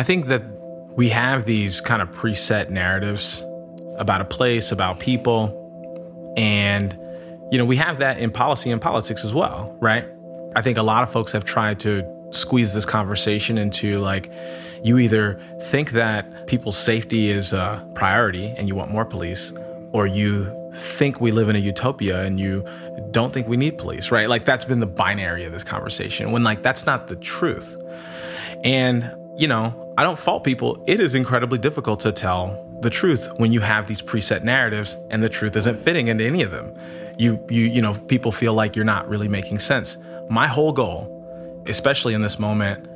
I think that we have these kind of preset narratives about a place, about people, and you know, we have that in policy and politics as well, right? I think a lot of folks have tried to squeeze this conversation into like you either think that people's safety is a priority and you want more police or you think we live in a utopia and you don't think we need police, right? Like that's been the binary of this conversation when like that's not the truth. And, you know, I don't fault people. It is incredibly difficult to tell the truth when you have these preset narratives and the truth isn't fitting into any of them you you you know people feel like you're not really making sense. My whole goal, especially in this moment,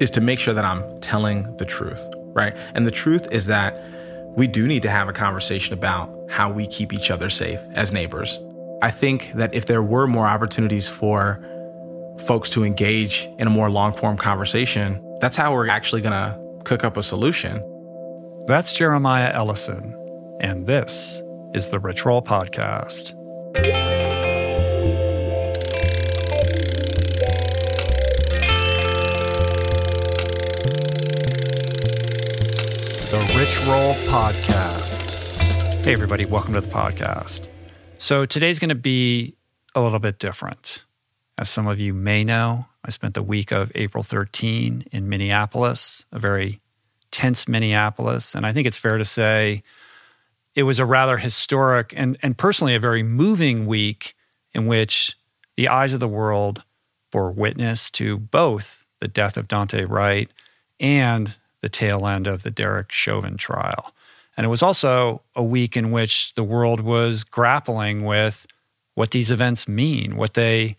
is to make sure that I'm telling the truth, right? And the truth is that we do need to have a conversation about how we keep each other safe as neighbors. I think that if there were more opportunities for folks to engage in a more long form conversation, that's how we're actually going to cook up a solution. That's Jeremiah Ellison, and this is the Rich Roll Podcast. The Rich Roll Podcast. Hey, everybody, welcome to the podcast. So, today's going to be a little bit different. As some of you may know, I spent the week of April 13 in Minneapolis, a very tense Minneapolis. And I think it's fair to say it was a rather historic and, and personally a very moving week in which the eyes of the world bore witness to both the death of Daunte Wright and the tail end of the Derek Chauvin trial. And it was also a week in which the world was grappling with what these events mean, what they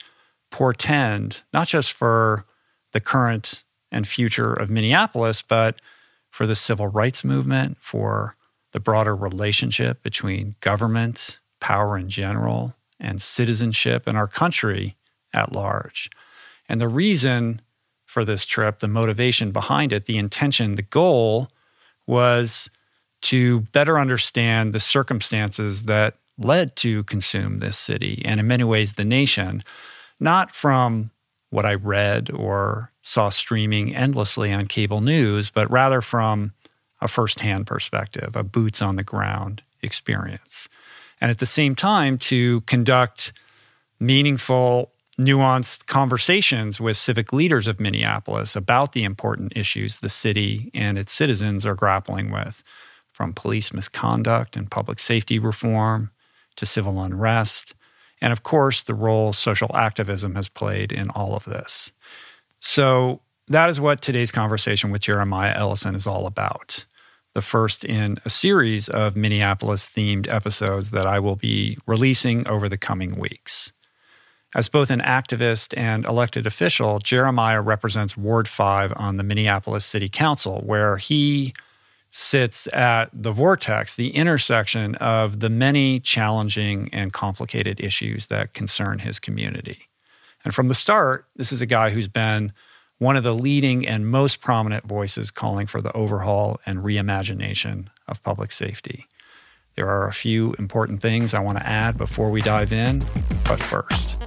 portend, not just for the current and future of Minneapolis, but for the civil rights movement, for the broader relationship between government, power in general, and citizenship in our country at large. And the reason for this trip, the motivation behind it, the intention, the goal was to better understand the circumstances that led to consume this city and in many ways the nation, not from what I read or saw streaming endlessly on cable news, but rather from a firsthand perspective, a boots on the ground experience. And at the same time, to conduct meaningful, nuanced conversations with civic leaders of Minneapolis about the important issues the city and its citizens are grappling with, from police misconduct and public safety reform to civil unrest, and of course, the role social activism has played in all of this. So, that is what today's conversation with Jeremiah Ellison is all about the first in a series of Minneapolis themed episodes that I will be releasing over the coming weeks. As both an activist and elected official, Jeremiah represents Ward 5 on the Minneapolis City Council, where he sits at the vortex, the intersection of the many challenging and complicated issues that concern his community. And from the start, this is a guy who's been one of the leading and most prominent voices calling for the overhaul and reimagination of public safety. There are a few important things I want to add before we dive in, but first.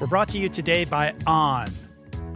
We're brought to you today by On.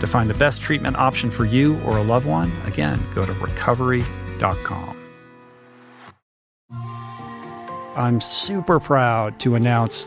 To find the best treatment option for you or a loved one, again, go to recovery.com. I'm super proud to announce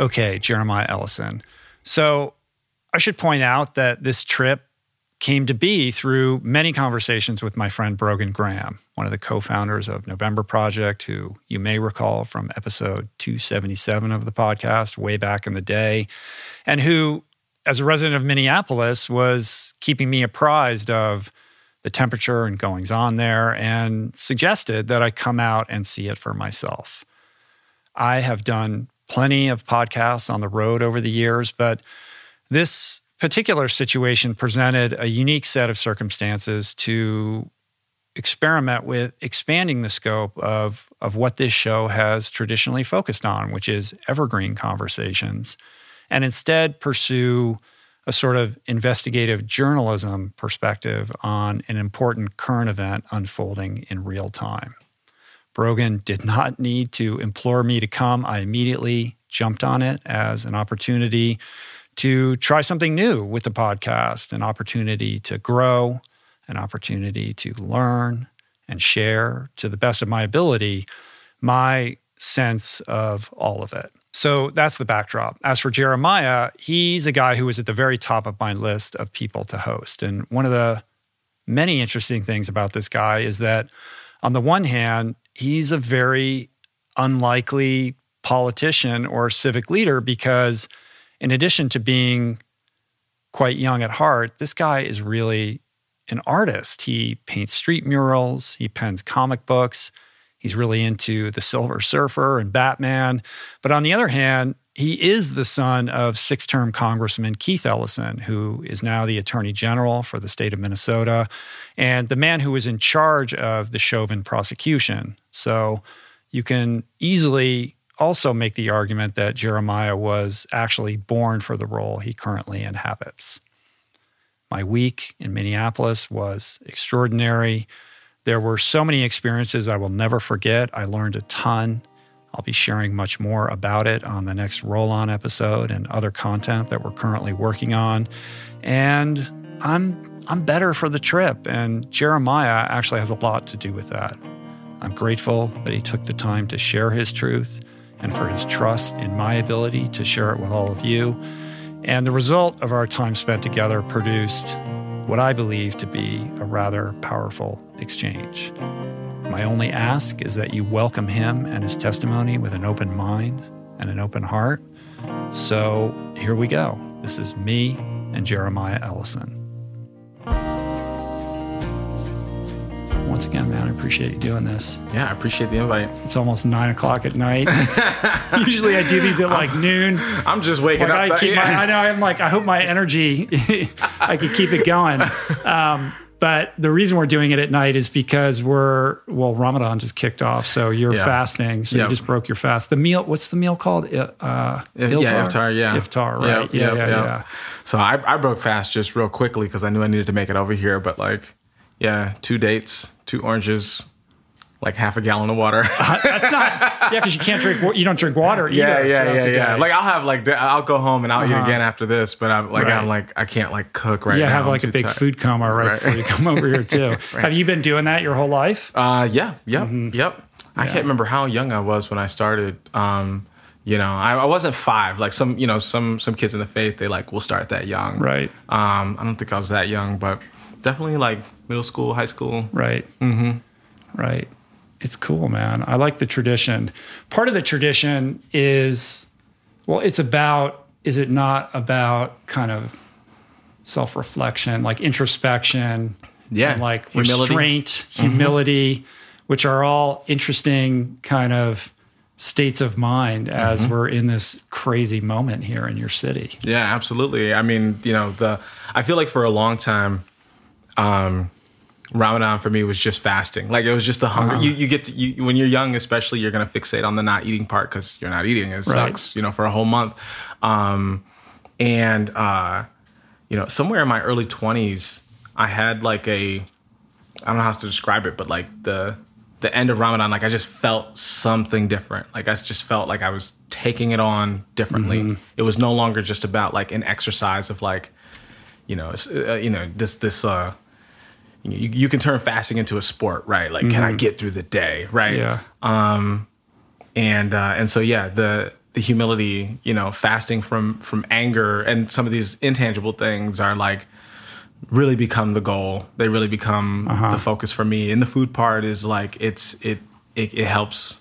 Okay, Jeremiah Ellison. So I should point out that this trip came to be through many conversations with my friend Brogan Graham, one of the co founders of November Project, who you may recall from episode 277 of the podcast way back in the day, and who, as a resident of Minneapolis, was keeping me apprised of the temperature and goings on there and suggested that I come out and see it for myself. I have done plenty of podcasts on the road over the years, but this particular situation presented a unique set of circumstances to experiment with expanding the scope of, of what this show has traditionally focused on, which is evergreen conversations, and instead pursue a sort of investigative journalism perspective on an important current event unfolding in real time. Brogan did not need to implore me to come. I immediately jumped on it as an opportunity to try something new with the podcast, an opportunity to grow, an opportunity to learn and share to the best of my ability my sense of all of it. So that's the backdrop. As for Jeremiah, he's a guy who was at the very top of my list of people to host. And one of the many interesting things about this guy is that, on the one hand, he's a very unlikely politician or civic leader because, in addition to being quite young at heart, this guy is really an artist. He paints street murals, he pens comic books, he's really into the Silver Surfer and Batman. But on the other hand, he is the son of six term Congressman Keith Ellison, who is now the Attorney General for the state of Minnesota, and the man who was in charge of the Chauvin prosecution. So you can easily also make the argument that Jeremiah was actually born for the role he currently inhabits. My week in Minneapolis was extraordinary. There were so many experiences I will never forget. I learned a ton. I'll be sharing much more about it on the next roll on episode and other content that we're currently working on. And I'm I'm better for the trip and Jeremiah actually has a lot to do with that. I'm grateful that he took the time to share his truth and for his trust in my ability to share it with all of you. And the result of our time spent together produced what I believe to be a rather powerful exchange. My only ask is that you welcome him and his testimony with an open mind and an open heart. So here we go. This is me and Jeremiah Ellison. Once again, man, I appreciate you doing this. Yeah, I appreciate the invite. It's almost nine o'clock at night. Usually I do these at like noon. I'm just waking Like up. I keep my, I know I'm like I hope my energy I could keep it going. Um, but the reason we're doing it at night is because we're well Ramadan just kicked off, so you're Yeah. fasting. So Yep. you just broke your fast. The meal, what's the meal called? Uh, yeah, iftar, yeah. iftar, right? Yep, yeah, yep, yeah, yeah. So I, I broke fast just real quickly because I knew I needed to make it over here. But like, yeah, two dates, two oranges, like half a gallon of water. That's not yeah, because you can't drink. You don't drink water. yeah, either yeah, yeah, yeah. day. Like I'll have like I'll go home and I'll eat Uh-huh. again after this. But I'm like Right. I'm like I can't like cook right yeah, now. have I'm like a big tired. food coma right, Right. before you come over here too. Have you been doing that your whole life? Uh, yeah, yep, Mm-hmm. yep. I can't remember how young I was when I started. Um, you know, I, I wasn't five. Like some, you know, some some kids in the faith, they like will start that young. Right. Um, I don't think I was that young, but definitely like middle school, high school. Right. Mm-hmm. Right. It's cool, man. I like the tradition. Part of the tradition is, well, it's about, is it not about kind of self reflection, like introspection, Yeah, and like humility. restraint, humility, which are all interesting kind of states of mind as we're in this crazy moment here in your city. Yeah, absolutely. I mean, you know, the I feel like for a long time, um, Ramadan for me was just fasting. Like it was just the hunger. Uh-huh. You you get to, you when you're young, especially, you're gonna fixate on the not eating part because you're not eating. It Right. sucks, you know, for a whole month. Um, and uh, you know, somewhere in my early 20s, I had like a I don't know how to describe it, but like the the end of Ramadan, like I just felt something different. Like I just felt like I was taking it on differently. It was no longer just about like an exercise of like, you know, uh, you know this this uh, you, you can turn fasting into a sport, right? Like, can I get through the day, right? Yeah. Um, and uh, and so yeah, the the humility, you know, fasting from from anger and some of these intangible things are like really become the goal. They really become the focus for me. And the food part is like it's it it, it helps,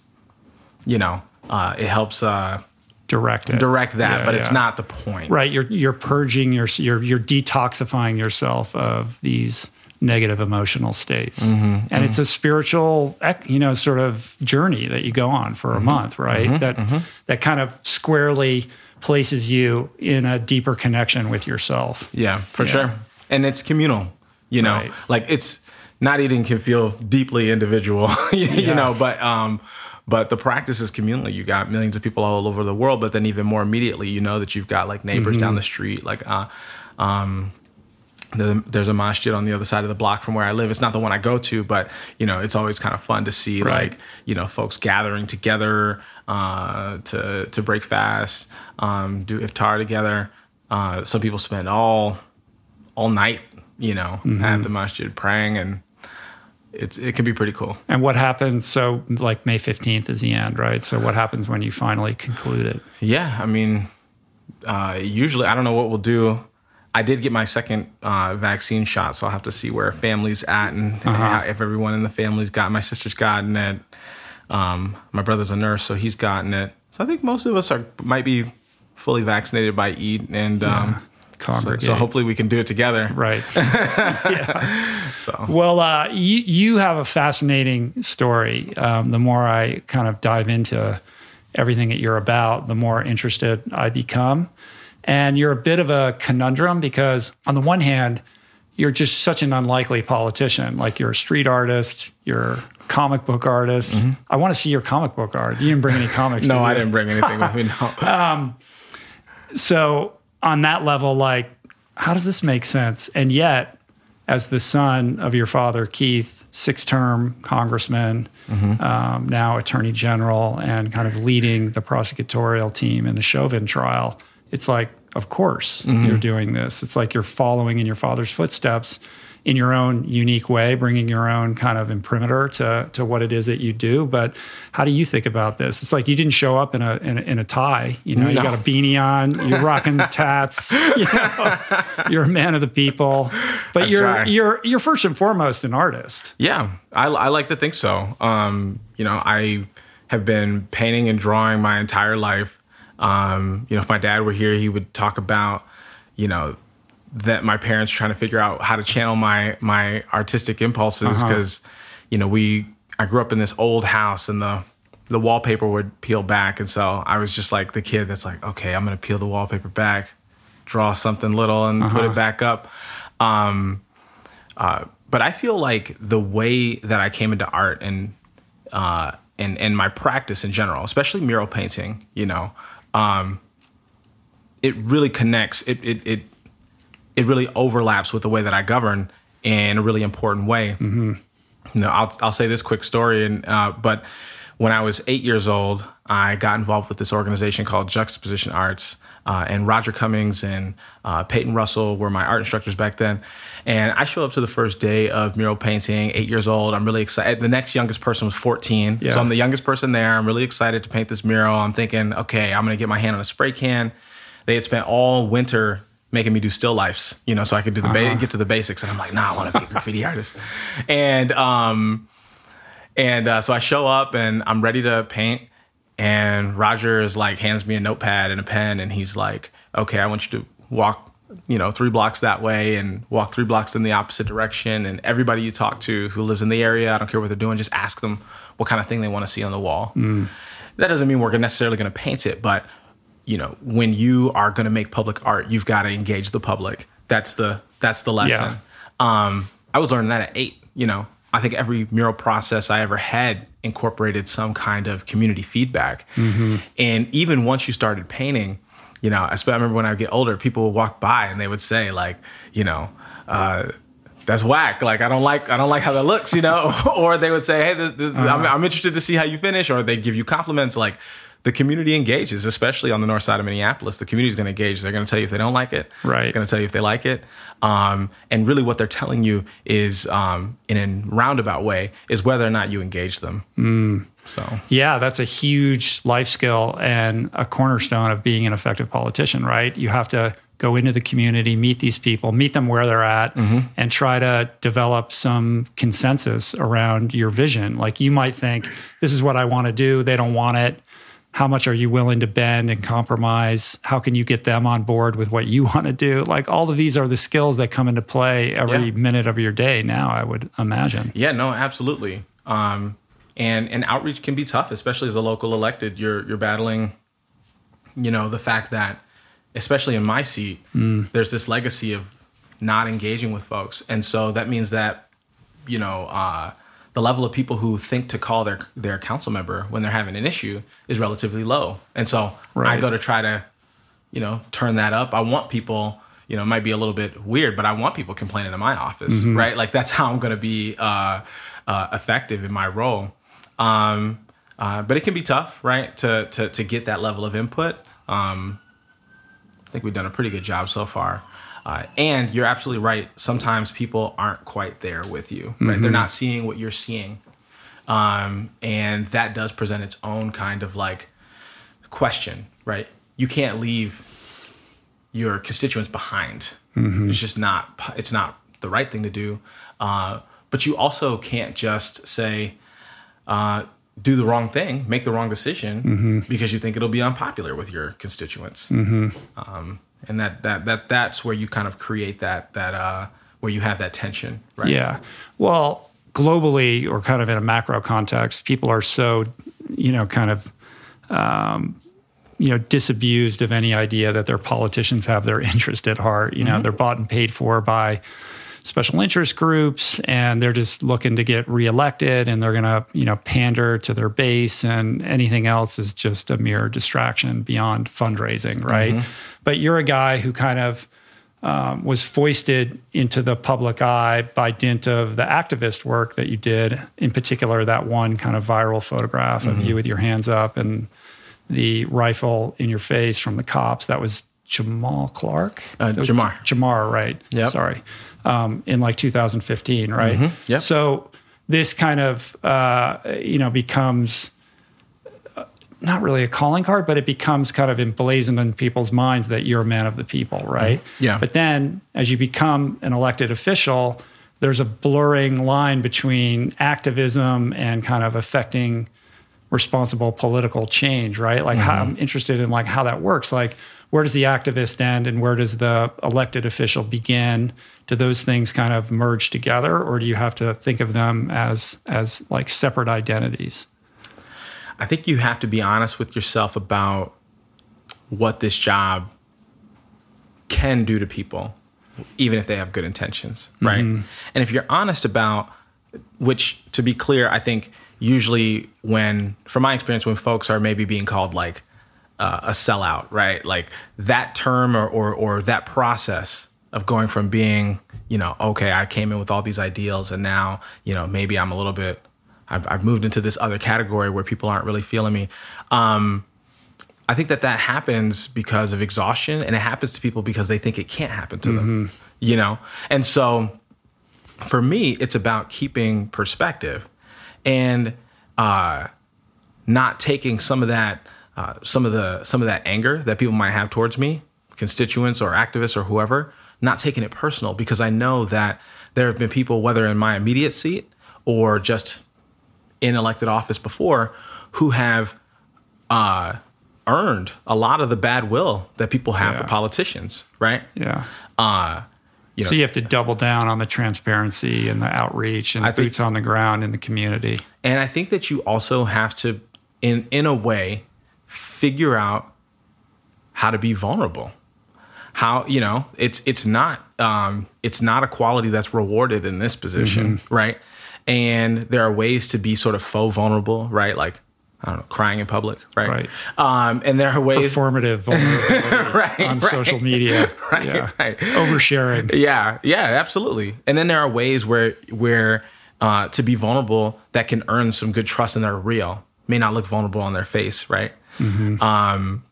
you know, uh, it helps uh, Direct it. direct that, Yeah, but it's not the point. Right, you're you're purging your you're you're detoxifying yourself of these negative emotional states, Mm-hmm, and it's a spiritual, you know, sort of journey that you go on Mm-hmm, for a month, right? that that kind of squarely places you in a deeper connection with yourself. Yeah, for sure. And it's communal, you know, Right. like it's not eating can feel deeply individual, you, you Yeah. know, but, um, but the practice is communal. You got millions of people all over the world, but then even more immediately, you know that you've got like neighbors Mm-hmm. down the street, like, uh, um, there's a masjid on the other side of the block from where I live. It's not the one I go to, but you know, it's always kind of fun to see Right. like you know folks gathering together uh, to to break fast, um, do iftar together. Uh, some people spend all all night, you know, Mm-hmm. at the masjid praying, and it's it can be pretty cool. And what happens? So, like May fifteenth is the end, right? So, what happens when you finally conclude it? Yeah, I mean, uh, usually I don't know what we'll do. I did get my second uh, vaccine shot, so I'll have to see where family's at and Uh-huh. how, if everyone in the family's got. My sister's gotten it. Um, my brother's a nurse, so he's gotten it. So I think most of us are might be fully vaccinated by Eid, and um, so, so hopefully we can do it together. Right. yeah. So Well, uh, you you have a fascinating story. Um, the more I kind of dive into everything that you're about, the more interested I become. And you're a bit of a conundrum because, on the one hand, you're just such an unlikely politician. Like you're a street artist, you're a comic book artist. Mm-hmm. I want to see your comic book art. You didn't bring any comics. no, did I didn't bring anything with me. No. Um, so on that level like how does this make sense and yet as the son of your father, Keith, six term congressman, mm-hmm. um, now attorney general, and kind of leading the prosecutorial team in the Chauvin trial, it's like, of course, you're doing this. It's like you're following in your father's footsteps in your own unique way, bringing your own kind of imprimatur to, to what it is that you do. But how do you think about this? It's like you didn't show up in a in a, in a tie. You know, you got a beanie on, you're rocking tats. You know, you're a man of the people, but you're try. you're you're first and foremost an artist. Yeah, I, I like to think so. Um, you know, I have been painting and drawing my entire life. Um, you know, if my dad were here, he would talk about, you know, that my parents trying to figure out how to channel my my artistic impulses because, you know, we I grew up in this old house and the the wallpaper would peel back, and so I was just like the kid that's like, okay, I'm gonna peel the wallpaper back, draw something little, and put it back up. Um, uh, but I feel like the way that I came into art and uh, and and my practice in general, especially mural painting, you know, um, it really connects. It it it it really overlaps with the way that I govern in a really important way. Mm-hmm. You know, I'll I'll say this quick story, and uh, but when I was eight years old, I got involved with this organization called Juxtaposition Arts, uh, and Roger Cummings and uh, Peyton Russell were my art instructors back then. And I show up to the first day of mural painting, eight years old. I'm really excited. The next youngest person was 14, Yeah. so I'm the youngest person there. I'm really excited to paint this mural. I'm thinking, okay, I'm gonna get my hand on a spray can. They had spent all winter making me do still lifes, you know, so I could do the ba- get to the basics. And I'm like, nah, I want to be a graffiti artist. And um, and uh, so I show up and I'm ready to paint. And Roger is like hands me a notepad and a pen, and he's like, okay, I want you to walk, you know, three blocks that way and walk three blocks in the opposite direction. And everybody you talk to who lives in the area, I don't care what they're doing, just ask them what kind of thing they want to see on the wall. That doesn't mean we're necessarily going to paint it, but you know, when you are going to make public art, you've got to engage the public. That's the that's the lesson. Um, I was learning that at eight. You know, I think every mural process I ever had incorporated some kind of community feedback. And even once you started painting, you know, I sp- I remember when I would get older, people would walk by and they would say like, you know. Uh, that's whack. Like I don't like I don't like how that looks, you know. or they would say, "Hey, this, this, I'm, I'm interested to see how you finish," or they give you compliments. Like the community engages, especially on the north side of Minneapolis. The community is going to engage. They're going to tell you if they don't like it. Right. They're going to tell you if they like it. Um, and really, what they're telling you is, um, in a roundabout way, is whether or not you engage them. So Yeah, that's a huge life skill and a cornerstone of being an effective politician, right? You have to go into the community, meet these people, meet them where they're at, and try to develop some consensus around your vision. Like you might think, this is what I want to do, they don't want it. How much are you willing to bend and compromise? How can you get them on board with what you want to do? Like all of these are the skills that come into play every Yeah. minute of your day now, I would imagine. Yeah, no, absolutely. Um, and and outreach can be tough, especially as a local elected. You're you're battling, you know, the fact that, especially in my seat, there's this legacy of not engaging with folks, and so that means that, you know, uh, the level of people who think to call their their council member when they're having an issue is relatively low, and so I go to try to you know, turn that up. I want people, you know, it might be a little bit weird, but I want people complaining in my office, right? Like that's how I'm going to be uh, uh, effective in my role. Um, uh, but it can be tough, right? To to to get that level of input. Um, I think we've done a pretty good job so far. Uh, and you're absolutely right. Sometimes people aren't quite there with you, right? They're not seeing what you're seeing. Um, and that does present its own kind of like question, right? You can't leave your constituents behind. It's just not. It's not the right thing to do. Uh, but you also can't just say, uh, do the wrong thing, make the wrong decision because you think it'll be unpopular with your constituents. Um, and that that that that's where you kind of create that that uh, where you have that tension, right? Yeah. Well, globally or kind of in a macro context, people are so, you know, kind of, um, you know, disabused of any idea that their politicians have their interest at heart. You know, they're bought and paid for by special interest groups and they're just looking to get reelected and they're going to, you know, pander to their base and anything else is just a mere distraction beyond fundraising, right? But you're a guy who kind of um, was foisted into the public eye by dint of the activist work that you did, in particular, that one kind of viral photograph of you with your hands up and the rifle in your face from the cops. That was Jamal Clark? Uh, Jamar. Jamar, right. Yep. Sorry. Um, in like 2015, right? Yep. So this kind of, uh, you know, becomes uh, not really a calling card, but it becomes kind of emblazoned in people's minds that you're a man of the people, right? Yeah. But then as you become an elected official, there's a blurring line between activism and kind of affecting responsible political change, right? Like how, mm-hmm. I'm interested in like how that works. Like where does the activist end and where does the elected official begin? Do those things kind of merge together or do you have to think of them as as like separate identities? I think you have to be honest with yourself about what this job can do to people, even if they have good intentions, right? Mm-hmm. And if you're honest about, which to be clear, I think usually when, from my experience, when folks are maybe being called like uh, a sellout, right? Like that term or, or or that process of going from being, you know, okay, I came in with all these ideals, and now, you know, maybe I'm a little bit, I've, I've moved into this other category where people aren't really feeling me. Um, I think that that happens because of exhaustion, and it happens to people because they think it can't happen to them, you know. And so, for me, it's about keeping perspective and uh, not taking some of that, uh, some of the, some of that anger that people might have towards me, constituents or activists or whoever, not taking it personal because I know that there have been people, whether in my immediate seat or just in elected office before, who have uh, earned a lot of the bad will that people have Yeah. for politicians, right? Yeah. Uh, you know, So you have to double down on the transparency and the outreach and I think- boots on the ground in the community. And I think that you also have to, in in a way, figure out how to be vulnerable. How you know it's it's not um, it's not a quality that's rewarded in this position, right? And there are ways to be sort of faux vulnerable, right? Like I don't know, crying in public, right? Right. Um, and there are ways, Performative vulnerability Right, on right. social media. Right, yeah. right. Oversharing. Yeah, yeah, absolutely. And then there are ways where where uh, to be vulnerable that can earn some good trust and they're real. May not look vulnerable on their face, right? Um,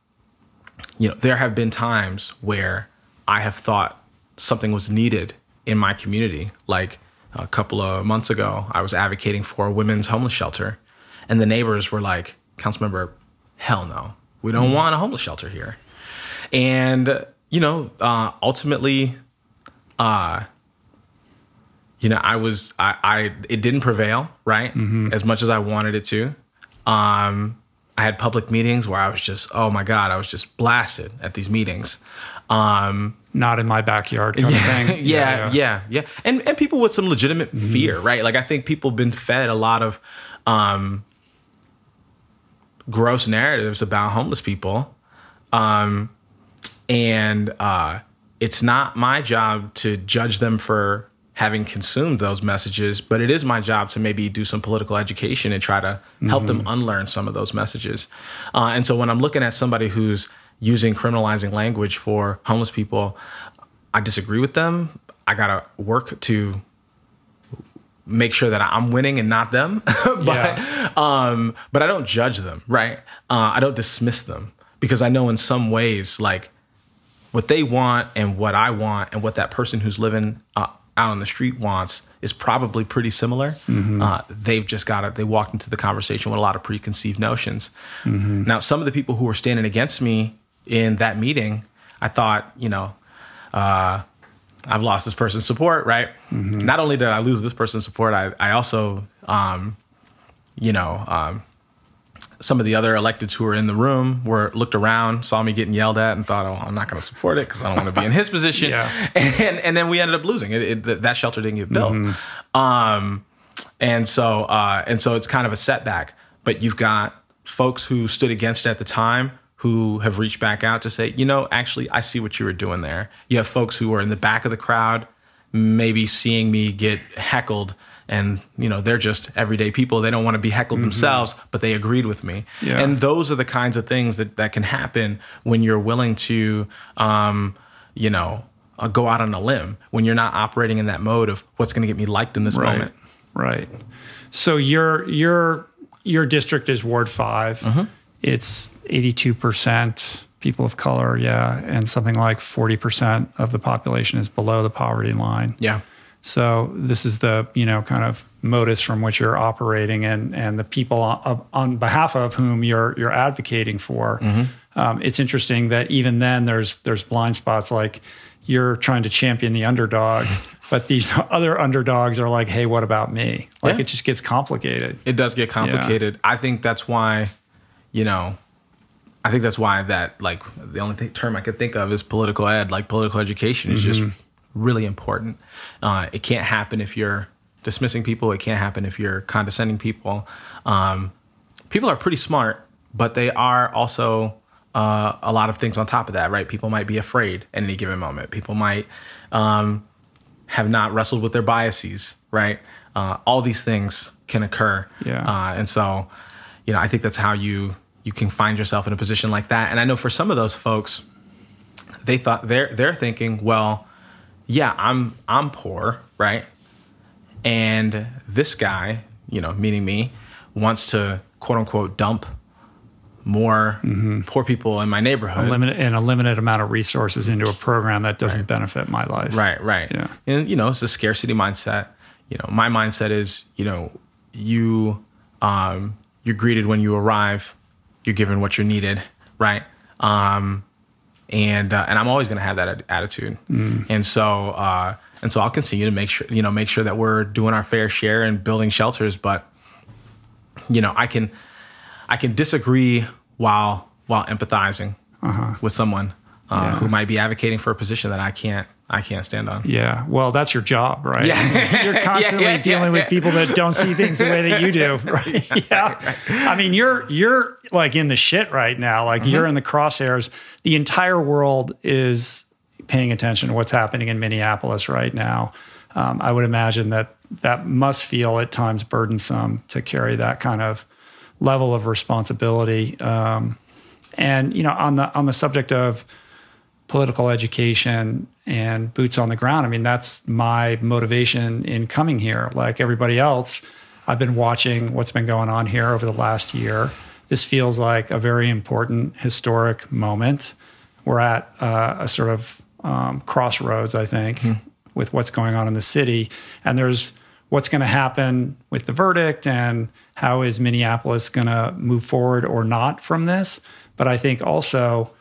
you know, there have been times where I have thought something was needed in my community. Like a couple of months ago, I was advocating for a women's homeless shelter, and the neighbors were like, "Councilmember, hell no, we don't want a homeless shelter here." And you know, uh, ultimately, uh, you know, I was I, I it didn't prevail, right? As much as I wanted it to. Um, I had public meetings where I was just, oh my god, I was just blasted at these meetings. Um, Not in my backyard kind of thing. yeah, yeah, yeah, And and people with some legitimate fear, right? Like I think people have been fed a lot of um, gross narratives about homeless people, um, and uh, it's not my job to judge them for having consumed those messages, but it is my job to maybe do some political education and try to help them unlearn some of those messages. Uh, and so when I'm looking at somebody who's using criminalizing language for homeless people, I disagree with them. I gotta work to make sure that I'm winning and not them. but Yeah. um, but I don't judge them, right? Uh, I don't dismiss them because I know in some ways, like what they want and what I want and what that person who's living uh, out on the street wants is probably pretty similar. Uh, they've just got it. They walked into the conversation with a lot of preconceived notions. Now, some of the people who were standing against me in that meeting, I thought, you know, uh, I've lost this person's support, right? Not only did I lose this person's support, I, I also, um, you know, um, some of the other electeds who were in the room were looked around, saw me getting yelled at, and thought, "Oh, I'm not going to support it because I don't want to be in his position." Yeah. And and then we ended up losing it. it that- that shelter didn't get built. Um, and so uh, and so it's kind of a setback. But you've got folks who stood against it at the time who have reached back out to say, you know, actually, I see what you were doing there. You have folks who are in the back of the crowd, maybe seeing me get heckled and you know they're just everyday people they don't want to be heckled themselves but they agreed with me Yeah. and those are the kinds of things that, that can happen when you're willing to um, you know uh, go out on a limb when you're not operating in that mode of what's going to get me liked in this right, moment. Right. So your your your district is Ward 5 Mm-hmm. It's eighty two percent people of color, yeah, and something like forty percent of the population is below the poverty line. Yeah. So this is the you know kind of modus from which you're operating, and and the people on, on behalf of whom you're you're advocating for. Um, it's interesting that even then there's there's blind spots like you're trying to champion the underdog, but these other underdogs are like, hey, what about me? Like Yeah. it just gets complicated. It does get complicated. I think that's why, you know, I think that's why that like the only th- term I could think of is political ed. Like political education is just really important. Uh, it can't happen if you're dismissing people. It can't happen if you're condescending people. Um, people are pretty smart, but they are also uh, a lot of things on top of that, right? People might be afraid at any given moment. People might um, have not wrestled with their biases, right? Uh, all these things can occur. Yeah. Uh, and so, you know, I think that's how you you can find yourself in a position like that. And I know for some of those folks, they thought they're they're thinking, well, yeah, I'm I'm poor, right? And this guy, you know, meaning me, wants to quote unquote dump more poor people in my neighborhood. Limited and a limited amount of resources into a program that doesn't benefit my life. Right, right. Yeah. And you know, it's a scarcity mindset. You know, my mindset is, you know, you um you're greeted when you arrive, you're given what you're needed, right? Um and uh, and I'm always going to have that attitude. And so uh and so I'll continue to make sure, you know, make sure that we're doing our fair share and building shelters, but you know, I can I can disagree while while empathizing with someone uh, Uh-huh. Yeah. who might be advocating for a position that I can't I can't stand on. Yeah. Well, that's your job, right? Yeah. You're constantly Yeah, yeah, dealing yeah, with people that don't see things the way that you do, right? Yeah. I mean, you're you're like in the shit right now. Like you're Mm-hmm. in the crosshairs. The entire world is paying attention to what's happening in Minneapolis right now. Um, I would imagine that that must feel at times burdensome to carry that kind of level of responsibility. Um, and you know, on the on the subject of political education and boots on the ground. I mean, that's my motivation in coming here. Like everybody else, I've been watching what's been going on here over the last year. This feels like a very important historic moment. We're at uh, a sort of um, crossroads, I think, with what's going on in the city. And there's what's going to happen with the verdict and how is Minneapolis going to move forward or not from this. But I think also,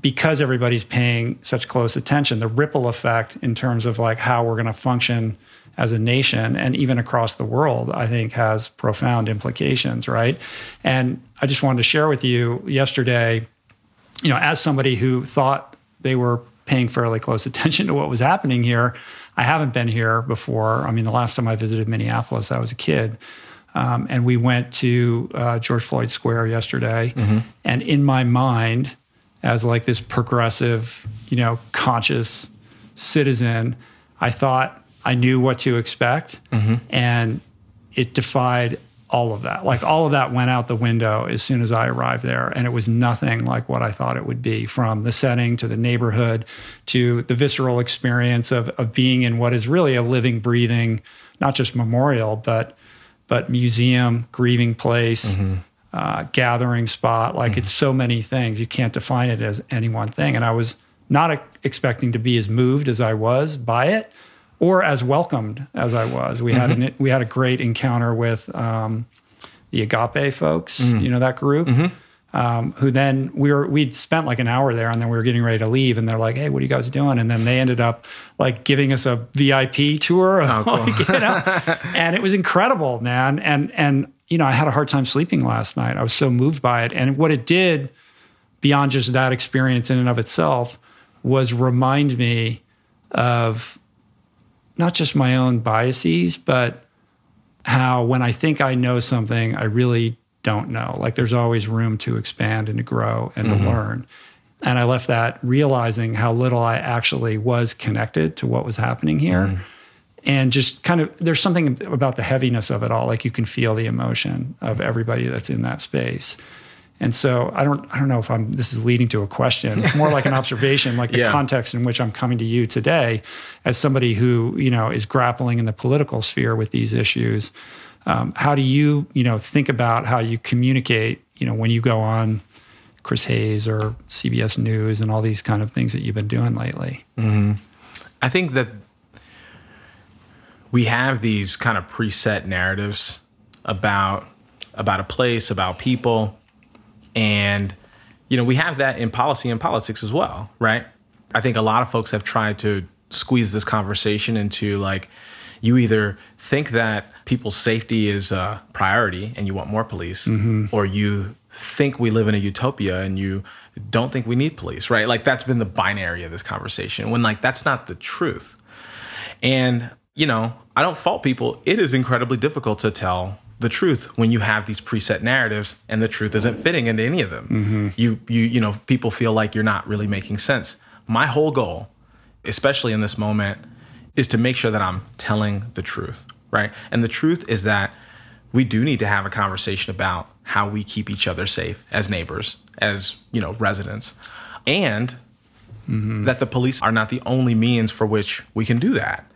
because everybody's paying such close attention, the ripple effect in terms of like how we're going to function as a nation and even across the world, I think has profound implications, right? And I just wanted to share with you yesterday, you know, as somebody who thought they were paying fairly close attention to what was happening here, I haven't been here before. I mean, the last time I visited Minneapolis, I was a kid. Um, and we went to uh, George Floyd Square yesterday. And in my mind, as like this progressive, you know, conscious citizen, I thought I knew what to expect. Mm-hmm. And it defied all of that. Like all of that went out the window as soon as I arrived there. And it was nothing like what I thought it would be from the setting to the neighborhood to the visceral experience of, of being in what is really a living, breathing, not just memorial, but but museum, grieving place, mm-hmm. Uh, gathering spot. Like it's so many things. You can't define it as any one thing. And I was not e- expecting to be as moved as I was by it, or as welcomed as I was. We had an, we had a great encounter with um, the Agape folks. You know that group. Um, who then we were we'd spent like an hour there and then we were getting ready to leave and they're like hey what are you guys doing and then they ended up like giving us a vip tour of, like, you know and it was incredible man and and you know i had a hard time sleeping last night. I was so moved by it. And what it did beyond just that experience in and of itself was remind me of not just my own biases but how when i think i know something i really don't know. Like there's always room to expand and to grow and to mm-hmm. learn. And i left that realizing how little i actually was connected to what was happening here mm-hmm. And just kind of there's something about the heaviness of it all like you can feel the emotion of everybody that's in that space And so I don't I don't know if I'm this is leading to a question. It's more like an observation, like the Yeah. context in which I'm coming to you today as somebody who, you know, is grappling in the political sphere with these issues. Um, how do you, you know, think about how you communicate, you know, when you go on Chris Hayes or CBS News and all these kind of things that you've been doing lately? I think that we have these kind of preset narratives about about a place, about people, and you know we have that in policy and politics as well, right? I think a lot of folks have tried to squeeze this conversation into like you either think that people's safety is a priority and you want more police, mm-hmm. or you think we live in a utopia and you don't think we need police, right? Like that's been the binary of this conversation when like that's not the truth. And, you know, I don't fault people. It is incredibly difficult to tell the truth when you have these preset narratives and the truth isn't fitting into any of them. Mm-hmm. You you you know, people feel like you're not really making sense. My whole goal, especially in this moment, is to make sure that I'm telling the truth, right? And the truth is that we do need to have a conversation about how we keep each other safe as neighbors, as, you know, residents. And mm-hmm. that the police are not the only means for which we can do that.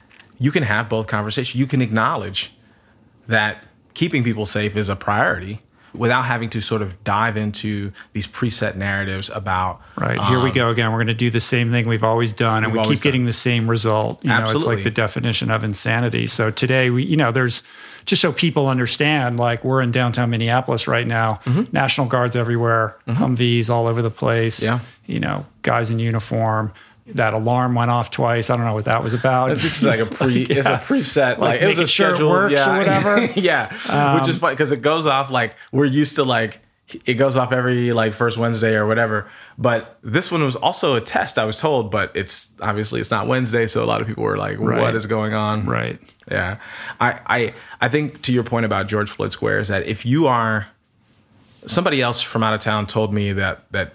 You can have both conversations. You can acknowledge that keeping people safe is a priority without having to sort of dive into these preset narratives about Right. Here we um, go again. We're going to do the same thing we've always done, and we keep getting done. the same result. You know, it's like the definition of insanity. So today, we, you know, there's just so people understand, like we're in downtown Minneapolis right now, National Guards everywhere, Humvees all over the place. Mm-hmm. Yeah. You know, guys in uniform. That alarm went off twice. I don't know what that was about. It's like a pre. It's a preset. Like, it was a sure it works yeah. or whatever. Um, yeah, which is funny because it goes off like we're used to like it goes off every like first Wednesday or whatever. But this one was also a test. I was told, but it's obviously it's not Wednesday, so a lot of people were like, Right. "What is going on?" Right. Yeah, I, I I think to your point about George Floyd Square is that if you are somebody else from out of town told me that that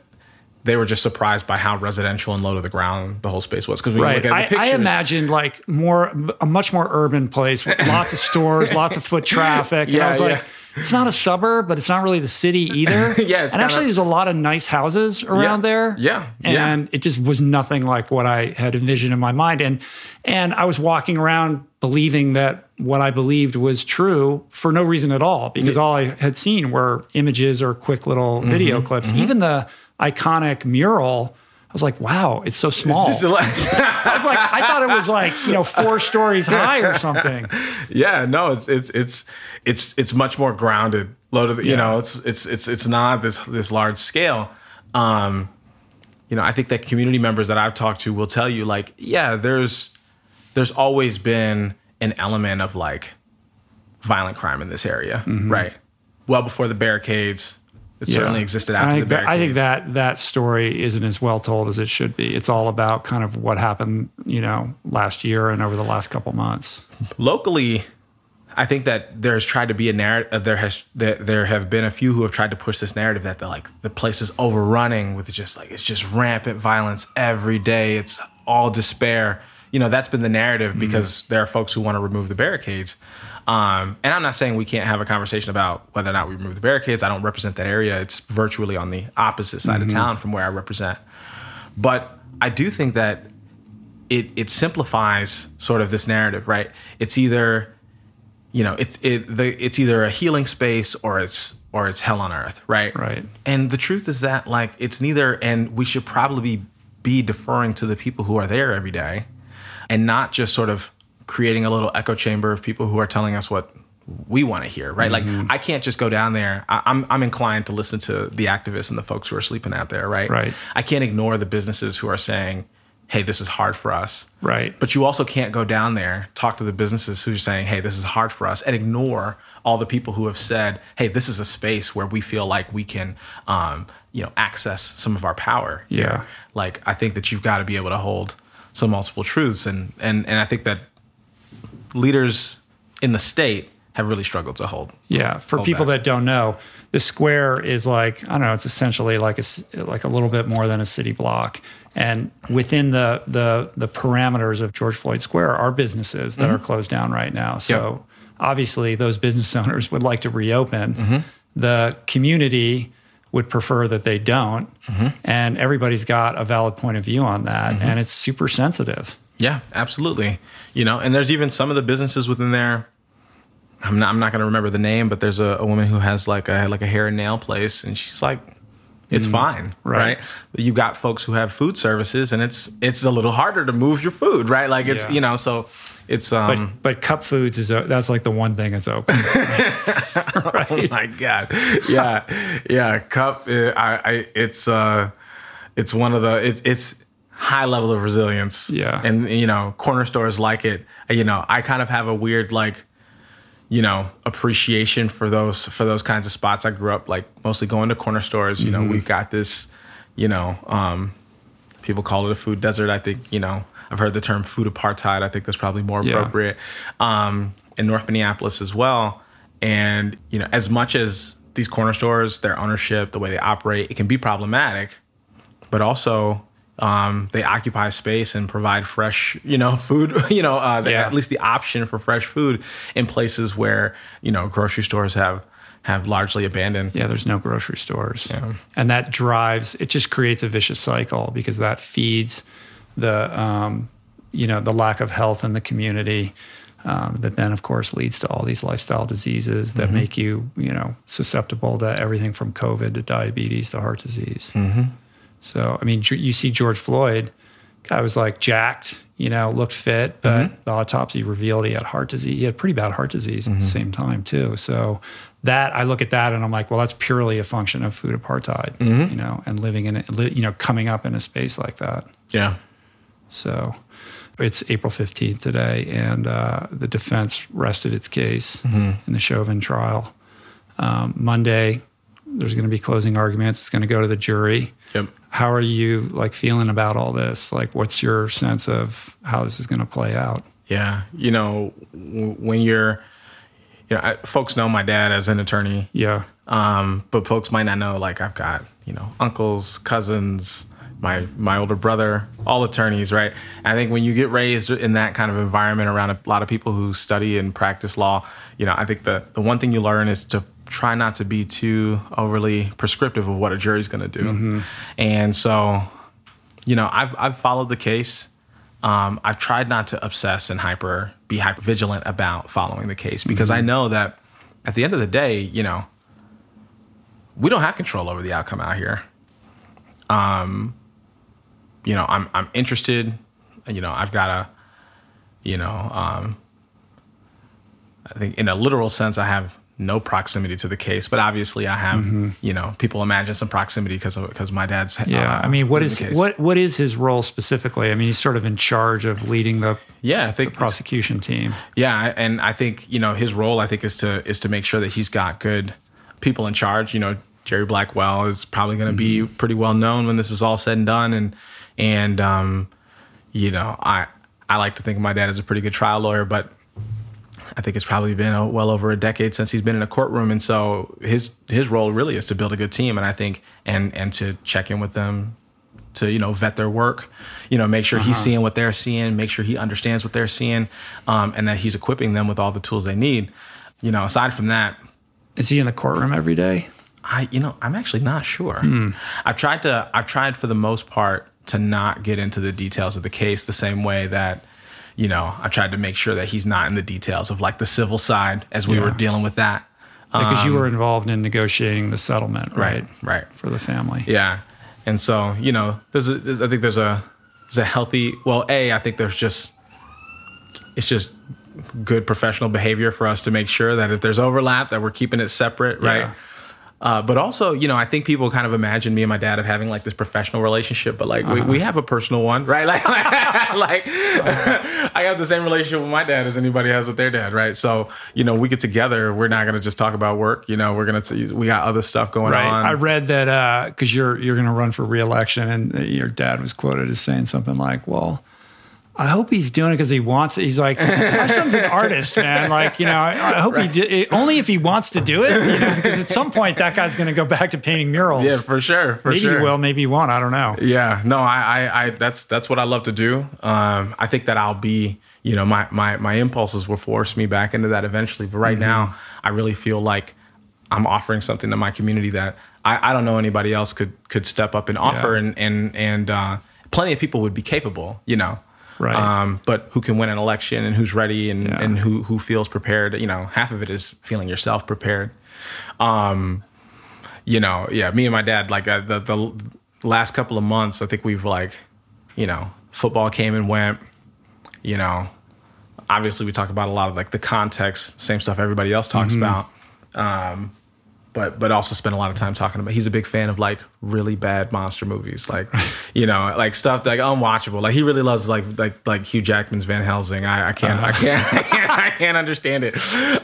they were just surprised by how residential and low to the ground the whole space was because we Right. look at the I, pictures, I imagined like more, a much more urban place with lots of stores, lots of foot traffic. and I Yeah, was like, yeah. it's not a suburb, but it's not really the city either. Yeah, it's and actually, kinda- there's a lot of nice houses around there. Yeah, yeah. And it just was nothing like what I had envisioned in my mind. And and I was walking around believing that what I believed was true for no reason at all, because all I had seen were images or quick little Mm-hmm, video clips. Even the iconic mural. I was like, wow, it's so small. Just like- I was like, I thought it was like, you know, four stories high or something. yeah, no, it's it's it's it's it's much more grounded. The, you Yeah. know, it's it's it's it's not this this large scale. Um, you know, I think that community members that I've talked to will tell you, like, yeah, there's there's always been an element of like violent crime in this area, Mm-hmm. right? Well before the barricades, it certainly existed I think, the that, barricades. I think that that story isn't as well told as it should be. It's all about kind of what happened, you know, last year and over the last couple months. locally i think that there's tried to be a narrative uh, there has there, there have been a few who have tried to push this narrative that the like the place is overrunning with just like it's just rampant violence every day it's all despair you know that's been the narrative because there are folks who want to remove the barricades um, and i'm not saying we can't have a conversation about whether or not we remove the barricades i don't represent that area it's virtually on the opposite side of town from where i represent but i do think that it it simplifies sort of this narrative, right? It's either you know, it's it the it's either a healing space or it's or it's hell on earth, right? Right. And the truth is that like it's neither and we should probably be deferring to the people who are there every day and not just sort of creating a little echo chamber of people who are telling us what we want to hear, right? Like I can't just go down there. I, I'm I'm inclined to listen to the activists and the folks who are sleeping out there, right? Right. I can't ignore the businesses who are saying, "Hey, this is hard for us." Right. But you also can't go down there, talk to the businesses who are saying, hey, this is hard for us, and ignore all the people who have said, hey, this is a space where we feel like we can, um, you know, access some of our power. here." Yeah. Like, I think that you've got to be able to hold some multiple truths. And, and, and I think that leaders in the state have really struggled to hold. Yeah, for Hold people back. that don't know, the square is like I don't know. It's essentially like a like a little bit more than a city block, and within the the the parameters of George Floyd Square are businesses that are mm-hmm. closed down right now. So obviously, those business owners would like to reopen. Mm-hmm. The community would prefer that they don't. Mm-hmm. And everybody's got a valid point of view on that. And it's super sensitive. Yeah, absolutely. You know, and there's even some of the businesses within there. I'm not. I'm not going to remember the name, but there's a, a woman who has like a like a hair and nail place, and she's like, it's fine, right. right? You got folks who have food services, and it's it's a little harder to move your food, right? Like it's Yeah. you know, so it's But um. but Cup Foods is that's like the one thing that's open. Oh my god, yeah, yeah. Cup, uh, I, I, it's uh, it's one of the it, it's high level of resilience. Yeah. and you know, corner stores like it. You know, I kind of have a weird like, you know, appreciation for those for those kinds of spots. I grew up like mostly going to corner stores. You know, we've got this, you know, um, people call it a food desert. I think you know. I've heard the term food apartheid. I think that's probably more Yeah. appropriate. Um, in North Minneapolis as well. And, you know, as much as these corner stores, their ownership, the way they operate, it can be problematic, but also um, they occupy space and provide fresh, you know, food, you know, uh, Yeah. at least the option for fresh food in places where, you know, grocery stores have have largely abandoned. Yeah, there's no grocery stores. Yeah. And that drives, it just creates a vicious cycle because that feeds the, um, you know, the lack of health in the community. Um, that then, of course, leads to all these lifestyle diseases that make you, you know, susceptible to everything from COVID to diabetes to heart disease. So, I mean, you see George Floyd, guy was like jacked, you know, looked fit, but the autopsy revealed he had heart disease. He had pretty bad heart disease at the same time, too. So, that I look at that and I'm like, well, that's purely a function of food apartheid, you know, and living in it, you know, coming up in a space like that. Yeah. So, it's April 15th today, and uh, the defense rested its case in the Chauvin trial. Um, Monday, there's going to be closing arguments. It's going to go to the jury Yep. how are you like feeling about all this like what's your sense of how this is going to play out Yeah. You know, w- when you're, you know, I, folks know my dad as an attorney. yeah Um, but folks might not know, like I've got, you know, uncles, cousins, my my older brother, all attorneys, right? I think when you get raised in that kind of environment around a lot of people who study and practice law, you know, I think the the one thing you learn is to try not to be too overly prescriptive of what a jury's going to do. And so, you know, I've I've followed the case. Um, I've tried not to obsess and hyper be hyper vigilant about following the case because I know that at the end of the day, you know, we don't have control over the outcome out here. Um, you know, I'm I'm interested. You know, I've got a, you know, um, I think in a literal sense, I have no proximity to the case, but obviously I have. You know, people imagine some proximity because because my dad's. yeah uh, i mean what is in is the case. what what is his role specifically i mean he's sort of in charge of leading the Yeah, I think prosecution team Yeah, and I think you know his role. I think is to is to make sure that he's got good people in charge. You know, Jerry Blackwell is probably going to be pretty well known when this is all said and done, and and um, you know, I I like to think of my dad as a pretty good trial lawyer, but I think it's probably been a, well over a decade since he's been in a courtroom, and so his his role really is to build a good team, and I think and and to check in with them to you know vet their work you know make sure he's seeing what they're seeing make sure he understands what they're seeing um, and that he's equipping them with all the tools they need. You know aside from that is he in the courtroom every day? I you know i'm actually not sure. I've tried to i've tried for the most part to not get into the details of the case the same way that you know i tried to make sure that he's not in the details of like the civil side as we Yeah. were dealing with that because you were involved in negotiating the settlement right Um, right right for the family Yeah, and so you know, there's, a, there's I think there's a there's a healthy. Well, a I think there's just it's just good professional behavior for us to make sure that if there's overlap, that we're keeping it separate, right? Uh, but also, you know, I think people kind of imagine me and my dad of having like this professional relationship, but like we, we have a personal one, right? Like, like I have the same relationship with my dad as anybody has with their dad, right? So, you know, we get together, we're not going to just talk about work. You know, we're going to, we got other stuff going Right. on. I read that because you're you're going to run for reelection, and uh, your dad was quoted as saying something like, "Well, I hope he's doing it because he wants it." He's like, "My son's an artist, man. Like, you know, I, I hope he do, only if he wants to do it. You know, because at some point that guy's going to go back to painting murals. yeah, for sure. For maybe sure. he will, maybe he won't. I don't know. Yeah, no, I, I, I, that's that's what I love to do. Um, I think that I'll be, you know, my my my impulses will force me back into that eventually. But right now, I really feel like I'm offering something to my community that I, I don't know anybody else could could step up and offer, Yeah. and and and uh, plenty of people would be capable, you know. Right. Um, but who can win an election and who's ready and, Yeah. and who who feels prepared? You know, half of it is feeling yourself prepared. Um, you know, yeah, me and my dad, like uh, the the last couple of months, I think we've like, you know, football came and went. You know, obviously we talk about a lot of like the context, same stuff everybody else talks about. Um, but but also spend a lot of time talking about. He's a big fan of like really bad monster movies, like you know, like stuff like unwatchable. Like he really loves like like like Hugh Jackman's Van Helsing. I, I can't I can't I can't I can't understand it.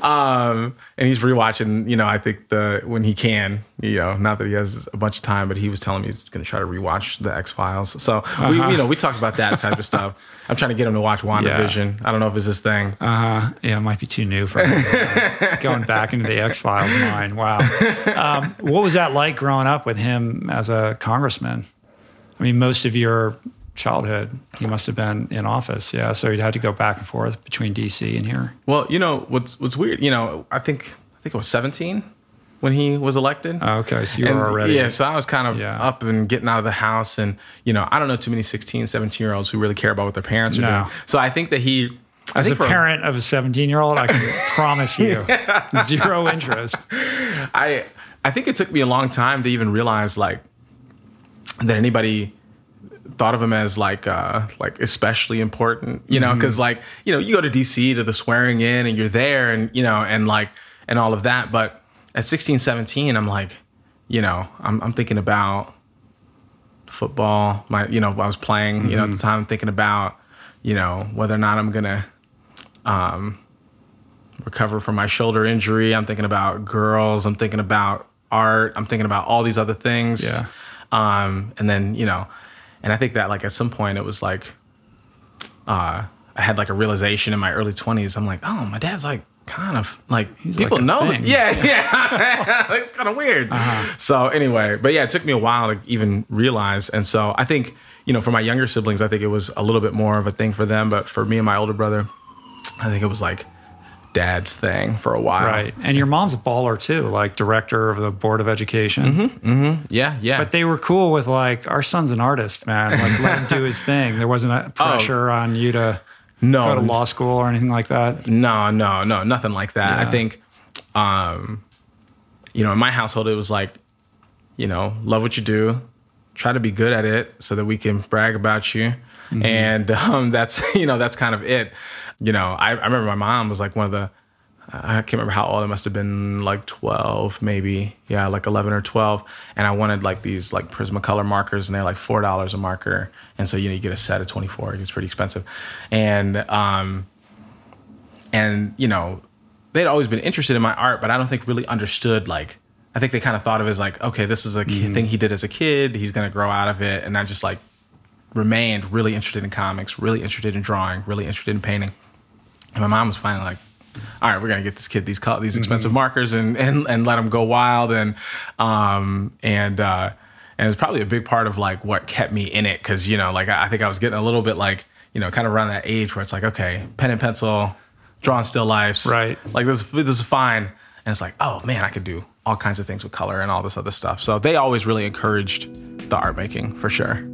Um, and he's rewatching. You know, I think the when he can. You know, not that he has a bunch of time, but he was telling me he's going to try to rewatch the X Files. So we you know we talk about that type of stuff. I'm trying to get him to watch WandaVision. I don't know if it's his thing. Uh, yeah, it might be too new for him. going back into the X Files mind. Wow. Um, what was that like growing up with him as a congressman? I mean, most of your childhood, he must have been in office. Yeah, so you had to go back and forth between DC and here. Well, you know what's what's weird. You know, I think I think it was 17 when he was elected. Oh, okay, so you And, were already. yeah, so I was kind of Yeah. up and getting out of the house, and you know, I don't know too many 16, 17 year olds who really care about what their parents are No. doing. So I think that he, I As a parent of a 17 year old, I can promise you zero interest. I I think it took me a long time to even realize like that anybody thought of him as like uh like especially important you know? Because like you know you go to dc to the swearing in and you're there and you know and like and all of that but at 16 17 i'm like you know i'm, I'm thinking about football my you know i was playing you know at the time I'm thinking about you know whether or not i'm gonna um recover from my shoulder injury. I'm thinking about girls. I'm thinking about art i'm thinking about all these other things Yeah. um and then you know and i think that like at some point it was like uh i had like a realization in my early 20s i'm like oh my dad's like kind of like people like know thing. Uh-huh. yeah yeah it's kind of weird so anyway but yeah it took me a while to even realize and so i think you know for my younger siblings i think it was a little bit more of a thing for them but for me and my older brother i think it was like dad's thing for a while Right. And your mom's a baller too, like director of the Board of Education. yeah yeah But they were cool with like, our son's an artist, man. Like, let him do his thing. There wasn't a pressure on you to no go to law school or anything like that. No, no, no, nothing like that. Yeah. I think, um, you know, in my household, it was like, you know, love what you do, try to be good at it so that we can brag about you. And um, that's, you know, that's kind of it. You know, I, I remember my mom was like one of the, I can't remember how old I must have been, like 12, maybe. Yeah, like 11 or 12. And I wanted like these like Prismacolor markers, and they're like $4 a marker. And so, you know, you get a set of 24, it's pretty expensive. And, um, and you know they'd always been interested in my art but i don't think really understood like i think they kind of thought of it as like okay this is a ki- thing he did as a kid he's going to grow out of it and i just like remained really interested in comics really interested in drawing really interested in painting and my mom was finally like all right we're going to get this kid these col- these expensive markers and, and and let him go wild. And um and uh and it's probably a big part of like what kept me in it because you know like I, I think i was getting a little bit like you know kind of around that age where it's like okay pen and pencil drawing still lifes. Right. like this this is fine. And it's like oh man i could do all kinds of things with color and all this other stuff. So they always really encouraged the art making for sure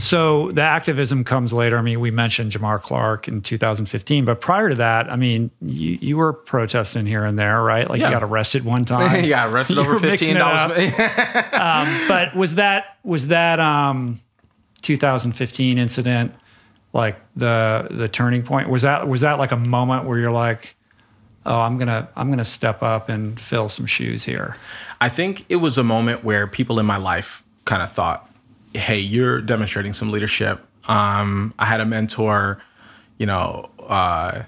So the activism comes later. I mean, we mentioned Jamar Clark in 2015, but prior to that, I mean, you, you were protesting here and there, right? Like Yeah. you got arrested one time. you got arrested You over were mixing it up. $15 Um, but was that was that um, 2015 incident like the the turning point? Was that was that like a moment where you're like, oh, I'm gonna I'm gonna step up and fill some shoes here? I think it was a moment where people in my life kind of thought, "Hey, you're demonstrating some leadership." Um, I had a mentor, you know, uh,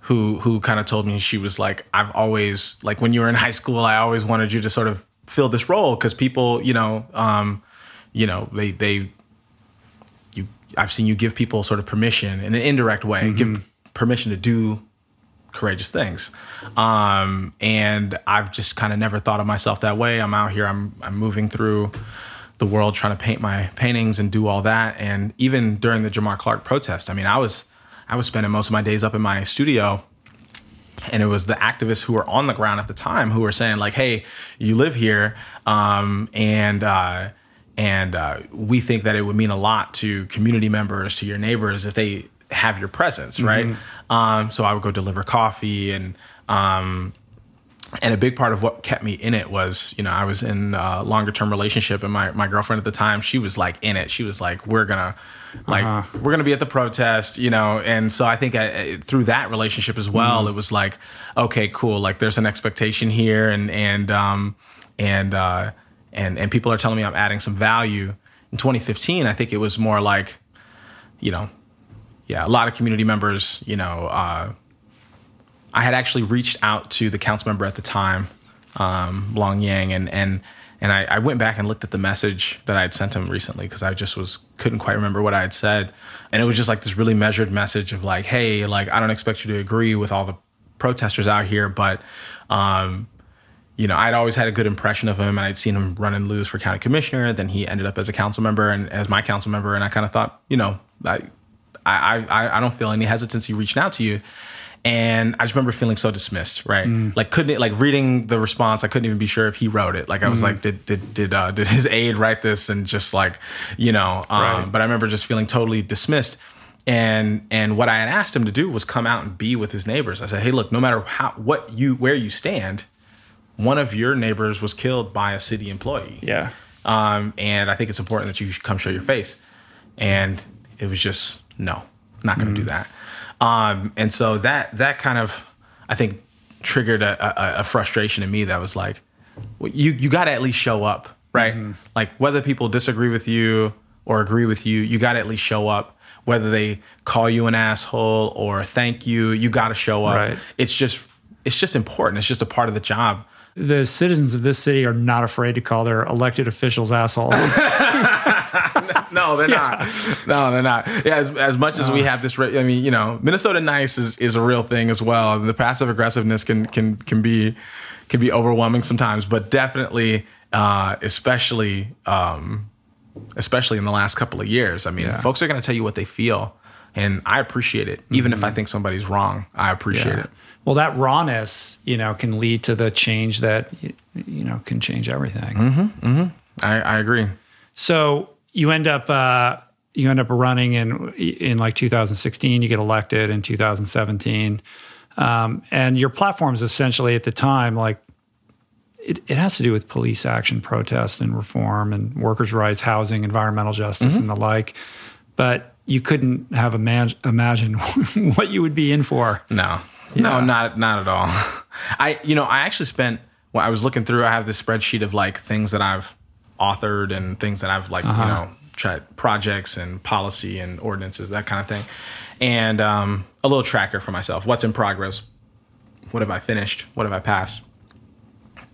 who who kind of told me she was like, "I've always like when you were in high school, I always wanted you to sort of fill this role because people, you know, um, you know, they they you I've seen you give people sort of permission in an indirect way, give permission to do courageous things. Um, and I've just kind of never thought of myself that way. I'm out here, I'm, I'm moving through the world trying to paint my paintings and do all that. And even during the Jamar Clark protest, I mean, I was I was spending most of my days up in my studio and it was the activists who were on the ground at the time who were saying like hey you live here um, and uh, and uh, we think that it would mean a lot to community members to your neighbors if they have your presence right mm-hmm. um, so i would go deliver coffee and um, and a big part of what kept me in it was you know i was in a longer term relationship and my, my girlfriend at the time she was like in it she was like we're gonna like uh-huh. we're gonna be at the protest you know and so i think I, through that relationship as well mm. it was like okay cool like there's an expectation here and and um and uh and and people are telling me i'm adding some value in 2015 i think it was more like you know yeah a lot of community members you know uh i had actually reached out to the council member at the time um Blong Yang and and and I, I, went back and looked at the message that I had sent him recently because I just was couldn't quite remember what I had said, and it was just like this really measured message of like, hey, like I don't expect you to agree with all the protesters out here, but um, you know, I'd always had a good impression of him. And I'd seen him run and lose for county commissioner. Then he ended up as a council member and as my council member, and I kind of thought, you know, I, I, I, I don't feel any hesitancy reaching out to you and I just remember feeling so dismissed, right? Mm. Like couldn't like reading the response, I couldn't even be sure if he wrote it. Like I was mm. like, did did did uh, did his aide write this? And just like, you know, um, right. but I remember just feeling totally dismissed. And and what I had asked him to do was come out and be with his neighbors. I said, hey, look, no matter how what you where you stand, one of your neighbors was killed by a city employee. Yeah. Um, and I think it's important that you come show your face. And it was just no, not going to mm. do that. Um, and so that that kind of I think triggered a, a, a frustration in me that was like, well, you you got to at least show up, right? Mm-hmm. Like whether people disagree with you or agree with you, you got to at least show up. Whether they call you an asshole or thank you, you got to show up. Right. It's just it's just important. It's just a part of the job. The citizens of this city are not afraid to call their elected officials assholes. no, they're yeah. not. No, they're not. Yeah, as, as much as we have this, I mean, you know, Minnesota nice is, is a real thing as well. The passive aggressiveness can can can be can be overwhelming sometimes, but definitely, uh, especially um, especially in the last couple of years. I mean, yeah. folks are going to tell you what they feel, and I appreciate it. Even mm-hmm. if I think somebody's wrong, I appreciate yeah. it. Well, that rawness, you know, can lead to the change that you know can change everything. Mm-hmm, mm-hmm. I, I agree. So you end up uh, you end up running in in like 2016. You get elected in 2017, um, and your platform is essentially at the time like it, it has to do with police action, protest, and reform, and workers' rights, housing, environmental justice, mm-hmm. and the like. But you couldn't have imag- imagine what you would be in for. No, yeah. no, not not at all. I you know I actually spent. Well, I was looking through. I have this spreadsheet of like things that I've authored and things that I've like uh-huh. you know tried projects and policy and ordinances that kind of thing, and um, a little tracker for myself. What's in progress? What have I finished? What have I passed?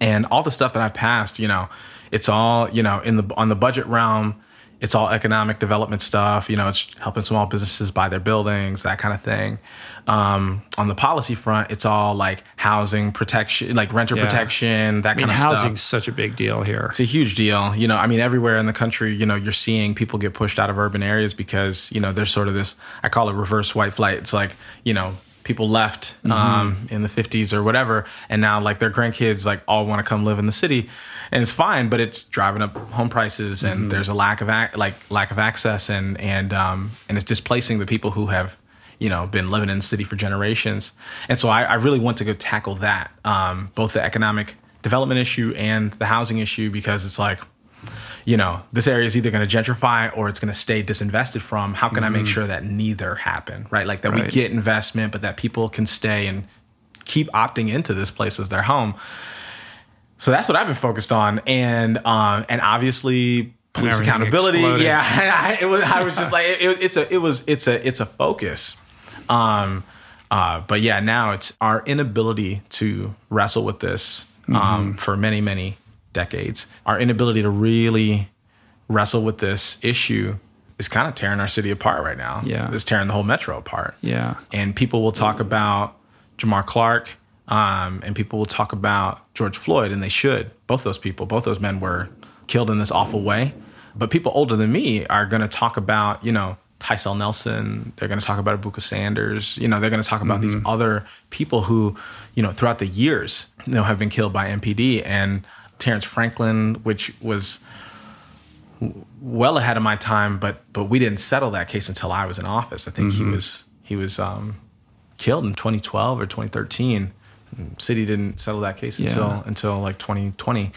And all the stuff that I've passed, you know, it's all you know in the on the budget realm it's all economic development stuff. You know, it's helping small businesses buy their buildings, that kind of thing. Um, on the policy front, it's all like housing protection, like renter yeah. protection, that I mean, kind of stuff. Housing's such a big deal here. It's a huge deal. You know, I mean, everywhere in the country, you know, you're seeing people get pushed out of urban areas because you know there's sort of this. I call it reverse white flight. It's like you know people left mm-hmm. um, in the 50s or whatever and now like their grandkids like all want to come live in the city and it's fine but it's driving up home prices and mm-hmm. there's a lack of ac- like lack of access and and um, and it's displacing the people who have you know been living in the city for generations and so i, I really want to go tackle that um, both the economic development issue and the housing issue because it's like you know, this area is either going to gentrify or it's going to stay disinvested from. How can mm-hmm. I make mm-hmm. sure that neither happen, right? Like that right. we get investment, but that people can stay and keep opting into this place as their home. So that's what I've been focused on, and um, and obviously police accountability. Exploded. Yeah, I, it was. I was just like, it, it's a, it was, it's a, it's a focus. Um, uh, but yeah, now it's our inability to wrestle with this um, mm-hmm. for many, many decades. Our inability to really wrestle with this issue is kind of tearing our city apart right now. Yeah. It's tearing the whole metro apart. Yeah. And people will talk about Jamar Clark um, and people will talk about George Floyd, and they should. Both those people, both those men were killed in this awful way. but people older than me are going to talk about, you know, Tycel Nelson. They're going to talk about Abuka Sanders. You know, they're going to talk about mm-hmm. these other people who, you know, throughout the years, you know, have been killed by MPD and Terrence Franklin, which was well ahead of my time, but but we didn't settle that case until I was in office. I think mm-hmm. he was he was um, killed in 2012 or 2013. City didn't settle that case yeah. until until like 2020,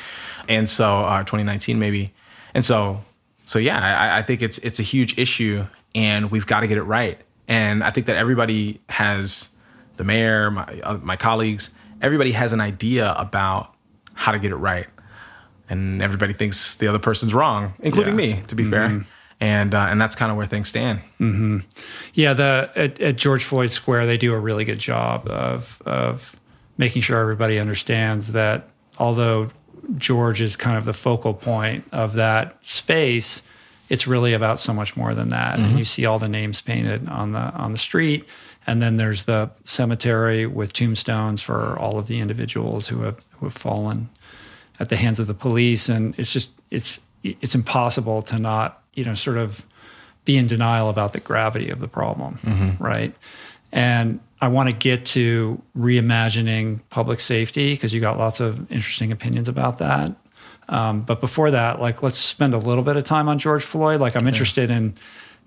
and so uh, 2019 maybe, and so so yeah, I, I think it's it's a huge issue, and we've got to get it right. And I think that everybody has the mayor, my uh, my colleagues, everybody has an idea about how to get it right, and everybody thinks the other person's wrong, including yeah. me, to be mm-hmm. fair and uh, and that's kind of where things stand. Mm-hmm. Yeah, the at, at, George Floyd Square, they do a really good job of of making sure everybody understands that although George is kind of the focal point of that space, it's really about so much more than that. Mm-hmm. And you see all the names painted on the on the street, and then there's the cemetery with tombstones for all of the individuals who have who have fallen at the hands of the police. And it's just it's it's impossible to not you know sort of be in denial about the gravity of the problem, mm-hmm. right? And I want to get to reimagining public safety because you got lots of interesting opinions about that. Um, but before that, like let's spend a little bit of time on George Floyd. Like I'm interested in,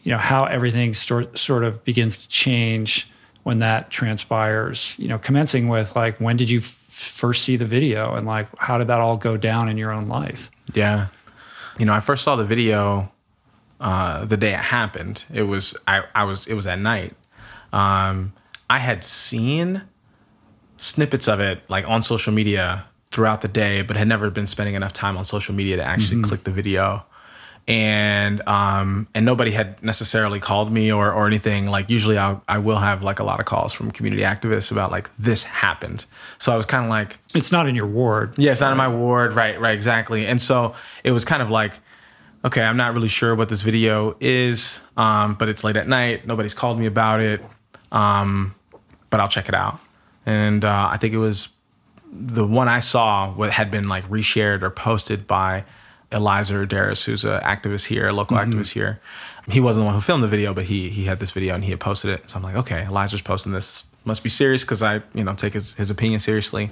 you know, how everything sort sort of begins to change when that transpires. You know, commencing with like when did you f- first see the video and like how did that all go down in your own life? Yeah, you know, I first saw the video uh, the day it happened. It was I, I was it was at night. Um, I had seen snippets of it like on social media throughout the day, but had never been spending enough time on social media to actually mm-hmm. click the video. And um, and nobody had necessarily called me or or anything. Like usually I I will have like a lot of calls from community activists about like this happened. So I was kind of like it's not in your ward. Yeah, it's not in my ward. Right, right, exactly. And so it was kind of like okay, I'm not really sure what this video is, um, but it's late at night. Nobody's called me about it. Um, but I'll check it out. And uh, I think it was the one I saw what had been like reshared or posted by Eliza Darris, who's an activist here, a local mm-hmm. activist here. He wasn't the one who filmed the video, but he he had this video and he had posted it. So I'm like, okay, Eliza's posting this. Must be serious because I, you know, take his, his opinion seriously.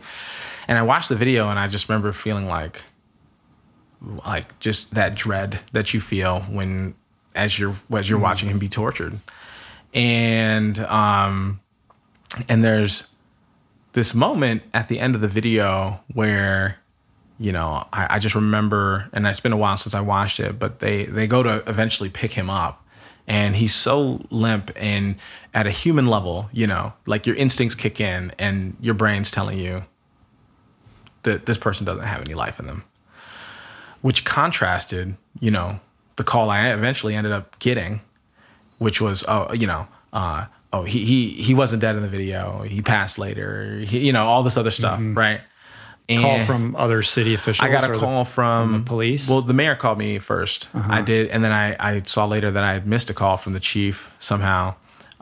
And I watched the video and I just remember feeling like like just that dread that you feel when as you're as you're mm-hmm. watching him be tortured. And um and there's this moment at the end of the video where you know I, I, just remember and it's been a while since i watched it but they they go to eventually pick him up. And he's so limp and at a human level you know like your instincts kick in and your brain's telling you that this person doesn't have any life in them. Which contrasted you know the call i eventually ended up getting which was oh you know uh, oh he he he wasn't dead in the video. He passed later. He, you know all this other stuff mm-hmm. right? And call from other city officials i got a call the, from, from, the police? Well the mayor called me 1st uh-huh. i did and then I, I saw later that i had missed a call from the chief somehow.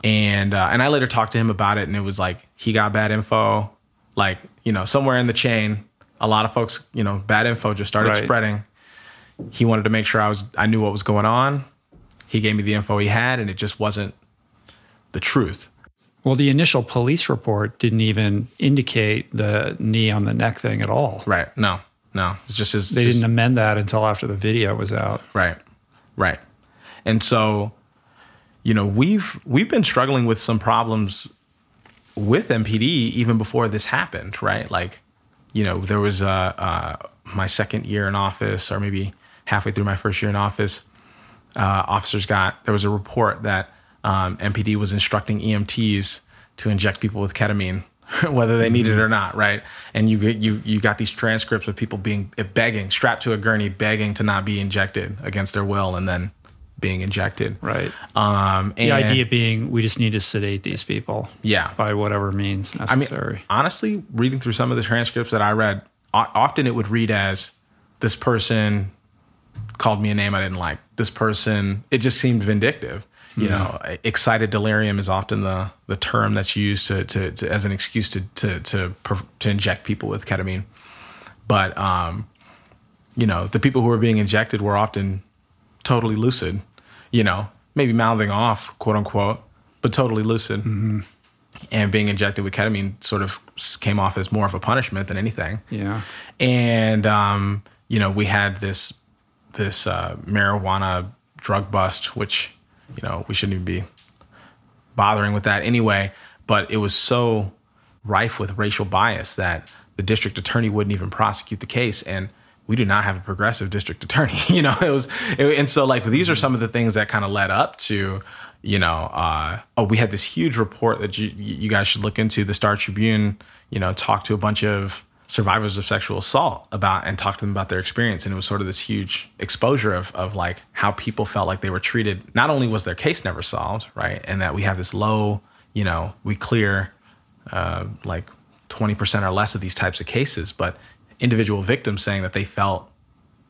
And uh, and i later talked to him about it and it was like he got bad info like you know somewhere in the chain. A lot of folks you know bad info just started right. spreading. He wanted to make sure i was i knew what was going on. He gave me the info he had and it just wasn't the truth. Well, the initial police report didn't even indicate the knee on the neck thing at all. Right. No, no. It's just as they just, didn't amend that until after the video was out. Right. Right. And so, you know, we've we've been struggling with some problems with MPD even before this happened. Right. Like, you know, there was uh, uh, my second year in office, or maybe halfway through my first year in office. Uh, officers got there was a report that um, MPD was instructing EMTs to inject people with ketamine, whether they needed it or not, right? And you you you got these transcripts of people being begging, strapped to a gurney, begging to not be injected against their will, and then being injected. Right. Um, the idea being we just need to sedate these people. Yeah. By whatever means necessary. I mean, honestly, reading through some of the transcripts that I read, often it would read as this person called me a name I didn't like. This person, it just seemed vindictive you mm-hmm. know excited delirium is often the the term that's used to, to, to as an excuse to to to to inject people with ketamine but um you know the people who were being injected were often totally lucid, you know, maybe mouthing off, quote unquote, but totally lucid. Mm-hmm. And being injected with ketamine sort of came off as more of a punishment than anything. Yeah. And um, you know, we had this this uh, marijuana drug bust, which you know we shouldn't even be bothering with that anyway. But it was so rife with racial bias that the district attorney wouldn't even prosecute the case, and we do not have a progressive district attorney. you know, it was, it, and so like these are some of the things that kind of led up to you know, uh, oh, we had this huge report that you you guys should look into. The Star Tribune, you know, talked to a bunch of survivors of sexual assault about and talked to them about their experience, and it was sort of this huge exposure of of like how people felt like they were treated. Not only was their case never solved, right, and that we have this low, you know, we clear uh, like twenty percent or less of these types of cases, but individual victims saying that they felt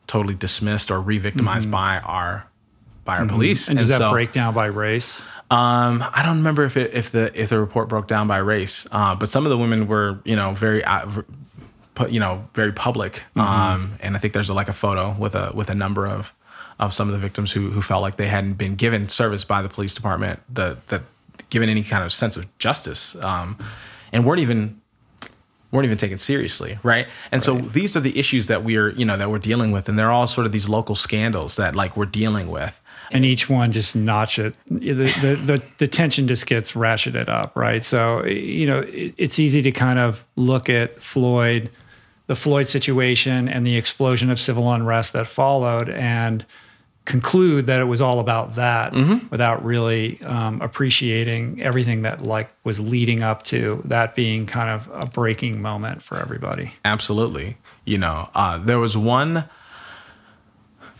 totally dismissed or re-victimized mm-hmm. by our by our mm-hmm. police. And does and that so, break down by race? Um, I don't remember if it, if the if the report broke down by race, uh, but some of the women were you know very uh, you know very public, mm-hmm. um, and I think there's a, like a photo with a with a number of of some of the victims who who felt like they hadn't been given service by the police department, the that given any kind of sense of justice, um, and weren't even weren't even taken seriously, right? And right. so these are the issues that we're you know that we're dealing with, and they're all sort of these local scandals that like we're dealing with and each one just notch it. The, the, the, the, tension just gets ratcheted up, right? So, you know, it, it's easy to kind of look at Floyd, the Floyd situation, and the explosion of civil unrest that followed, and conclude that it was all about that mm-hmm. without really um, appreciating everything that like was leading up to that being kind of a breaking moment for everybody absolutely you know uh, there was one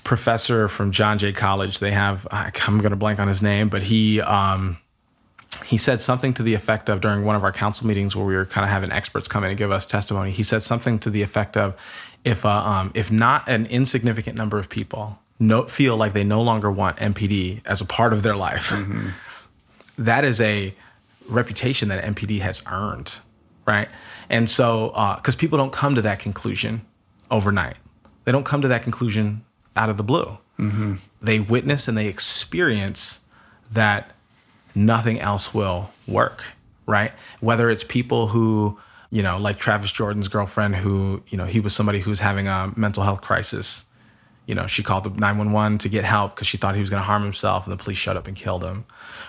professor from John Jay College. They have I'm going to blank on his name, but he um, he said something to the effect of during one of our council meetings where we were kind of having experts come in and give us testimony. He said something to the effect of if uh, um, if not an insignificant number of people no, feel like they no longer want MPD as a part of their life, mm-hmm. that is a reputation that MPD has earned, right? And so, because uh, people don't come to that conclusion overnight, they don't come to that conclusion out of the blue. Mm-hmm. They witness and they experience that nothing else will work, right? Whether it's people who, you know, like Travis Jordan's girlfriend, who, you know, he was somebody who's having a mental health crisis. You know, she called the 911 to get help because she thought he was going to harm himself, and the police showed up and killed him.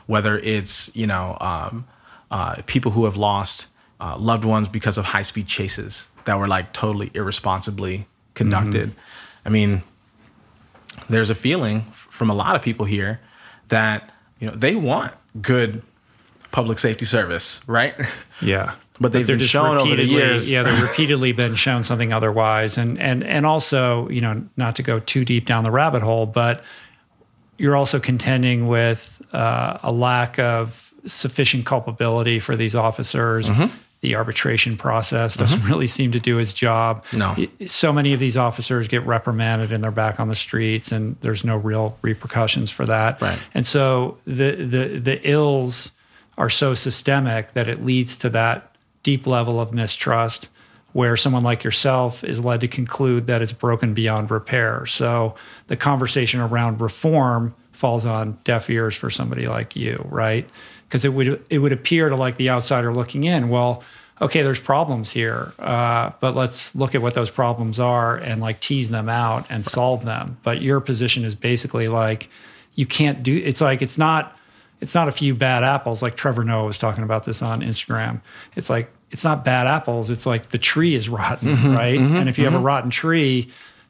Whether it's, you know, um, uh, people who have lost uh, loved ones because of high speed chases that were like totally irresponsibly conducted. Mm-hmm. I mean, there's a feeling from a lot of people here that you know they want good public safety service, right? Yeah. But they've but been shown over the years. Yeah, they've repeatedly been shown something otherwise. And and and also, you know, not to go too deep down the rabbit hole, but you're also contending with uh, a lack of sufficient culpability for these officers. Mm-hmm the arbitration process doesn't mm-hmm. really seem to do its job. No. So many of these officers get reprimanded and they're back on the streets and there's no real repercussions for that. Right. And so the the the ills are so systemic that it leads to that deep level of mistrust where someone like yourself is led to conclude that it's broken beyond repair. So the conversation around reform falls on deaf ears for somebody like you, right? Because it would it would appear to like the outsider looking in, well, okay, there's problems here, uh, but let's look at what those problems are and like tease them out and solve them. But your position is basically like you can't do. It's like it's not it's not a few bad apples. Like Trevor Noah was talking about this on Instagram. It's like it's not bad apples. It's like the tree is rotten, mm-hmm, right? Mm-hmm, and if you mm-hmm. have a mm-hmm. rotten tree,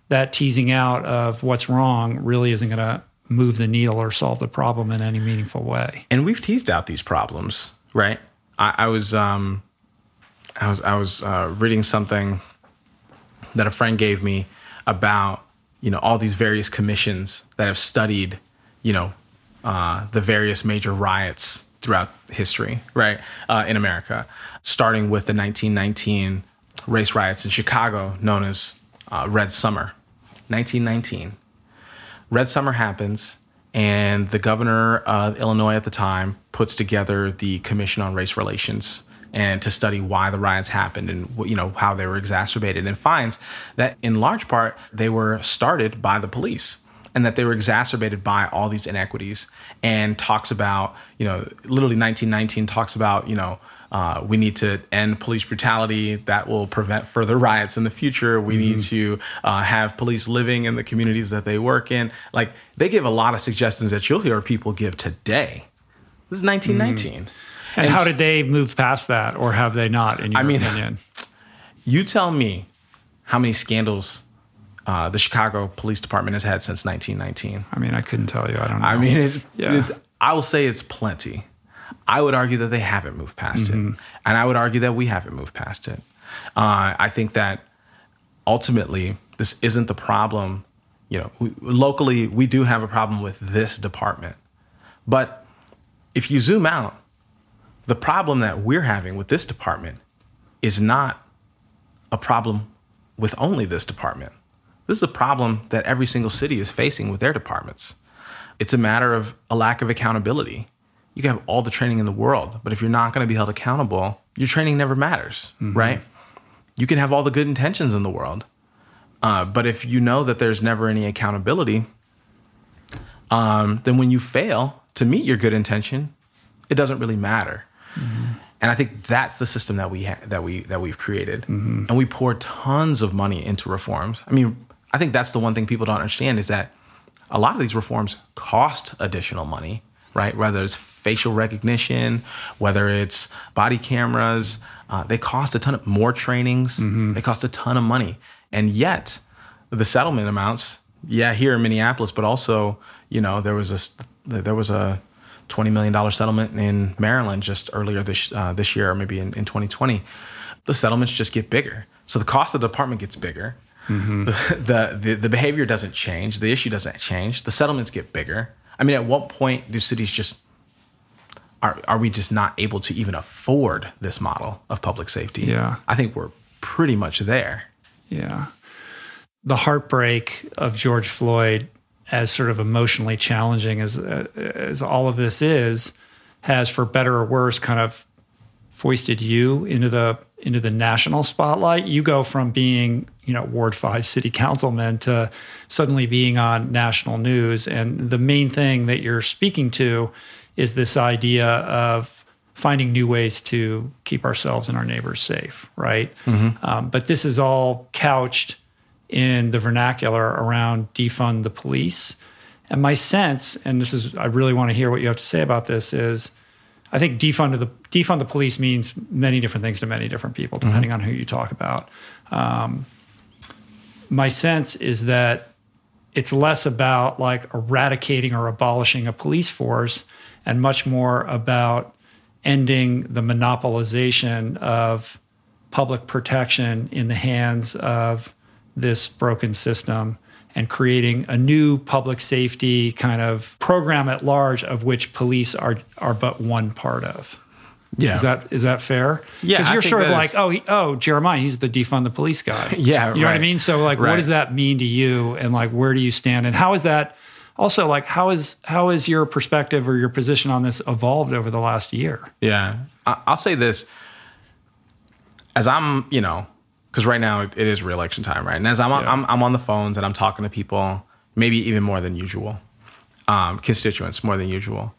that teasing out of what's wrong really isn't going to move the needle or solve the problem in any meaningful way. And we've teased out these problems, right? I, I was um, I was I was uh, reading something that a friend gave me about you know all these various commissions that have studied you know uh, the various major riots throughout history, right, uh, in America, starting with the 1919 race riots in Chicago, known as uh, Red Summer, 1919. Red Summer happens, and the governor of Illinois at the time puts together the Commission on Race Relations and to study why the riots happened and you know how they were exacerbated and finds that in large part they were started by the police and that they were exacerbated by all these inequities and talks about, you know, literally 1919 talks about, you know, uh, we need to end police brutality that will prevent further riots in the future. We mm-hmm. need to uh, have police living in the communities that they work in. Like they give a lot of suggestions that you'll hear people give today. This is 1919. Mm. And, and, how did they move past that, or have they not? In your I mean, opinion, you tell me how many scandals uh, the Chicago Police Department has had since 1919. I mean, I couldn't tell you. I don't know. I mean, it's, yeah. it's, I will say it's plenty. I would argue that they haven't moved past mm-hmm. it. And I would argue that we haven't moved past it. Uh, I think that ultimately, this isn't the problem. You know, we, locally, we do have a problem with this department. But if you zoom out, the problem that we're having with this department is not a problem with only this department. This is a problem that every single city is facing with their departments. It's a matter of a lack of accountability. You can have all the training in the world, but if you're not going to be held accountable, your training never matters, mm-hmm. right? You can have all the good intentions in the world, uh, but if you know that there's never any accountability, um, then when you fail to meet your good intention, it doesn't really matter. Mm-hmm. And I think that's the system that we ha- that we that we've created, mm-hmm. and we pour tons of money into reforms. I mean, I think that's the one thing people don't understand is that a lot of these reforms cost additional money, right? Whether it's facial recognition, whether it's body cameras, uh, they cost a ton of more trainings. Mm-hmm. They cost a ton of money, and yet the settlement amounts, yeah, here in Minneapolis, but also, you know, there was a there was a twenty million dollar settlement in Maryland just earlier this uh, this year, or maybe in, in 2020. The settlements just get bigger, so the cost of the department gets bigger Mm-hmm. The, the, the behavior doesn't change. The issue doesn't change. The settlements get bigger. I mean, at what point do cities just are are we just not able to even afford this model of public safety? Yeah, I think we're pretty much there. Yeah, the heartbreak of George Floyd, as sort of emotionally challenging as as all of this is, has, for better or worse, kind of foisted you into the into the national spotlight. You go from being you know Ward Five city councilman to suddenly being on national news, and the main thing that you're speaking to is this idea of finding new ways to keep ourselves and our neighbors safe, right? Mm-hmm. Um, but this is all couched in the vernacular around defund the police. And my sense, and this is, I really want to hear what you have to say about this, is I think defund the defund the police means many different things to many different people, depending mm-hmm. on who you talk about. Um, my sense is that it's less about like eradicating or abolishing a police force and much more about ending the monopolization of public protection in the hands of this broken system and creating a new public safety kind of program at large of which police are are but one part of. Yeah. Is that is that fair? Yeah. Because you're sort of like, oh, he, oh, Jeremiah, he's the defund the police guy. yeah. You know right. what I mean? So like, right. what does that mean to you? And like, where do you stand? And how is that? Also, like, how is how is your perspective or your position on this evolved over the last year? Yeah, I'll say this: as I'm, you know, because right now it is reelection time, right? And as I'm, yeah. I'm I'm on the phones and I'm talking to people, maybe even more than usual, um, constituents more than usual,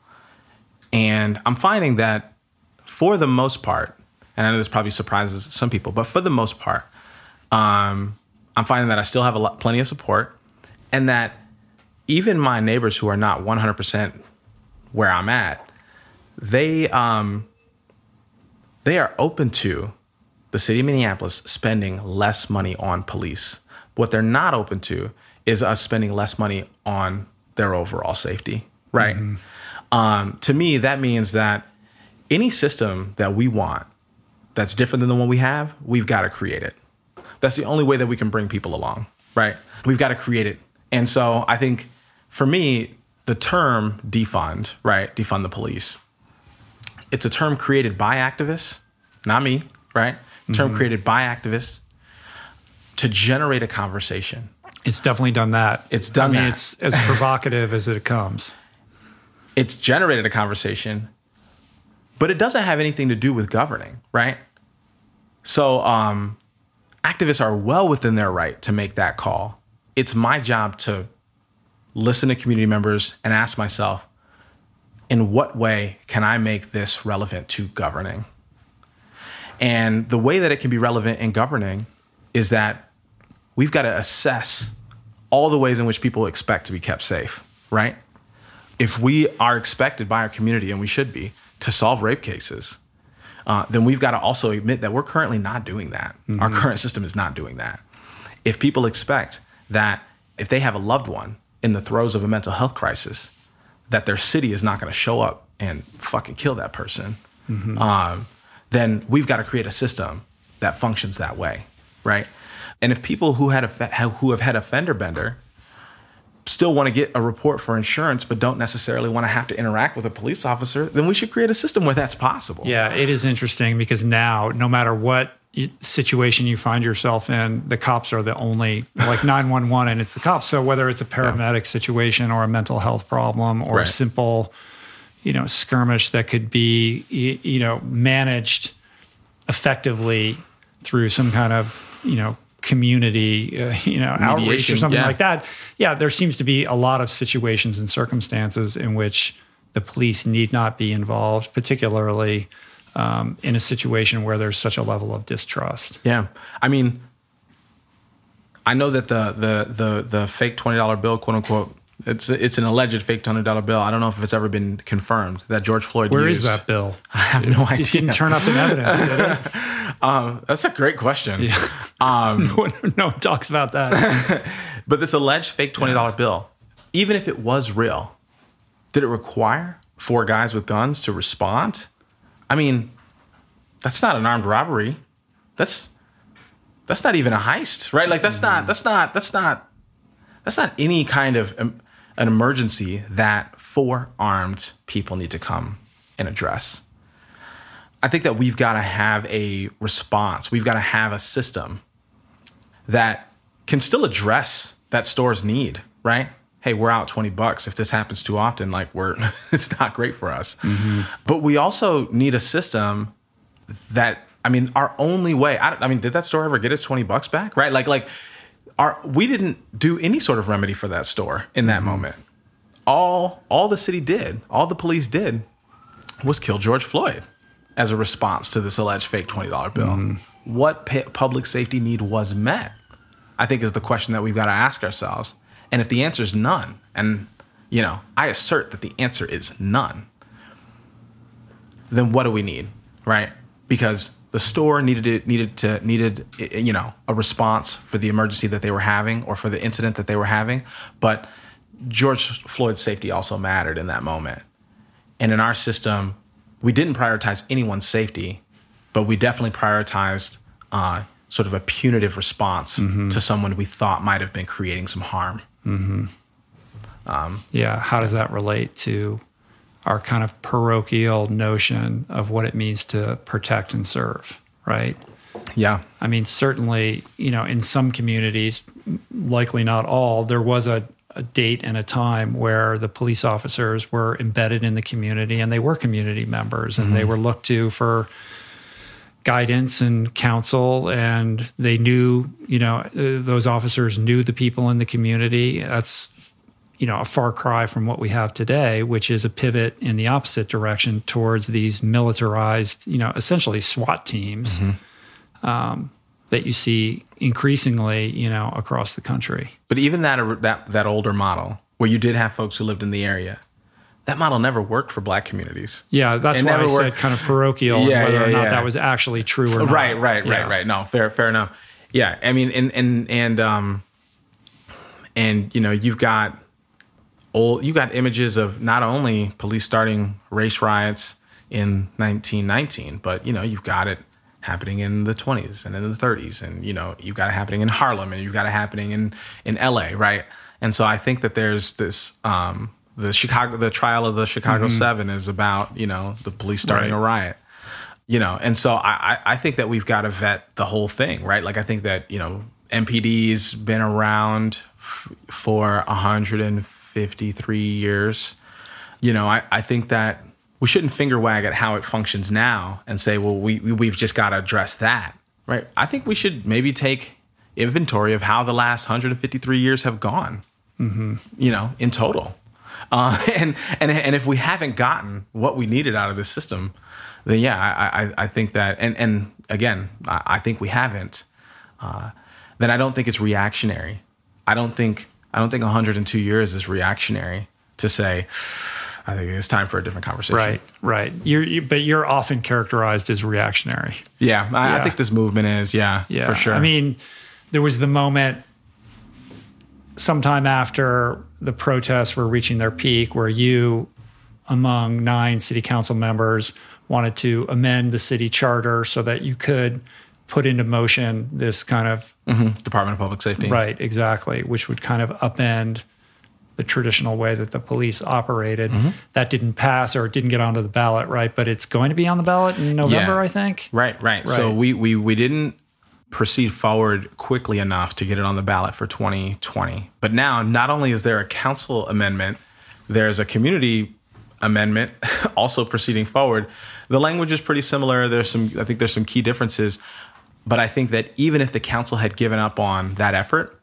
and I'm finding that for the most part, and I know this probably surprises some people, but for the most part, um, I'm finding that I still have a lot, plenty of support, and that even my neighbors who are not 100% where I'm at, they um, they are open to the city of Minneapolis spending less money on police. What they're not open to is us spending less money on their overall safety, right? Mm-hmm. Um, to me, that means that any system that we want that's different than the one we have, we've got to create it. That's the only way that we can bring people along, right? We've got to create it. And so I think for me, the term defund, right? Defund the police. It's a term created by activists, not me, right? Term mm-hmm. created by activists to generate a conversation. It's definitely done that. It's done I mean, that. it's as provocative as it comes. It's generated a conversation but it doesn't have anything to do with governing, right? So um, activists are well within their right to make that call. It's my job to listen to community members, and ask myself, in what way can I make this relevant to governing? And the way that it can be relevant in governing is that we've got to assess all the ways in which people expect to be kept safe, right? If we are expected by our community, and we should be, to solve rape cases, uh, then we've got to also admit that we're currently not doing that. Our current system is not doing that. If people expect that if they have a loved one in the throes of a mental health crisis, that their city is not going to show up and fucking kill that person, um, then we've got to create a system that functions that way, right? And if people who had a, who have had a fender bender still want to get a report for insurance but don't necessarily want to have to interact with a police officer, then we should create a system where that's possible. Yeah, it is interesting because now, no matter what situation you find yourself in, the cops are the only, like 911, and it's the cops. So whether it's a paramedic situation or a mental health problem or Right. a simple, you know, skirmish that could be, you know, managed effectively through some kind of, you know, community, uh, you know, outreach or something yeah. like that. Yeah, there seems to be a lot of situations and circumstances in which the police need not be involved, particularly um, in a situation where there's such a level of distrust. Yeah, I mean, I know that the the the the fake twenty dollar bill, quote unquote, it's it's an alleged fake twenty dollar bill. I don't know if it's ever been confirmed that George Floyd. Where is used. that bill? I have no idea. It didn't turn up in evidence, it? Um, that's a great question. no, one, no one talks about that. But this alleged fake twenty dollar bill, even if it was real, did it require four guys with guns to respond? I mean, that's not an armed robbery. That's that's not even a heist, right? Like that's not that's not that's not that's not any kind of um, an emergency that four armed people need to come and address. I think that we've got to have a response. We've got to have a system that can still address that store's need, right? Hey, we're out 20 bucks. If this happens too often, like we're it's not great for us. Mm-hmm. But we also need a system that I mean, our only way. I, I mean, did that store ever get its 20 bucks back? Right? Like like our we didn't do any sort of remedy for that store in that mm-hmm. moment. All all the city did, all the police did was kill George Floyd as a response to this alleged fake $20 bill. Mm-hmm. What pa- public safety need was met? I think is the question that we've got to ask ourselves. And if the answer is none, and you know, I assert that the answer is none, then what do we need, right? Because the store needed it needed to needed you know a response for the emergency that they were having or for the incident that they were having, but George Floyd's safety also mattered in that moment. And in our system, we didn't prioritize anyone's safety, but we definitely prioritized uh, sort of a punitive response mm-hmm. to someone we thought might have been creating some harm. Mm-hmm. Um, yeah, how does that relate to our kind of parochial notion of what it means to protect and serve, right? Yeah. I mean, certainly, you know, in some communities, likely not all, there was a, a date and a time where the police officers were embedded in the community and they were community members and they were looked to for guidance and counsel and they knew you know uh, those officers knew the people in the community that's you know a far cry from what we have today which is a pivot in the opposite direction towards these militarized you know essentially SWAT teams um, that you see increasingly you know across the country But even that that that older model where you did have folks who lived in the area, that model never worked for black communities. yeah that's It why I never said kind of parochial Yeah, whether yeah, or not yeah. that was actually true or not Right, right, right, right. No, fair, fair enough. Yeah, I mean, and and and um, and you know, you've got old, you got images of not only police starting race riots in 1919, but you know, you've got it happening in the 20s and in the 30s, and you know, you've got it happening in Harlem, and you've got it happening in in LA, right? And so I think that there's this. Um, the Chicago, the trial of the Chicago Seven is about you know the police starting Right. a riot you know and so I, I I think that we've got to vet the whole thing right like i think that you know mpd's been around f- for 153 years you know I, I think that we shouldn't finger wag at how it functions now and say well we, we we've just got to address that right i think we should maybe take inventory of how the last 153 years have gone you know, in total. Uh, and and and if we haven't gotten what we needed out of this system, then yeah, I I, I think that and and again, I, I think we haven't. Uh, then I don't think it's reactionary. I don't think I don't think 102 years is reactionary to say. I think it's time for a different conversation. Right, right. You're, you, but you're often characterized as reactionary. Yeah, I, Yeah. I think this movement is. Yeah, Yeah, for sure. I mean, there was the moment sometime after the protests were reaching their peak where you, among nine city council members, wanted to amend the city charter so that you could put into motion this kind of Mhm. Department of Public Safety. right, exactly, which would kind of upend the traditional way that the police operated. Mm-hmm. That didn't pass or it didn't get onto the ballot, right? But it's going to be on the ballot in November, Yeah. I think. Right, right. So we we we didn't proceed forward quickly enough to get it on the ballot for 2020. But now, not only is there a council amendment, there's a community amendment also proceeding forward. The language is pretty similar. There's some I think there's some key differences, but I think that even if the council had given up on that effort,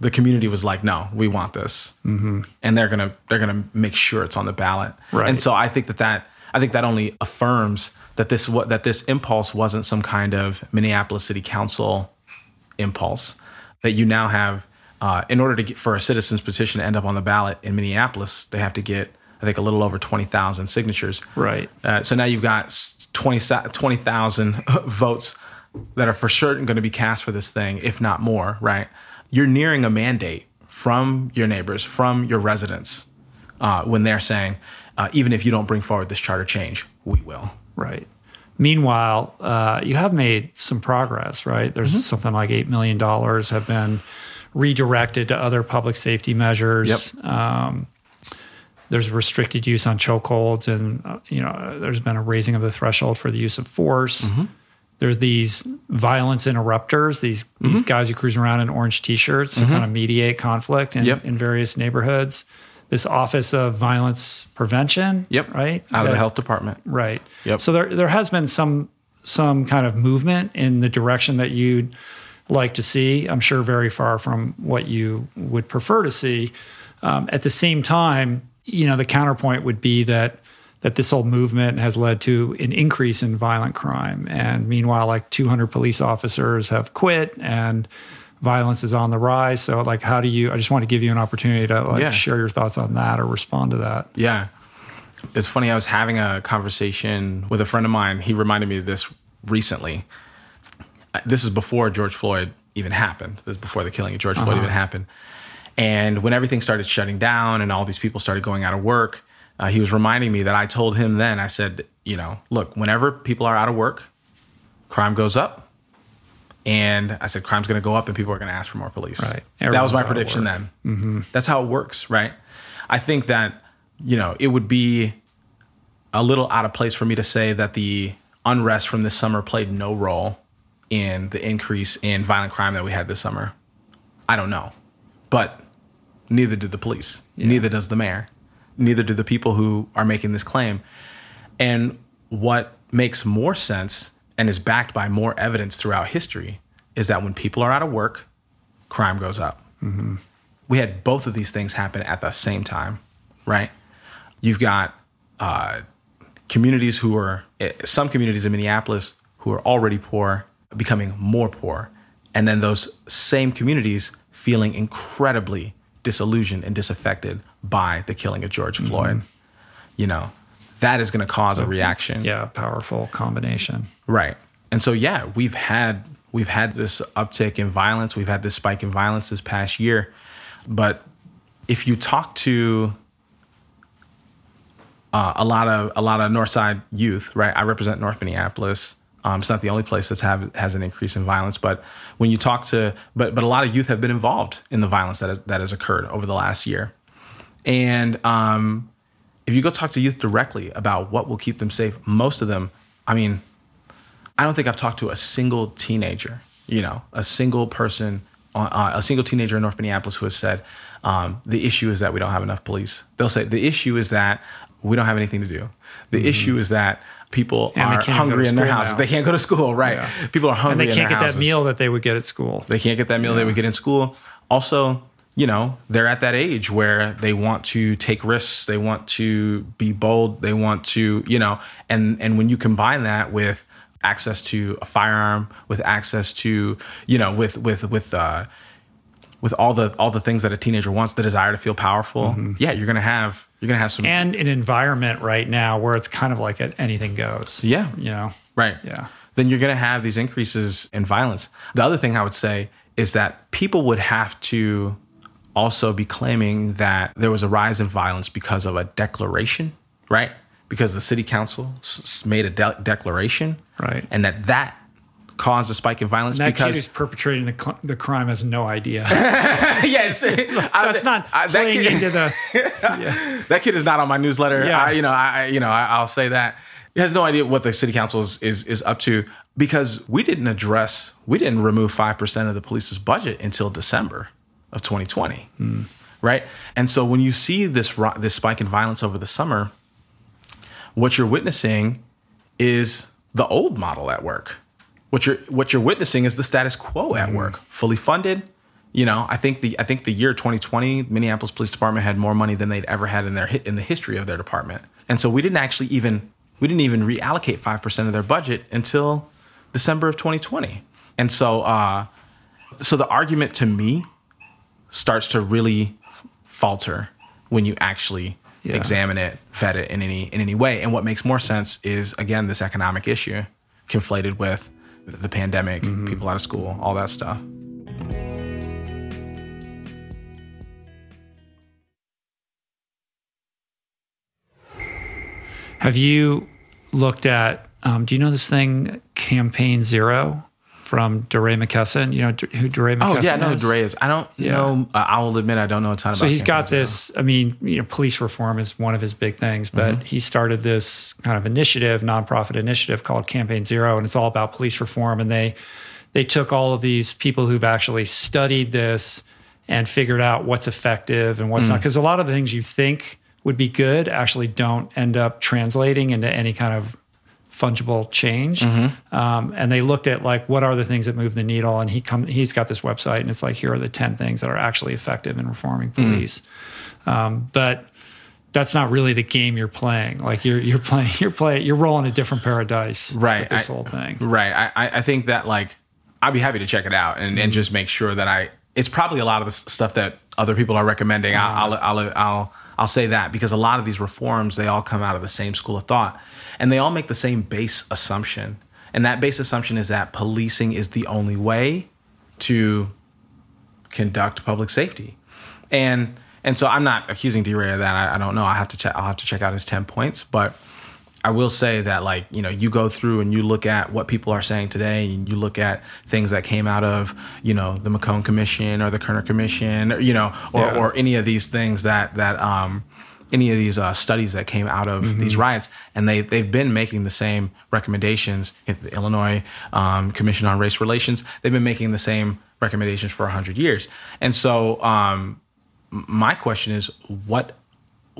the community was like, "No, we want this," mm-hmm. and they're gonna they're gonna make sure it's on the ballot. Right. And so I think that that I think that only affirms that this what that this impulse wasn't some kind of Minneapolis City Council impulse. That you now have, uh, in order to get for a citizens petition to end up on the ballot in Minneapolis, they have to get I think a little over twenty thousand signatures. Right. Uh, so now you've got s- 20 20,000 votes that are for sure going to be cast for this thing, if not more, right? You're nearing a mandate from your neighbors, from your residents, uh, when they're saying, uh, even if you don't bring forward this charter change, we will. Right. Meanwhile, uh, you have made some progress, right? There's Mm-hmm. something like $8 million have been redirected to other public safety measures. Um, there's restricted use on chokeholds, and uh, you know there's been a raising of the threshold for the use of force. Mm-hmm. There's these violence interrupters, these Mm-hmm. these guys who cruise around in orange t-shirts to kind of mediate conflict in, Yep. in various neighborhoods. This Office of Violence Prevention, Yep. right, Out of That- the health department. Right. Yep. So there there has been some some kind of movement in the direction that you'd like to see. I'm sure very far from what you would prefer to see. Um, at the same time, you know, the counterpoint would be that that this whole movement has led to an increase in violent crime, and meanwhile, like 200 police officers have quit, and violence is on the rise. So, like, how do you? I just want to give you an opportunity to like Yeah. share your thoughts on that or respond to that. Yeah. It's funny. I was having a conversation with a friend of mine. He reminded me of this recently. This is before George Floyd even happened. This is before the killing of George Floyd uh-huh. even happened. And when everything started shutting down and all these people started going out of work, uh, he was reminding me that I told him then, I said, you know, look, whenever people are out of work, crime goes up. And I said, crime's going to go up and people are going to ask for more police. Right. that was my prediction then. Mm-hmm. That's how it works, right? I think that, you know, it would be a little out of place for me to say that the unrest from this summer played no role in the increase in violent crime that we had this summer. I don't know. But neither did the police. Neither does the mayor. Neither do the people who are making this claim. And what makes more sense and is backed by more evidence throughout history is that when people are out of work, crime goes up. We had both of these things happen at the same time, right? You've got uh, communities who are, eh, some communities in Minneapolis who are already poor becoming more poor. And then those same communities feeling incredibly disillusioned and disaffected by the killing of George Floyd. You know, that is going to cause a reaction. Yeah, powerful combination. Right. And so yeah, we've had we've had this uptick in violence, we've had this spike in violence this past year. But if you talk to uh, a lot of a lot of Northside youth, right? I represent North Minneapolis. Um, it's not the only place that's have has an increase in violence, but when you talk to but but a lot of youth have been involved in the violence that has, that has occurred over the last year, and um, if you go talk to youth directly about what will keep them safe, most of them, I mean, I don't think I've talked to a single teenager, you know, a single person, uh, a single teenager in North Minneapolis who has said, um, the issue is that we don't have enough police. They'll say, the issue is that we don't have anything to do. The issue is that people. And are can't even go to hungry in their houses. now. They can't go to school, right? Yeah. People are And hungry they can't get houses. that meal that they would get at school. They can't get that meal they would get in school. Also, you know, they're at that age where they want to take risks, they want to be bold, they want to, you know, and and when you combine that with access to a firearm, with access to, you know, with with with uh with all the all the things that a teenager wants, the desire to feel powerful, yeah, you're gonna have you're gonna have some and an environment right now where it's kind of like anything goes. Yeah. You know? right. Yeah. Then you're gonna have these increases in violence. The other thing I would say is that people would have to also be claiming that there was a rise in violence because of a declaration, right? Because the city council s- made a de- declaration, Right. And that that caused a spike in violence That kid because who's perpetrating the, cl- the crime has no idea. yeah, it's, That's not I- that playing kid- into the. Yeah. that kid is not on my newsletter. Yeah. I, you know, I, I- you know, I, I'll say that he has no idea what the city council is, is is up to because we didn't address, we didn't remove five percent of the police's budget until December of 2020, right? And so when you see this ro- this spike in violence over the summer, what you're witnessing is the old model at work. What you're what you're witnessing is the status quo at work, fully funded. You know, I think the I think the year 2020, Minneapolis Police Department had more money than they'd ever had in their in the history of their department, and so we didn't actually even we didn't even reallocate five percent of their budget until December of 2020, and so uh, so the argument to me starts to really falter when you actually Yeah. examine it, vet it in any in any way. And what makes more sense is again this economic issue conflated with the pandemic, people out of school, all that stuff. Have you looked at? Um, do you know this thing, Campaign Zero, from DeRay McKesson? You know who DeRay McKesson Oh yeah, I know who is? Is. I don't Yeah. know. Uh, I will admit I don't know a ton about. So he's got this. I mean, you know, police reform is one of his big things, but Mm-hmm. he started this kind of initiative, nonprofit initiative called Campaign Zero, and it's all about police reform. And they they took all of these people who've actually studied this and figured out what's effective and what's Mm. not. Because a lot of the things you think would be good actually don't end up translating into any kind of fungible change. Mm-hmm. Um, and they looked at like what are the things that move the needle, and he come he's got this website, and it's like here are the ten things that are actually effective in reforming Mm. police. Um, but that's not really the game you're playing. Like you're you're playing you're playing you're rolling a different pair of dice. Right, with this I- whole thing. Right. I, I think that like I'd be happy to check it out and, and just make sure that I. It's probably a lot of the stuff that other people are recommending. I'll, I'll I'll I'll I'll say that because a lot of these reforms they all come out of the same school of thought, and they all make the same base assumption. And that base assumption is that policing is the only way to conduct public safety. And and so I'm not accusing DeRay of that. I, I don't know. I have to check. I'll have to check out his ten points, but I will say that like you know you go through and you look at what people are saying today, and you look at things that came out of you know the McCone Commission or the Kerner Commission, or, you know, or, Yeah. or any of these things that that um any of these uh, studies that came out of these riots, and they they've been making the same recommendations. The Illinois um, Commission on Race Relations, they've been making the same recommendations for hundred years, and so um, my question is, what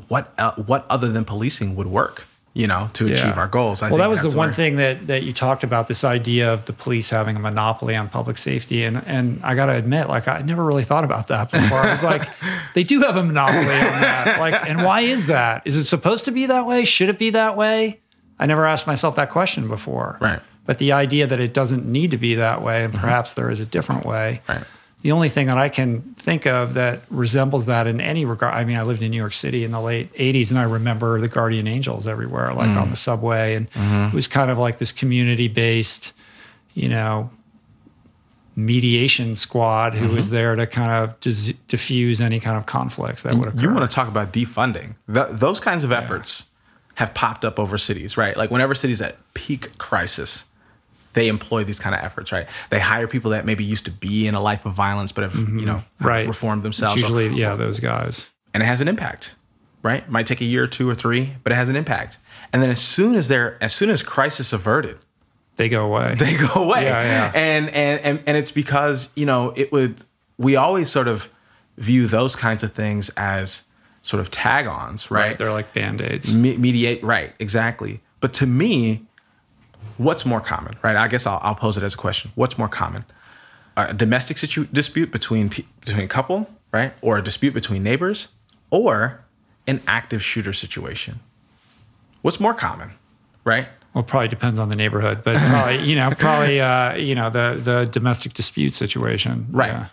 what el what other than policing would work? You know, to achieve our goals. I well, that was the one where- thing that that you talked about this idea of the police having a monopoly on public safety, and and I got to admit, like I never really thought about that before. I was like, they do have a monopoly on that, like, and why is that? Is it supposed to be that way? Should it be that way? I never asked myself that question before. Right. But the idea that it doesn't need to be that way, and mm-hmm. perhaps there is a different way. Right. The only thing that I can think of that resembles that in any regard, I mean, I lived in New York City in the late 80s and I remember the Guardian Angels everywhere, like on mm. the subway. And mm-hmm. it was kind of like this community based, you know, mediation squad who was mm-hmm. there to kind of dis- diffuse any kind of conflicts that would occur. You want to talk about defunding? Th- those kinds of efforts have popped up over cities, right? Like whenever cities at peak crisis, they employ these kind of efforts, right? They hire people that maybe used to be in a life of violence, but have you know Mm-hmm. right. reformed It's themselves. usually, yeah, those guys. and it has an impact, right? Might take a year or two or three, but it has an impact. And then as soon as they're as soon as crisis averted, They go away. they go away. Yeah, yeah. And, and and and it's because you know it would. We always sort of view those kinds of things as sort of tag-ons, right? They're like band aids. Me- mediate, right? Exactly. But to me, what's more common, right? I guess I'll, I'll pose it as a question. What's more common? A domestic situ- dispute between between a couple right? Or a dispute between neighbors, or an active shooter situation? What's more common, right? Well, probably depends on the neighborhood, but probably you know probably uh, you know the the domestic dispute situation, Right. Yeah.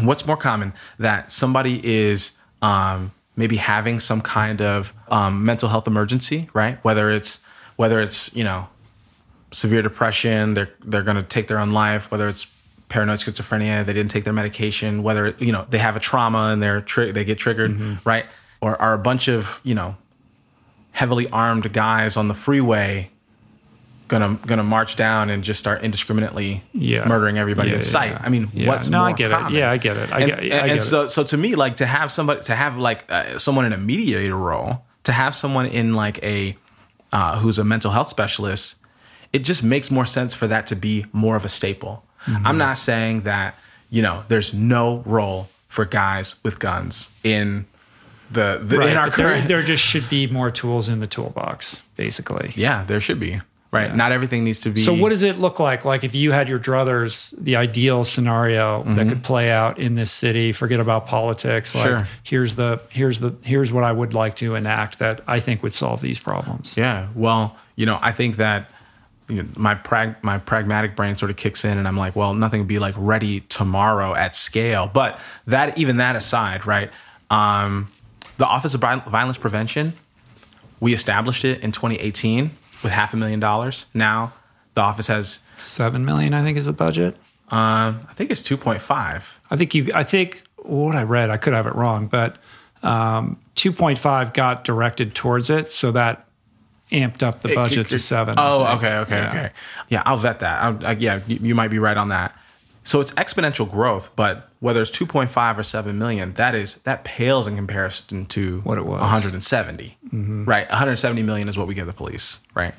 What's more common that somebody is um, maybe having some kind of um, mental health emergency, right? Whether it's whether it's you know severe depression, they're they're going to take their own life. Whether it's paranoid schizophrenia, they didn't take their medication. Whether you know they have a trauma and they're tri- they get triggered, right? Or are a bunch of you know heavily armed guys on the freeway gonna gonna march down and just start indiscriminately Yeah. murdering everybody Yeah, in sight? yeah. I mean, Yeah. what's No, more I get it. Yeah, I get it. I and, get- I and, get and it. so so to me, like to have somebody to have like uh, someone in a mediator role, to have someone in like a uh, who's a mental health specialist, it just makes more sense for that to be more of a staple. Mm-hmm. I'm not saying that you know there's no role for guys with guns in the, the in our but there, current there just should be more tools in the toolbox, basically. yeah there should be right. Not everything needs to be. So, what does it look like? Like, if you had your druthers, the ideal scenario Mm-hmm. that could play out in this city. Forget about politics. Like, Sure. here's the here's the here's what I would like to enact that I think would solve these problems. Yeah. Well, you know, I think that you know, my prag- my pragmatic brain sort of kicks in, and I'm like, well, nothing would be like ready tomorrow at scale. But that, even that aside, right? Um, the Office of Violence Prevention, we established it in 2018 with half a million dollars. Now the office has, Seven million, I think, is the budget. um, I think it's 2.5. I think you. I think what I read, I could have it wrong, but um, 2.5 got directed towards it, so that amped up the budget to seven. Oh, okay, okay, Yeah. okay. Yeah, I'll vet that. I'll, I, yeah, you, you might be right on that. So it's exponential growth, but whether it's 2.5 or 7 million, that is that pales in comparison to What it was. 170. Right, 170 million is what we give the police. Right,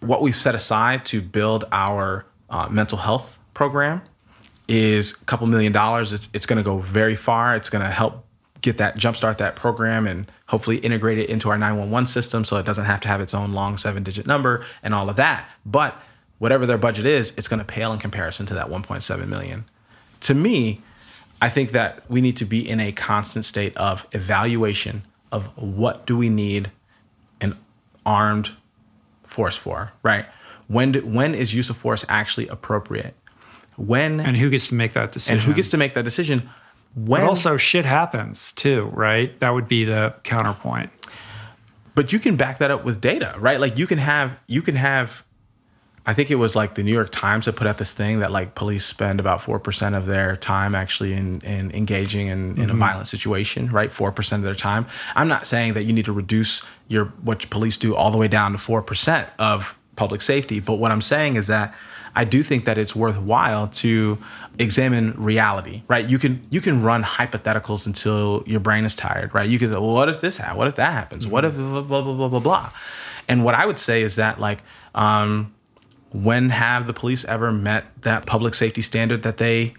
what we've set aside to build our uh, mental health program is a couple million dollars. It's it's going to go very far. It's going to help get that jumpstart that program and hopefully integrate it into our 911 system so it doesn't have to have its own long seven digit number and all of that. But whatever their budget is, it's going to pale in comparison to that 1.7 million. To me, I think that we need to be in a constant state of evaluation of what do we need an armed force for, right? When do, when is use of force actually appropriate? When And who gets to make that decision? and who gets to make that decision? When But also, shit happens too, right? That would be the counterpoint. but you can back that up with data, right? Like you can have you can have I think it was like the New York Times that put out this thing that like police spend about four percent of their time actually in, in engaging in, in a mm-hmm. violent situation, right? Four percent of their time. I'm not saying that you need to reduce your what police do all the way down to four percent of public safety, but what I'm saying is that I do think that it's worthwhile to examine reality, right? You can you can run hypotheticals until your brain is tired, right? You can say, well, what if this happens? What if that happens? What if blah blah blah blah blah blah? And what I would say is that like um, when have the police ever met that public safety standard that they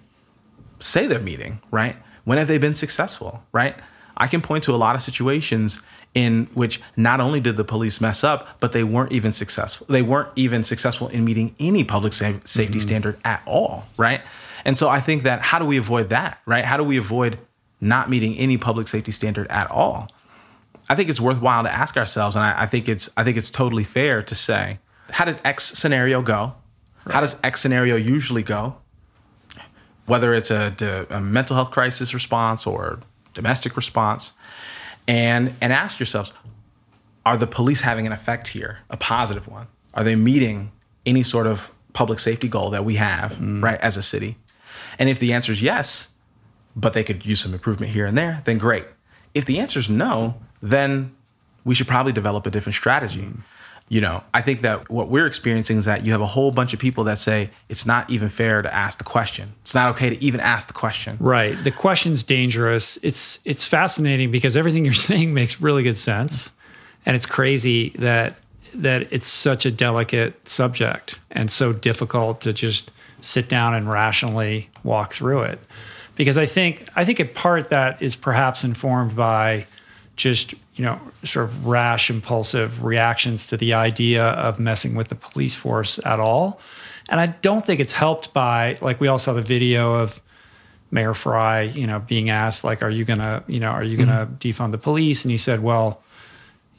say they're meeting, right? When have they been successful, right? I can point to a lot of situations in which not only did the police mess up, but they weren't even successful. They weren't even successful in meeting any public sa- safety mm-hmm. standard at all, right? And so I think that how do we avoid that, right? How do we avoid not meeting any public safety standard at all? I think it's worthwhile to ask ourselves, and I, I think it's I think it's totally fair to say, how did X scenario go? How does X scenario usually go? Whether it's a, a mental health crisis response or domestic response, and and ask yourselves, are the police having an effect here, a positive one? Are they meeting any sort of public safety goal that we have, mm. right, as a city? And if the answer is yes, but they could use some improvement here and there, then great. If the answer is no, then we should probably develop a different strategy. Mm. You know, I think that what we're experiencing is that you have a whole bunch of people that say it's not even fair to ask the question. It's not okay to even ask the question. Right. The question's dangerous. It's it's fascinating because everything you're saying makes really good sense. And it's crazy that that it's such a delicate subject and so difficult to just sit down and rationally walk through it. Because I think I think a part that is perhaps informed by just, you know, sort of rash, impulsive reactions to the idea of messing with the police force at all. And I don't think it's helped by, like, we all saw the video of Mayor Frey, you know, being asked like, "Are you gonna, you know, are you gonna Mm-hmm. defund the police?" And he said, "Well,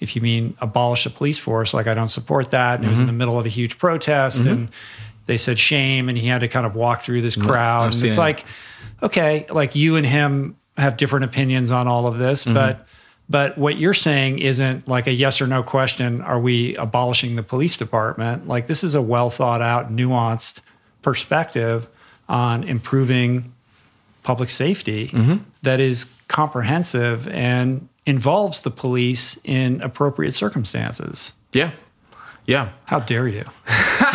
if you mean abolish the police force, like I don't support that." And it was Mm-hmm. in the middle of a huge protest, and they said shame, and he had to kind of walk through this crowd. And it's it. like, okay, like you and him have different opinions on all of this, Mm-hmm. but but what you're saying isn't like a yes or no question. Are we abolishing the police department? Like this is a well thought out, nuanced perspective on improving public safety Mm-hmm. that is comprehensive and involves the police in appropriate circumstances. Yeah. Yeah. How dare you?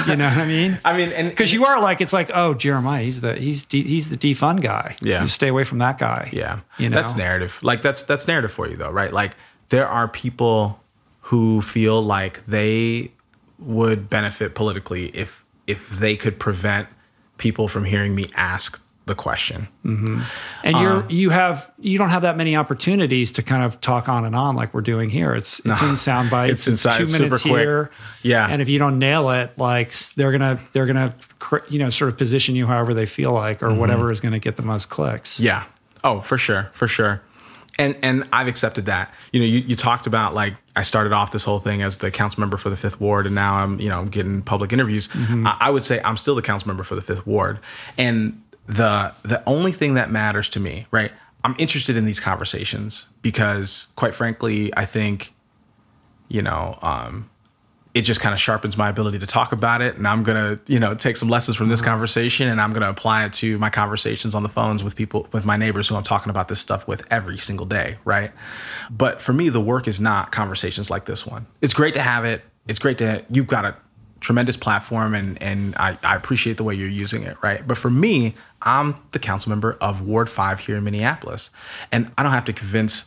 you know what I mean? I mean, and Because you are like, it's like, oh, Jeremiah, he's the he's de- he's the defund guy. Yeah. you stay away from that guy. Yeah. you know, That's narrative. Like that's that's narrative for you though, right? Like there are people who feel like they would benefit politically if if they could prevent people from hearing me ask the question. and Uh, you're you have you don't have that many opportunities to kind of talk on and on like we're doing here. It's it's in sound bites. It's inside- two it's minutes quick. here. Yeah. and if you don't nail it, like they're gonna they're gonna you know sort of position you however they feel like or Mm-hmm. whatever is gonna get the most clicks. Yeah. Oh, for sure, for sure. And and I've accepted that. You know, you, you talked about like I started off this whole thing as the council member for the fifth ward, and now I'm you know getting public interviews. I, I would say I'm still the council member for the fifth ward, and the the only thing that matters to me, right? I'm interested in these conversations because, quite frankly, I think, you know, um, it just kind of sharpens my ability to talk about it and i'm going to you know take some lessons from this conversation and i'm going to apply it to my conversations on the phones with people with my neighbors who i'm talking about this stuff with every single day right? But for me the work is not conversations like this one. It's great to have it. It's great to you've got a tremendous platform and and I, I appreciate the way you're using it right? But for me i'm the council member of ward 5 here in minneapolis and i don't have to convince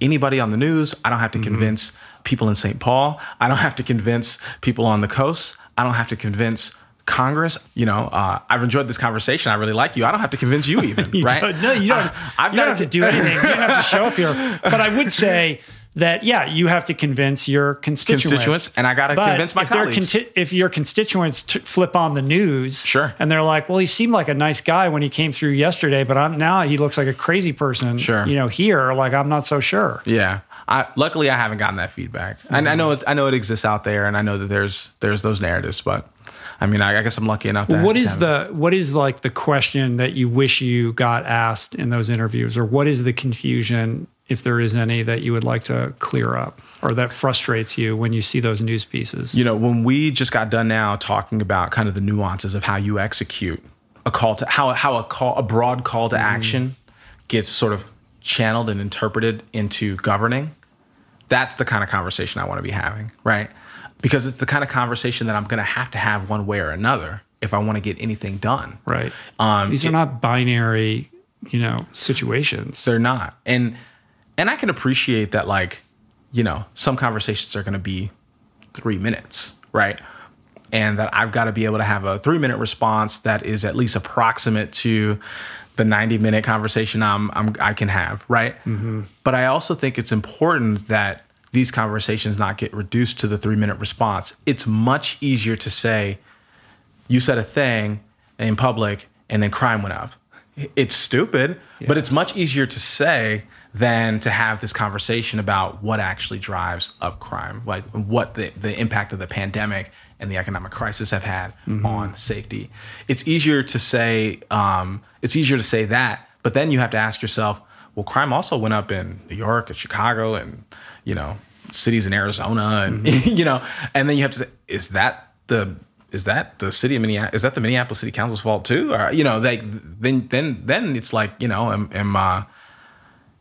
anybody on the news. I don't have to convince people in St. Paul. I don't have to convince people on the coast. I don't have to convince Congress. You know, uh, I've enjoyed this conversation. I really like you. I don't have to convince you even, You right? don't- no, you don't. I- I've you don't have to do anything. You don't have to show up here. But I would say that yeah, you have to convince your constituents, Constituents, and I gotta convince my if colleagues. conti- if your constituents t- flip on the news, Sure. and they're like, "Well, he seemed like a nice guy when he came through yesterday, but I'm now he looks like a crazy person." Sure. you know, here, like I'm not so sure. Yeah. I, luckily, I haven't gotten that feedback. And I mm-hmm. know it's, I know it exists out there, and I know that there's there's those narratives. But I mean, I, I guess I'm lucky enough. To What to is the what is like the question that you wish you got asked in those interviews, or what is the confusion, if there is any, that you would like to clear up, or that frustrates you when you see those news pieces? you know, when we just got done now talking about kind of the nuances of how you execute a call to how how a call a broad call to action gets sort of channeled and interpreted into governing, that's the kind of conversation I want to be having, right? Because it's the kind of conversation that I'm going to have to have one way or another if I want to get anything done. Right. Um, These are it- not binary, you know, situations. They're not. And and I can appreciate that like, you know, some conversations are going to be 3 minutes, right? And that I've got to be able to have a 3-minute response that is at least approximate to the 90-minute conversation I'm, I'm I can have, right? Mm-hmm. But I also think it's important that these conversations not get reduced to the 3-minute response. It's much easier to say you said a thing in public and then crime went up. It's stupid, but it's much easier to say than to have this conversation about what actually drives up crime, like what the, the impact of the pandemic and the economic crisis have had on safety. It's easier to say um, it's easier to say that, but then you have to ask yourself, well, crime also went up in New York and Chicago and you know cities in Arizona and you know, and then you have to say, is that the is that the city of Minneapolis? Is that the Minneapolis City Council's fault too? Or, you know, they then then then it's like you know, am, am uh,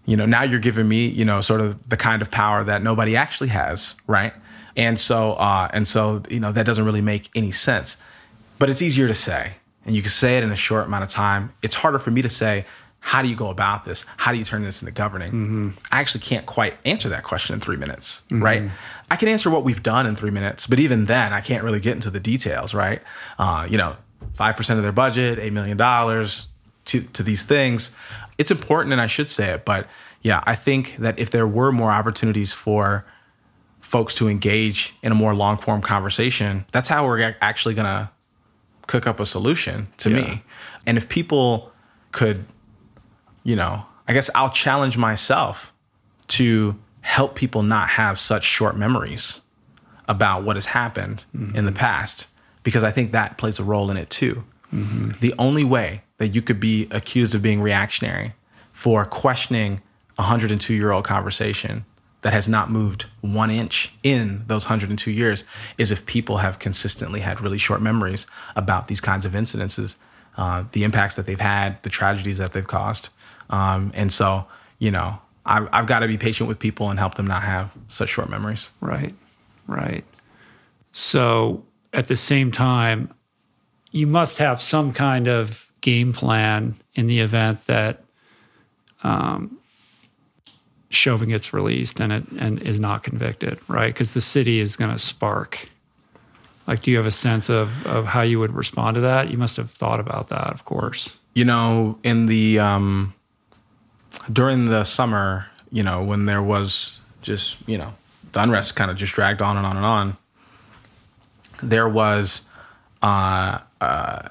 you know, now you're giving me you know sort of the kind of power that nobody actually has, right? And so uh, and so you know that doesn't really make any sense. But it's easier to say, and you can say it in a short amount of time. It's harder for me to say. How do you go about this? How do you turn this into governing? I actually can't quite answer that question in three minutes, right? I can answer what we've done in three minutes, but even then, I can't really get into the details, right? Uh, you know, five percent of their budget, eight million dollars to to these things. It's important, and I should say it, but yeah, I think that if there were more opportunities for folks to engage in a more long form conversation, that's how we're actually going to cook up a solution to Yeah. me. And if people could you know, I guess I'll challenge myself to help people not have such short memories about what has happened mm-hmm. in the past because I think that plays a role in it too. Mm-hmm. The only way that you could be accused of being reactionary for questioning a 102 year old conversation that has not moved one inch in those 102 years is if people have consistently had really short memories about these kinds of incidences, uh, the impacts that they've had, the tragedies that they've caused. Um, and so, you know, I've, I've got to be patient with people and help them not have such short memories. Right, right. So at the same time, you must have some kind of game plan in the event that um, Chauvin gets released and it and is not convicted, right? Because the city is going to spark. Like, do you have a sense of of how you would respond to that? You must have thought about that, of course. You know, in the um, during the summer, you know, when there was just you know the unrest kind of just dragged on and on and on. There was, uh, uh,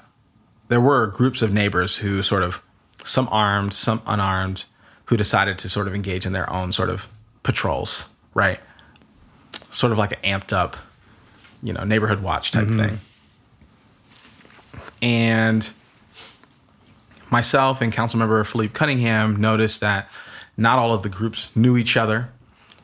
there were groups of neighbors who sort of, some armed, some unarmed, who decided to sort of engage in their own sort of patrols, right? Sort of like an amped up, you know, neighborhood watch type mm-hmm. thing. And myself and council member Phillipe Cunningham noticed that not all of the groups knew each other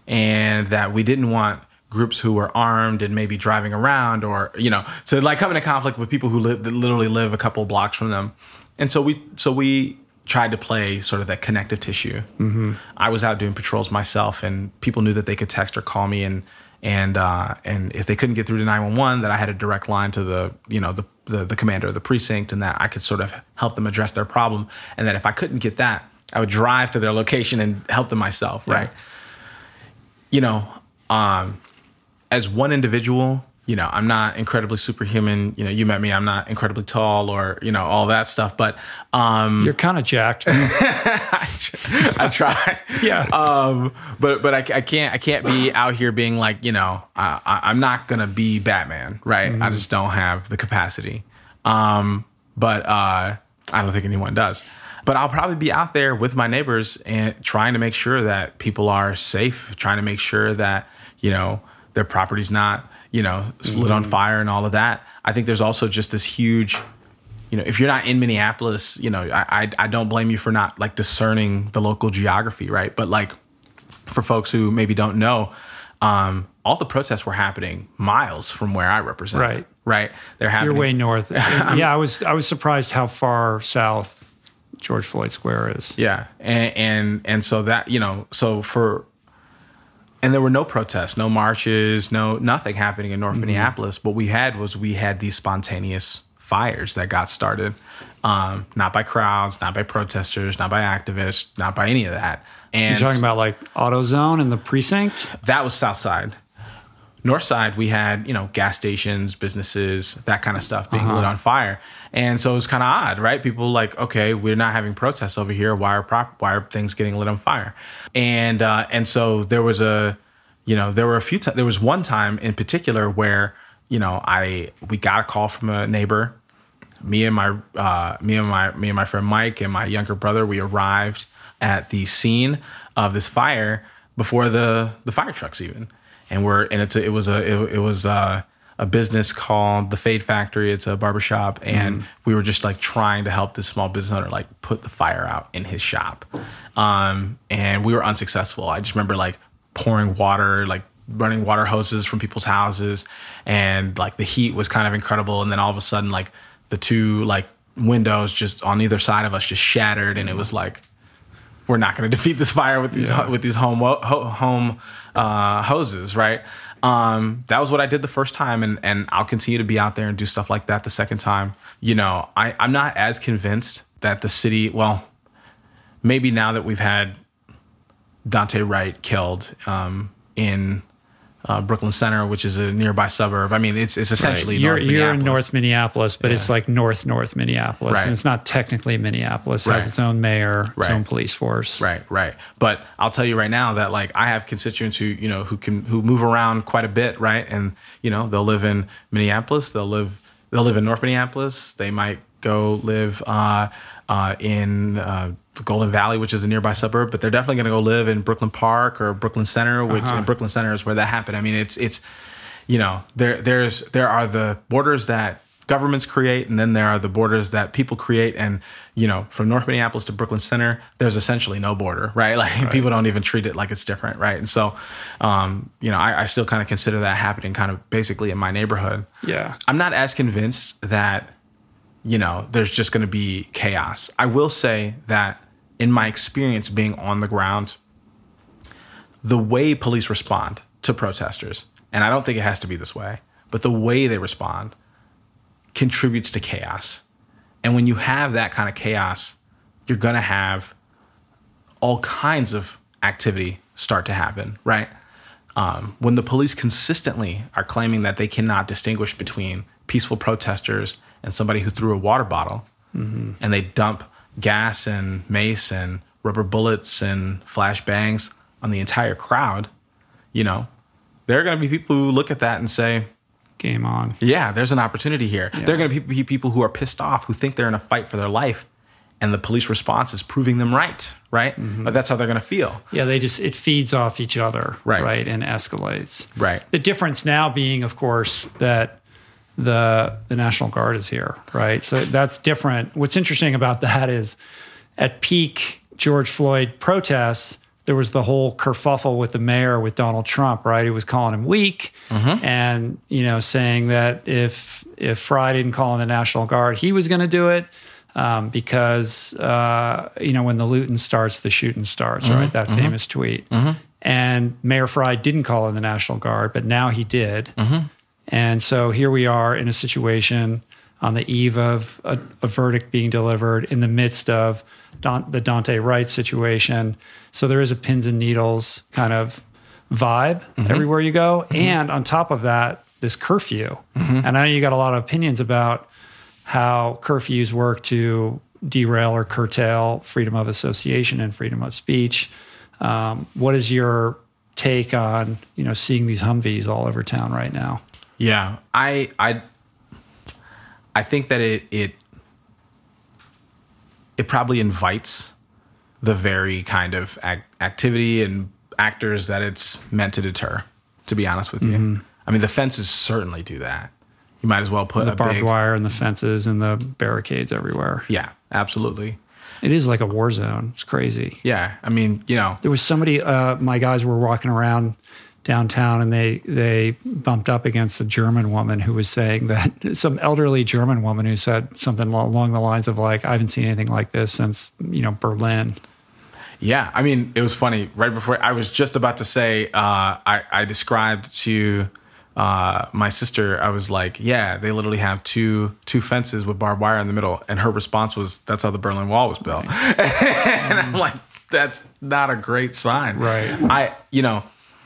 and that we didn't want groups who were armed and maybe driving around or you know so like come into conflict with people who live, literally live a couple blocks from them and so we so we tried to play sort of that connective tissue. Mm-hmm. I was out doing patrols myself, and people knew that they could text or call me, and and uh, and if they couldn't get through to nine one one, that I had a direct line to the you know the, the the commander of the precinct, and that I could sort of help them address their problem, and that if I couldn't get that, I would drive to their location and help them myself. Yeah. Right. You know, um, as one individual, you know, I'm not incredibly superhuman. You know, you met me. I'm not incredibly tall or you know all that stuff. But um, you're kind of jacked. I, I try. yeah. Um, but but I, I, can't I can't be out here being like you know I, am not gonna be Batman, right? Mm-hmm. I just don't have the capacity. Um, but uh, I don't think anyone does. But I'll probably be out there with my neighbors and trying to make sure that people are safe, trying to make sure that you know their property's not you know, lit mm-hmm. on fire and all of that. I think there's also just this huge, you know, if you're not in Minneapolis, you know, I, I, I don't blame you for not like discerning the local geography, right? But like for folks who maybe don't know, um, all the protests were happening miles from where I represent. Right. Right. They're happening. You're way north. yeah, I was I was surprised how far south George Floyd Square is. Yeah, and and and so that you know, so for and there were no protests, no marches, no nothing happening in North mm-hmm. Minneapolis. What we had was we had these spontaneous fires that got started, um, not by crowds, not by protesters, not by activists, not by any of that. And you're talking about like AutoZone and the precinct. That was South Side. North Side, we had you know gas stations, businesses, that kind of stuff being uh-huh. lit on fire, and so it was kind of odd, right? People like, okay, we're not having protests over here. Why are prop- why are things getting lit on fire? And uh, and so there was a, you know, there were a few times. There was one time in particular where you know I we got a call from a neighbor. Me and my uh, me and my me and my friend Mike and my younger brother, we arrived at the scene of this fire before the the fire trucks even and we're and it's a, it was a it, it was a, a, business called the Fade Factory. It's a barbershop, and mm. we were just like trying to help this small business owner like put the fire out in his shop, um, and we were unsuccessful. I just remember like pouring water, like running water hoses from people's houses, and like the heat was kind of incredible. And then all of a sudden, like the two like windows just on either side of us just shattered, and it was like we're not going to defeat this fire with these yeah. with these home home uh, hoses, right? Um, that was what I did the first time, and and I'll continue to be out there and do stuff like that the second time. You know, I I'm not as convinced that the city. Well, maybe now that we've had Daunte Wright killed um, in uh, Brooklyn Center, which is a nearby suburb. I mean, it's it's essentially right. you're you're in North Minneapolis, but yeah. it's like North North Minneapolis, right. and it's not technically Minneapolis. It right. has its own mayor, its own police force. Right, right. But I'll tell you right now that like I have constituents who you know who can who move around quite a bit, right? And you know they'll live in Minneapolis, they'll live they'll live in North Minneapolis, they might go live uh, uh, in uh, Golden Valley, which is a nearby suburb, but they're definitely going to go live in Brooklyn Park or Brooklyn Center, which Uh-huh. Brooklyn Center is where that happened. I mean, it's it's you know there there's there are the borders that governments create, and then there are the borders that people create, and you know from North Minneapolis to Brooklyn Center, there's essentially no border, right? Like people don't even treat it like it's different, right? And so, um, you know, I, I still kind of consider that happening, kind of basically in my neighborhood. Yeah. I'm not as convinced that, you know, there's just going to be chaos. I will say that in my experience being on the ground, the way police respond to protesters, and I don't think it has to be this way, but the way they respond contributes to chaos. And when you have that kind of chaos, you're going to have all kinds of activity start to happen, right? Um, when the police consistently are claiming that they cannot distinguish between peaceful protesters and somebody who threw a water bottle, and they dump gas and mace and rubber bullets and flashbangs on the entire crowd, you know, there are going to be people who look at that and say, Game on. yeah, there's an opportunity here. There are going to be people who are pissed off, who think they're in a fight for their life, and the police response is proving them right, right? Mm-hmm. But that's how they're going to feel. Yeah, they just it feeds off each other, Right. Right, and escalates. Right. The difference now being, of course, that the the National Guard is here, right? So that's different. What's interesting about that is, at peak George Floyd protests, there was the whole kerfuffle with the mayor with Donald Trump, right? He was calling him weak, mm-hmm. and you know, saying that if if Frey didn't call in the National Guard, he was going to do it. Um, because uh, you know when the looting starts, the shooting starts, mm-hmm. right? That mm-hmm. famous tweet. And Mayor Frey didn't call in the National Guard, but now he did. And so here we are in a situation on the eve of a, a verdict being delivered in the midst of Don, the Daunte Wright situation. So there is a pins and needles kind of vibe mm-hmm. everywhere you go. Mm-hmm. And on top of that, this curfew. Mm-hmm. And I know you got a lot of opinions about how curfews work to derail or curtail freedom of association and freedom of speech. Um, what is your take on you know seeing these Humvees all over town right now? Yeah, I I I think that it it it probably invites the very kind of ac- activity and actors that it's meant to deter. To be honest with you, I mean the fences certainly do that. You might as well put the a barbed big wire and the fences and the barricades everywhere. yeah, absolutely. It is like a war zone. It's crazy. Yeah, I mean you know There was somebody. Uh, my guys were walking around downtown, and they they bumped up against a German woman who was saying that some elderly German woman who said something along the lines of like, "I haven't seen anything like this since you know Berlin." Yeah, I mean, it was funny. Right before I was just about to say, uh, I, I described to uh, my sister. I was like, "Yeah, they literally have two two fences with barbed wire in the middle," and her response was, "That's how the Berlin Wall was built." and I'm like, "That's not a great sign." Right. I, you know,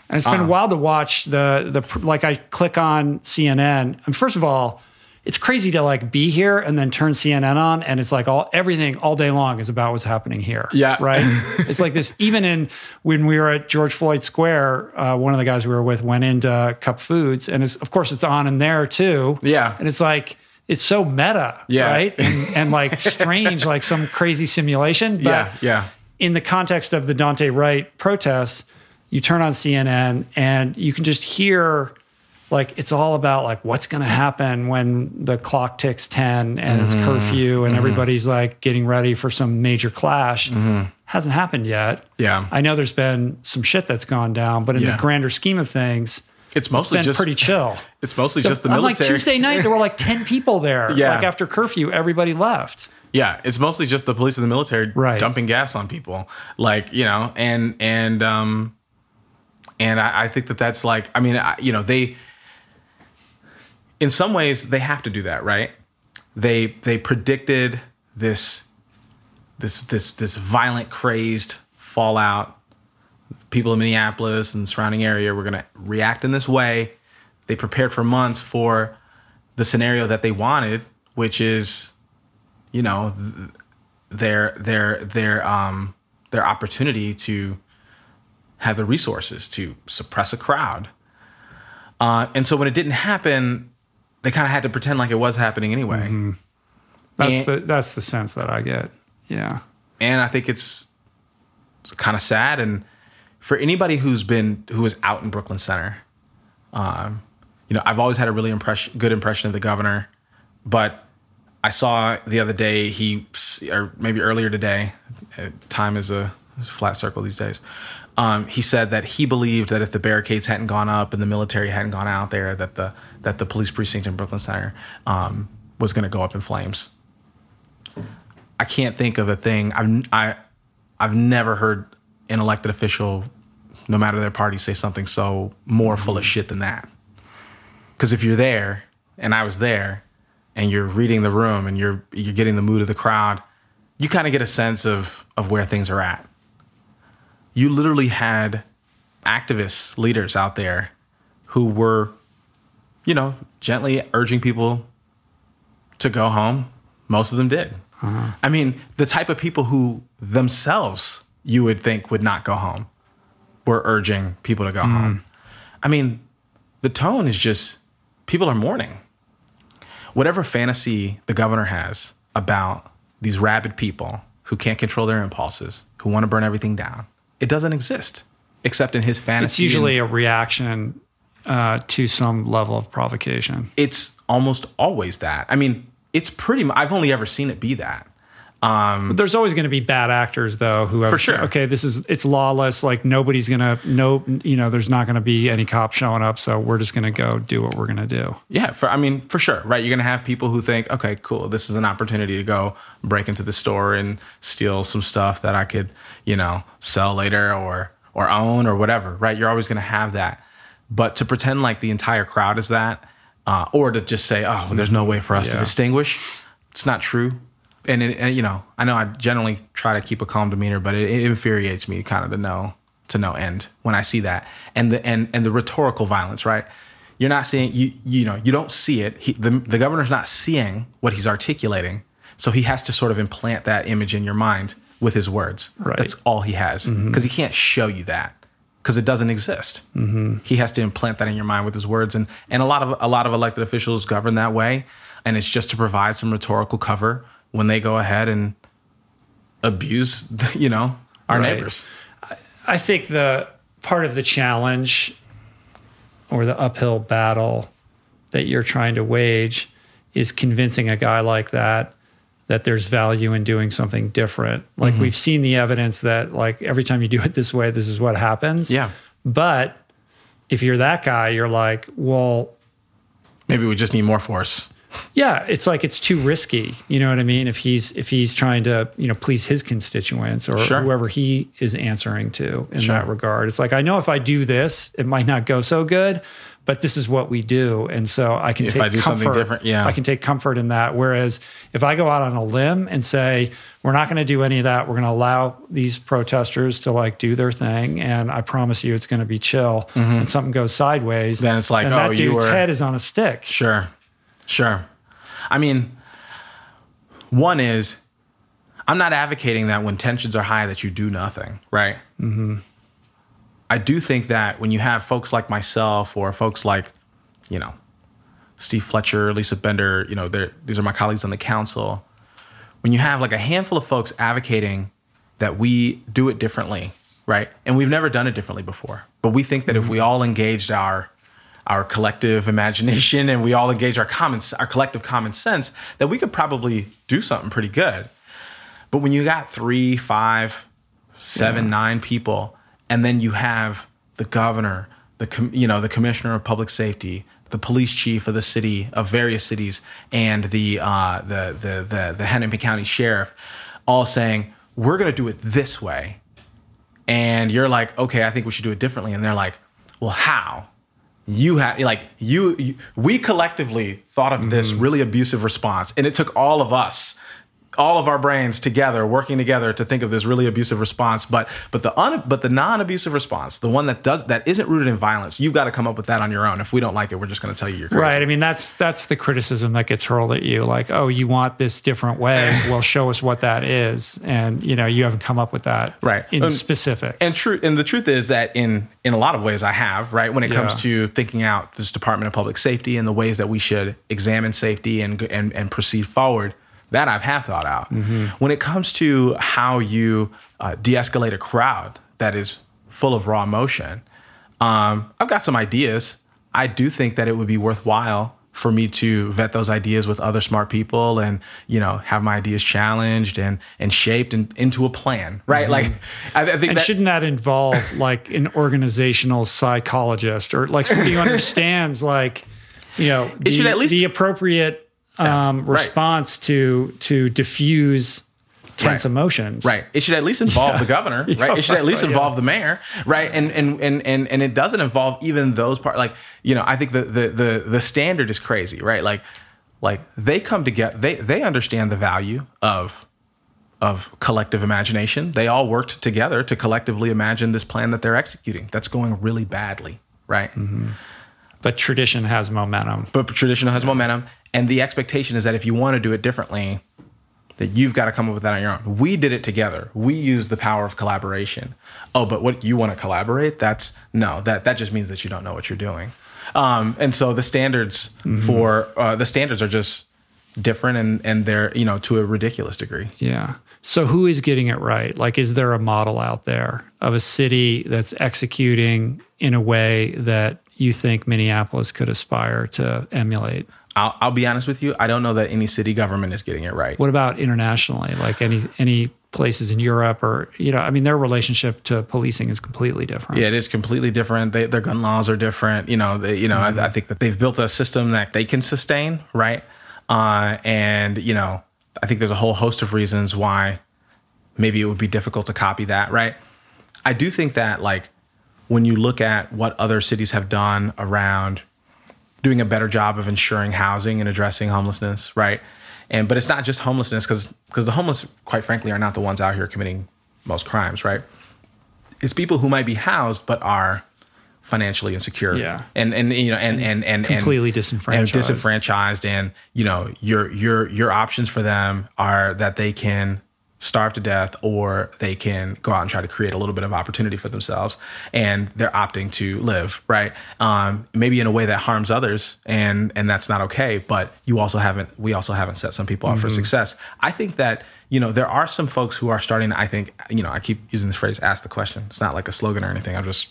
And it's been wild to watch the the like I click on CNN. And first of all, it's crazy to like be here and then turn CNN on and it's like all everything all day long is about what's happening here. Yeah. Right. it's like this even in when we were at George Floyd Square, uh, one of the guys we were with went into Cup Foods and it's of course it's on in there too. Yeah. And it's like it's so meta, Yeah. right? And, and like strange, like some crazy simulation. But yeah, yeah, in the context of the Daunte Wright protests, you turn on CNN and you can just hear like it's all about like what's going to happen when the clock ticks 10 and it's mm-hmm. curfew and mm-hmm. everybody's like getting ready for some major clash. Mm-hmm. Hasn't happened yet. yeah. I know there's been some shit that's gone down, but in Yeah. the grander scheme of things, it's it's mostly been just pretty chill. It's mostly just the On like military. Tuesday night, there were like 10 people there. Yeah. Like after curfew, everybody left. Yeah, it's mostly just the police and the military Right. dumping gas on people, like you know, and and um, and I, I think that that's like, I mean, I, you know, they, in some ways, they have to do that, right? They they predicted this, this this this violent, crazed fallout. People in Minneapolis and surrounding area were going to react in this way. They prepared for months for the scenario that they wanted, which is you know th- their their their um their opportunity to have the resources to suppress a crowd uh, and so when it didn't happen they kind of had to pretend like it was happening anyway That's And- the that's the sense that I get. Yeah. and I think it's kind of sad. And for anybody who's been who was out in Brooklyn Center, um, you know, I've always had a really impression, good impression of the governor, but I saw the other day he, or maybe earlier today, uh, time is a, is a flat circle these days. Um, he said that he believed that if the barricades hadn't gone up and the military hadn't gone out there, that the that the police precinct in Brooklyn Center um, was going to go up in flames. I can't think of a thing. I've I, I've never heard an elected official, no matter their party, say something so more full of shit than that. Because if you're there, and I was there, and you're reading the room and you're you're getting the mood of the crowd, you kind of get a sense of of where things are at. You literally had activists, leaders out there who were, you know, gently urging people to go home. Most of them did. Uh-huh. I mean, the type of people who themselves you would think would not go home were urging people to go mm. home. I mean, the tone is just people are mourning. Whatever fantasy the governor has about these rabid people who can't control their impulses, who want to burn everything down, it doesn't exist except in his fantasy. It's usually a reaction uh, to some level of provocation. It's almost always that. I mean, it's pretty. I've only ever seen it be that. Um, but there's always going to be bad actors though who have for sure. okay, this is it's lawless. Like nobody's gonna no, you know, there's not going to be any cops showing up, so we're just going to go do what we're going to do. Yeah, for I mean, for sure, right? You're going to have people who think, okay, cool, this is an opportunity to go break into the store and steal some stuff that I could, you know, sell later or or own or whatever, right? You're always going to have that. But to pretend like the entire crowd is that, uh, or to just say, oh, well, there's no way for us yeah. to distinguish, it's not true and, it, and, you know, I know I generally try to keep a calm demeanor, but it, it, infuriates me kind of to know to no end when I see that and the and and the rhetorical violence, right? You're not seeing you you know you don't see it. He, the the governor's not seeing what he's articulating, so he has to sort of implant that image in your mind with his words. Right. That's all he has because mm-hmm. he can't show you that because it doesn't exist. Mm-hmm. He has to implant that in your mind with his words, and and a lot of a lot of elected officials govern that way, and it's just to provide some rhetorical cover when they go ahead and abuse, you know, our right. neighbors. I think the part of the challenge or the uphill battle that you're trying to wage is convincing a guy like that that there's value in doing something different. Like mm-hmm. we've seen the evidence that like every time you do it this way, this is what happens. Yeah. But if you're that guy, you're like, well, maybe we just need more force. Yeah, it's like it's too risky. You know what I mean? If he's if he's trying to you know please his constituents or sure. whoever he is answering to in sure. that regard, it's like I know if I do this, it might not go so good, but this is what we do, and so I can if take I do comfort. Something different, yeah, I can take comfort in that. Whereas if I go out on a limb and say we're not going to do any of that, we're going to allow these protesters to like do their thing, and I promise you it's going to be chill, mm-hmm. and something goes sideways, then it's like oh, that dude's were... head is on a stick. Sure. Sure. I mean, one is I'm not advocating that when tensions are high that you do nothing, right? Mm-hmm. I do think that when you have folks like myself or folks like, you know, Steve Fletcher, Lisa Bender, you know, these are my colleagues on the council. When you have like a handful of folks advocating that we do it differently, right? And we've never done it differently before, but we think that mm-hmm. if we all engaged our our collective imagination and we all engage our common our collective common sense that we could probably do something pretty good. But when you got three five seven yeah. nine people and then you have the governor the com- you know the commissioner of public safety the police chief of the city of various cities and the uh, the, the the the Hennepin County sheriff all saying we're going to do it this way. And you're like okay I think we should do it differently. And they're like well how you had like you, you, we collectively thought of this mm-hmm. really abusive response and it took all of us all of our brains together working together to think of this really abusive response. But but the un, but the non-abusive response the one that does that isn't rooted in violence you've got to come up with that on your own. If we don't like it we're just going to tell you you're crazy. right i mean that's that's the criticism that gets hurled at you like oh you want this different way well show us what that is. And you know you haven't come up with that right. in specifics. and true and the truth is that in in a lot of ways i have right? When it comes to thinking out this department of public safety and the ways that we should examine safety and and, and proceed forward That I've half thought out. When it comes to how you uh, de-escalate a crowd that is full of raw emotion, um, I've got some ideas. I do think that it would be worthwhile for me to vet those ideas with other smart people and you know have my ideas challenged and and shaped in, into a plan right like I, I think And that shouldn't that involve like an organizational psychologist or like somebody who understands like you know the, should at least- the appropriate um, right. response to to diffuse tense Right. emotions. Right. It should at least involve the governor, right? It should at least right, involve the mayor, right? And and and and and it doesn't involve even those parts. Like you know, I think the the the the standard is crazy, right? Like like they come together. They they understand the value of of collective imagination. They all worked together to collectively imagine this plan that they're executing. That's going really badly, right? But tradition has momentum. but tradition has momentum and the expectation is that if you want to do it differently that you've got to come up with that on your own. We did it together. We use the power of collaboration. Oh but what you want to collaborate? That's no that that just means that you don't know what you're doing. Um, and so the standards for uh, the standards are just different and and they're you know to a ridiculous degree. Yeah. So who is getting it right? Like, is there a model out there of a city that's executing in a way that you think Minneapolis could aspire to emulate? I'll, I'll be honest with you i don't know that any city government is getting it right What about internationally? Like any any places in Europe or you know, I mean, their relationship to policing is completely different. Yeah, it is completely different. They, their gun laws are different. You know, they, you know, I, I think that they've built a system that they can sustain, right? Uh, and you know, I think there's a whole host of reasons why maybe it would be difficult to copy that, right? I do think that like when you look at what other cities have done around doing a better job of ensuring housing and addressing homelessness, right? And but it's not just homelessness because because the homeless, quite frankly, are not the ones out here committing most crimes, right? It's people who might be housed but are financially insecure, Yeah. and and you know and and and Completely and, disenfranchised. and disenfranchised, and you know your your your options for them are that they can starve to death or they can go out and try to create a little bit of opportunity for themselves and they're opting to live right? Um, maybe in a way that harms others and and that's not okay but you also haven't we also haven't set some people up for success. I think that you know there are some folks who are starting i think you know i keep using this phrase ask the question. It's not like a slogan or anything. I'm just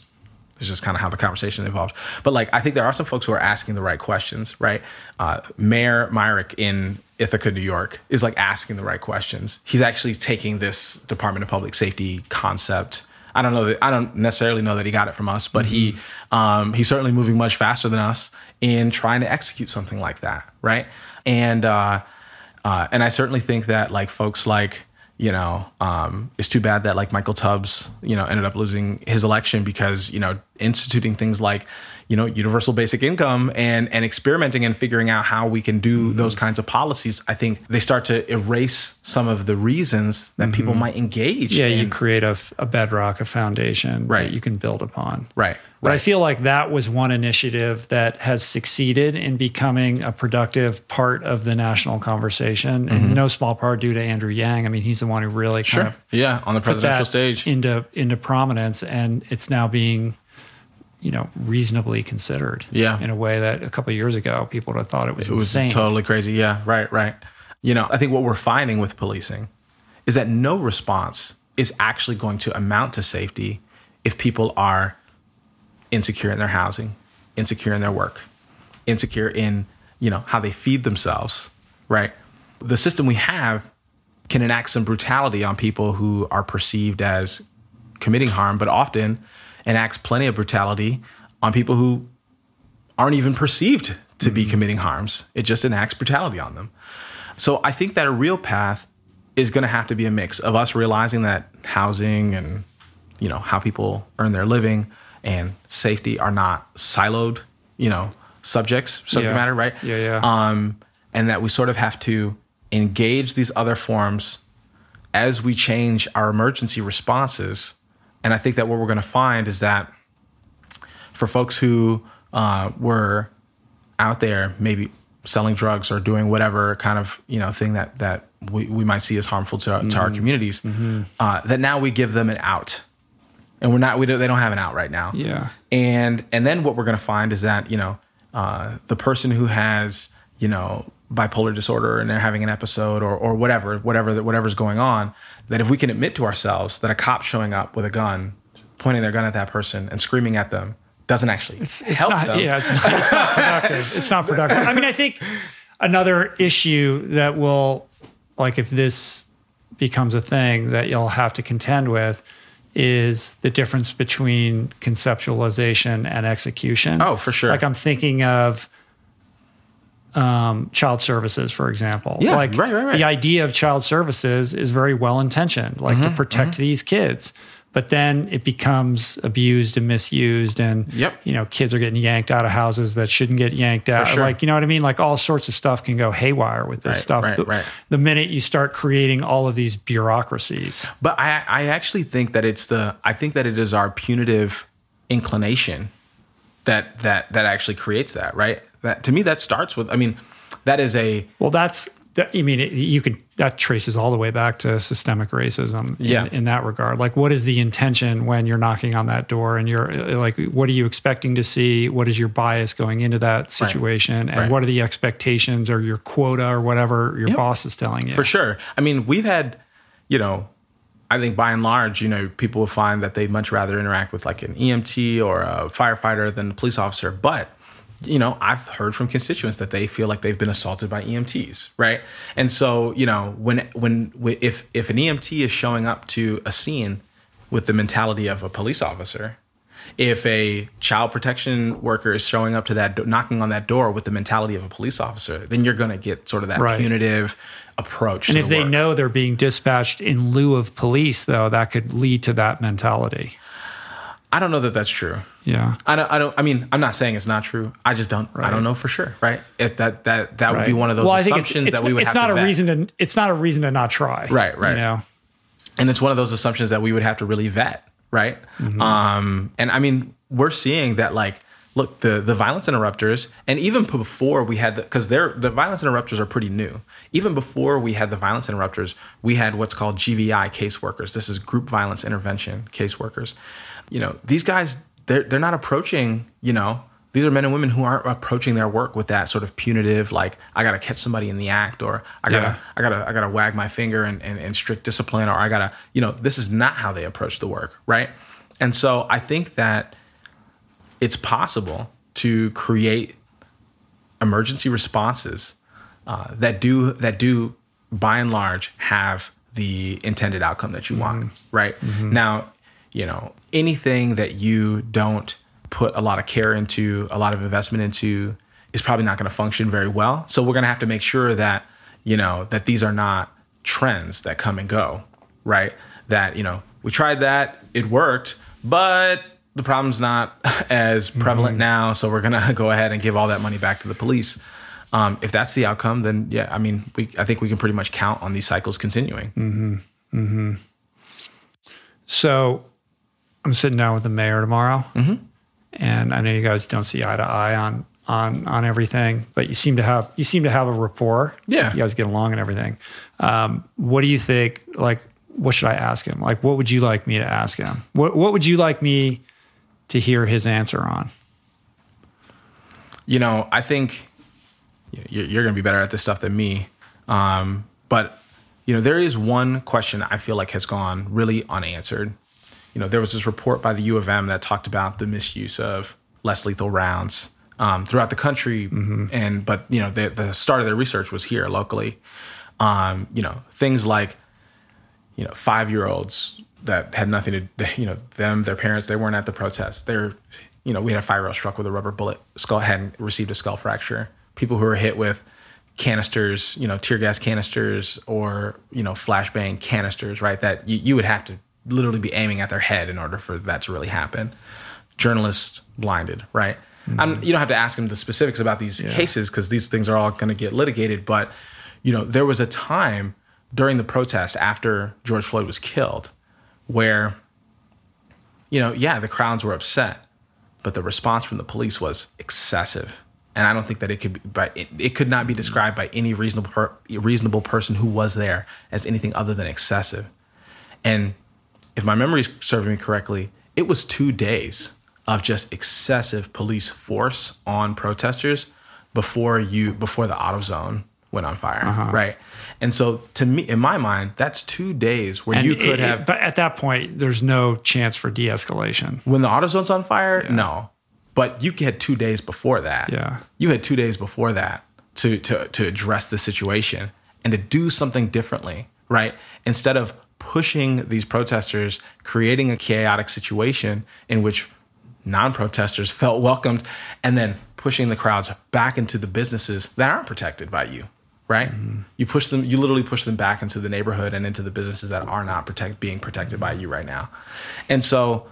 it's just kind of how the conversation evolves. But like, I think there are some folks who are asking the right questions, right? Uh, Mayor Myrick in Ithaca, New York, is like asking the right questions. He's actually taking this Department of Public Safety concept. I don't know that I don't necessarily know that he got it from us, but he um, he's certainly moving much faster than us in trying to execute something like that, right? And uh, uh, and I certainly think that like folks like you know, um, it's too bad that like Michael Tubbs, you know, ended up losing his election because you know instituting things like you know universal basic income and and experimenting and figuring out how we can do Mm-hmm. those kinds of policies. I think they start to erase some of the reasons that people might engage. Mm-hmm. Yeah, in. you create a, a bedrock, a foundation Right. that you can build upon. right. But I feel like that was one initiative that has succeeded in becoming a productive part of the national conversation, and Mm-hmm. no small part due to Andrew Yang. I mean, he's the one who really kind sure. of Yeah, on the presidential stage. into into prominence, and it's now being, you know, reasonably considered. Yeah. in a way that a couple of years ago people would have thought it was It was totally crazy. Yeah, right, right. You know, I think what we're finding with policing is that no response is actually going to amount to safety if people are insecure in their housing, insecure in their work, insecure in, you know, how they feed themselves, right? The system we have can enact some brutality on people who are perceived as committing harm, but often enacts plenty of brutality on people who aren't even perceived to be committing harms. It just enacts brutality on them. So I think that a real path is going to have to be a mix of us realizing that housing and you know how people earn their living and safety are not siloed, you know, subjects, subject Yeah. matter, right? Yeah, yeah. Um, and that we sort of have to engage these other forms as we change our emergency responses. And I think that what we're going to find is that for folks who uh, were out there maybe selling drugs or doing whatever kind of you know thing that that we, we might see as harmful to, to our communities uh, that now we give them an out. And we're not we don't, they don't have an out right now. Yeah. and and then what we're going to find is that you know uh, the person who has you know bipolar disorder and they're having an episode or or whatever, whatever whatever's going on, that if we can admit to ourselves that a cop showing up with a gun, pointing their gun at that person and screaming at them doesn't actually it's, it's help not, them. Yeah, it's not, it's not productive. it's not productive. I mean, I think another issue that will, like, if this becomes a thing that you'll have to contend with is the difference between conceptualization and execution. Oh, for sure. Like I'm thinking of um, child services, for example. Yeah, like right, right, right. the idea of child services is very well intentioned, like Mm-hmm, to protect these kids. But then it becomes abused and misused, and Yep. you know, kids are getting yanked out of houses that shouldn't get yanked out. sure. Like, you know what I mean? Like all sorts of stuff can go haywire with this Right, stuff. right, the, right. the minute you start creating all of these bureaucracies. But I, I actually think that it's the I think that it is our punitive inclination that that that actually creates that, right? That to me that starts with I mean, that is a Well, that's that, I mean, it, you could that traces all the way back to systemic racism. In, Yeah. in that regard, like, what is the intention when you're knocking on that door, and you're uh, like, what are you expecting to see? What is your bias going into that situation, and Right. what are the expectations or your quota or whatever your Yep. boss is telling you? For sure. I mean, we've had, you know, I think by and large, you know, people will find that they'd much rather interact with like an EMT or a firefighter than a police officer. But, you know, I've heard from constituents that they feel like they've been assaulted by EMTs, right? And so, you know, when when if if an EMT is showing up to a scene with the mentality of a police officer, if a child protection worker is showing up to that knocking on that door with the mentality of a police officer, then you're going to get sort of that Right. punitive approach. And if the they work. know they're being dispatched in lieu of police, though, that could lead to that mentality. I don't know that that's true. Yeah. I don't. I don't. I mean, I'm not saying it's not true. I just don't. I don't know for sure. Right? If that that that would be one of those well, I think it's- assumptions it's, that we would it's have not to a vet. reason to it's not a reason to not try. Right, right. You know. and it's one of those assumptions that we would have to really vet, right? Mm-hmm. Um, and I mean, we're seeing that like, look, the the violence interrupters, and even before we had the because they're the violence interrupters are pretty new. Even before we had the violence interrupters, we had what's called GVI caseworkers. This is group violence intervention caseworkers. You know, these guys they're they're not approaching. You know, these are men and women who aren't approaching their work with that sort of punitive, like I gotta catch somebody in the act, or I gotta Yeah. I gotta I gotta wag my finger and, and, and strict discipline, or I gotta, you know, this is not how they approach the work, right? And so I think that it's possible to create emergency responses uh, that do that do by and large have the intended outcome that you want, right? Now, you know, anything that you don't put a lot of care into, a lot of investment into, is probably not going to function very well. So we're going to have to make sure that you know that these are not trends that come and go, right? That you know we tried that, it worked, but the problem's not as prevalent mm-hmm. now, so we're gonna go ahead and give all that money back to the police. Um, if that's the outcome, then yeah, I mean, we I think we can pretty much count on these cycles continuing. Mm-hmm. Mm-hmm. So I'm sitting down with the mayor tomorrow, Mm-hmm. and I know you guys don't see eye to eye on on on everything, but you seem to have you seem to have a rapport. Yeah. you guys get along and everything. Um, what do you think? Like, what should I ask him? Like, what would you like me to ask him? What What would you like me to hear his answer on? you know, I think you're, you're going to be better at this stuff than me. Um, but, you know, there is one question I feel like has gone really unanswered. You know, there was this report by the U of M that talked about the misuse of less lethal rounds um, throughout the country. And, but, you know, the, the start of their research was here locally. Um, you know, things like, you know, five year olds that had nothing to, you know, them, their parents, they weren't at the protest. They're, you know, we had a five year old struck with a rubber bullet, skull hadn't received a skull fracture. People who were hit with canisters, you know, tear gas canisters or, you know, flashbang canisters, right? That you, you would have to literally be aiming at their head in order for that to really happen. Journalists blinded, right? I'm, mm-hmm. you don't have to ask them the specifics about these cases because these things are all going to get litigated. But, you know, there was a time during the protest after George Floyd was killed where, you know, yeah, the crowds were upset, but the response from the police was excessive. And I don't think that it could be, but it, it could not be described by any reasonable per, reasonable person who was there as anything other than excessive. And if my memory is serving me correctly, it was two days of just excessive police force on protesters before you before the AutoZone went on fire, uh-huh. right? And so, to me, in my mind, that's two days where And you could it- have but at that point, there's no chance for de-escalation. when the AutoZone's on fire. No, but you had two days before that. Yeah. you had two days before that to to to address the situation and to do something differently, right? Instead of pushing these protesters, creating a chaotic situation in which non-protesters felt welcomed, and then pushing the crowds back into the businesses that aren't protected by you, right? You push them, you literally push them back into the neighborhood and into the businesses that are not protect being protected by you right now. And so,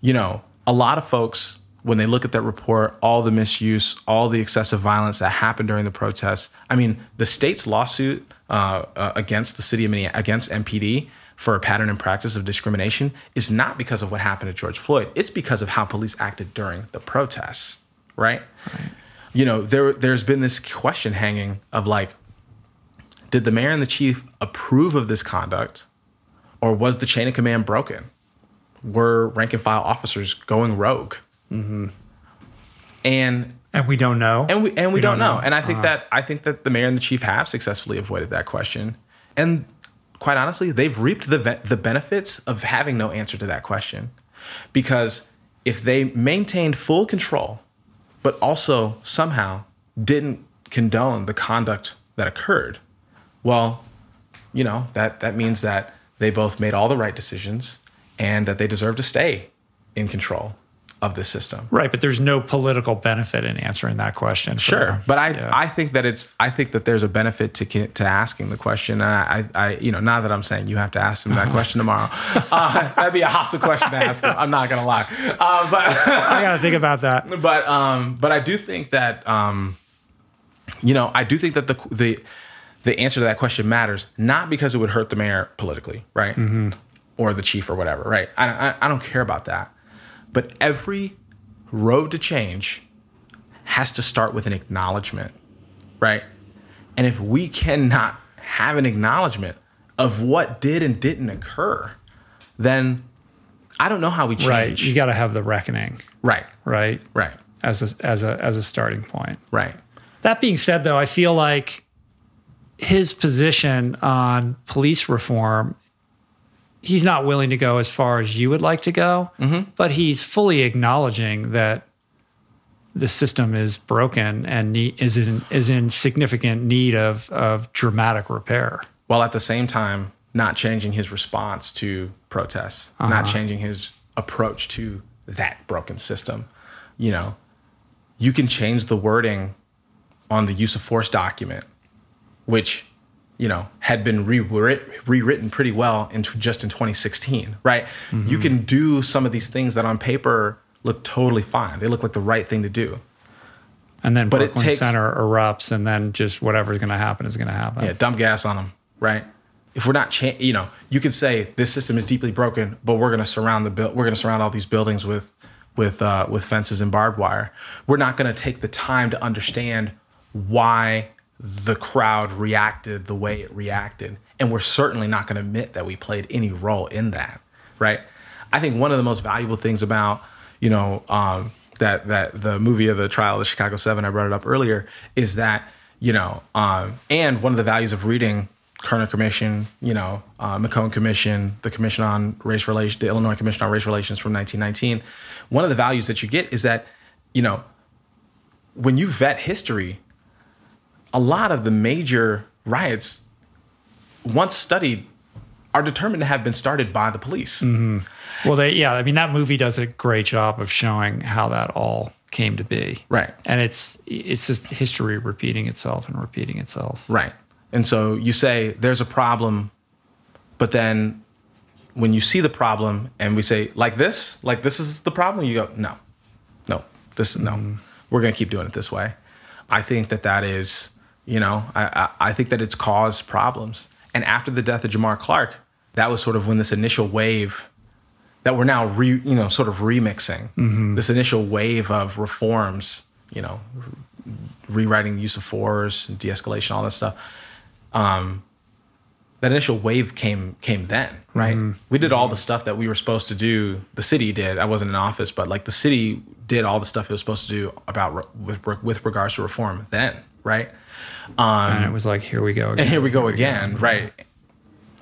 you know, a lot of folks when they look at that report, all the misuse, all the excessive violence that happened during the protests. I mean, the state's lawsuit uh, uh, against the city of Minneapolis, against MPD for a pattern and practice of discrimination is not because of what happened to George Floyd. It's because of how police acted during the protests, right? You know, there there's been this question hanging of like, did the mayor and the chief approve of this conduct, or was the chain of command broken? Were rank and file officers going rogue? And And we don't know. and we and we, don't, know. know. And I think Uh-huh. that I think that the mayor and the chief have successfully avoided that question. And quite honestly, they've reaped the the benefits of having no answer to that question, because if they maintained full control, but also somehow didn't condone the conduct that occurred, well, you know that that means that they both made all the right decisions and that they deserve to stay in control of the system. right, but there's no political benefit in answering that question. Sure, them. but I Yeah. I think that it's I think that there's a benefit to to asking the question. And I, I I you know not that I'm saying you have to ask them that question tomorrow. Uh, that'd be a hostile question to ask them. I'm not gonna lie, uh, but I got to think about that. but um but I do think that um you know I do think that the the the answer to that question matters not because it would hurt the mayor politically, right, mm-hmm. or the chief or whatever, right. I, I I don't care about that, but every road to change has to start with an acknowledgement, right? And if we cannot have an acknowledgement of what did and didn't occur, then I don't know how we change. Right, you got to have the reckoning. right, Right, right, as a as a as a starting point. right. That being said, though, I feel like his position on police reform, he's not willing to go as far as you would like to go, mm-hmm. but he's fully acknowledging that the system is broken and need, is in is in significant need of of dramatic repair. while at the same time not changing his response to protests, uh-huh. not changing his approach to that broken system. You know, you can change the wording on the use of force document, which you know had been rewrit- rewritten pretty well in just in 2016, right? You can do some of these things that on paper look totally fine. They look like the right thing to do. And then But Brooklyn takes- Center erupts, and then just whatever's going to happen is going to happen. Yeah, dump gas on them, right? If we're not, cha- you know, you could say this system is deeply broken, but we're going to surround the build. We're going to surround all these buildings with, with, uh, with fences and barbed wire. We're not going to take the time to understand why the crowd reacted the way it reacted, and we're certainly not going to admit that we played any role in that, right? I think one of the most valuable things about, you know, um, that that the movie of the trial of the Chicago Seven, I brought it up earlier, is that you know, um, and one of the values of reading Kerner Commission, you know, uh, McCone Commission, the Commission on Race Relations, the Illinois Commission on Race Relations from 1919. One of the values that you get is that, you know, when you vet history, a lot of the major riots, once studied, are determined to have been started by the police. Mm-hmm. Well, they yeah, I mean that movie does a great job of showing how that all came to be. Right. And it's it's just history repeating itself and repeating itself. Right. And so you say there's a problem, but then when you see the problem and we say like this, like this is the problem, you go no, no, this is no. Mm-hmm. We're going to keep doing it this way. I think that that is, you know, I, I, think that it's caused problems. And after the death of Jamar Clark, that was sort of when this initial wave that we're now re, you know, sort of remixing this initial wave of reforms, you know, rewriting the use of force, and de-escalation, all that stuff. Um, that initial wave came came then, right? We did all the stuff that we were supposed to do. The city did. I wasn't in office, but like the city did all the stuff it was supposed to do about with, with regards to reform then, right? Um, and it was like, here we go, again. and here we go again, right?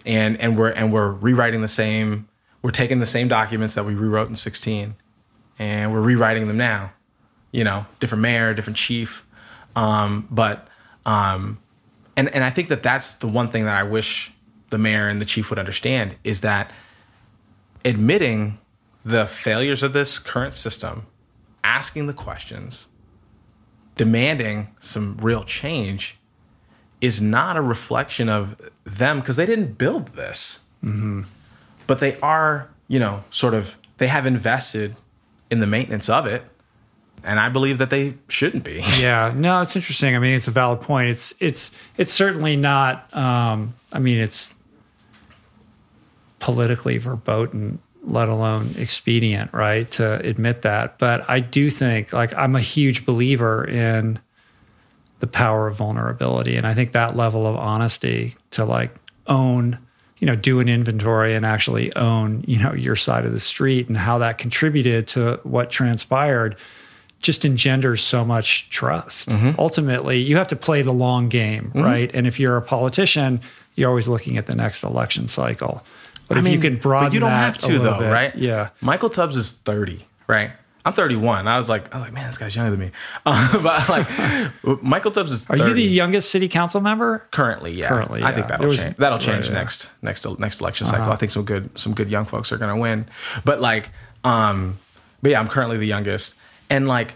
And and we're and we're rewriting the same. We're taking the same documents that we rewrote in 16, and we're rewriting them now. You know, different mayor, different chief, um, but um, and and I think that that's the one thing that I wish the mayor and the chief would understand is that admitting the failures of this current system, asking the questions, demanding some real change is not a reflection of them because they didn't build this. Mm-hmm. But they are, you know, sort of, they have invested in the maintenance of it. And I believe that they shouldn't be. yeah, no, it's interesting. I mean, it's a valid point. It's it's it's certainly not. Um, I mean, it's politically verboten let alone expedient, right, to admit that. But I do think, like, I'm a huge believer in the power of vulnerability. And I think that level of honesty to, like, own, you know, do an inventory and actually own, you know, your side of the street and how that contributed to what transpired just engenders so much trust. Mm-hmm. Ultimately, you have to play the long game, mm-hmm. right? And if you're a politician, you're always looking at the next election cycle. But I if mean, you can broaden but you don't have to though, bit, right? Yeah. Michael Tubbs is 30, right? I'm 31. I was like, I was like, man, this guy's younger than me. Uh, but like, Michael Tubbs is. 30. Are you the youngest city council member? Currently, yeah. Currently, yeah. I think that'll was, change. That'll change right, next yeah. next next election cycle. Uh-huh. I think some good some good young folks are going to win. But like, um, but yeah, I'm currently the youngest, and like,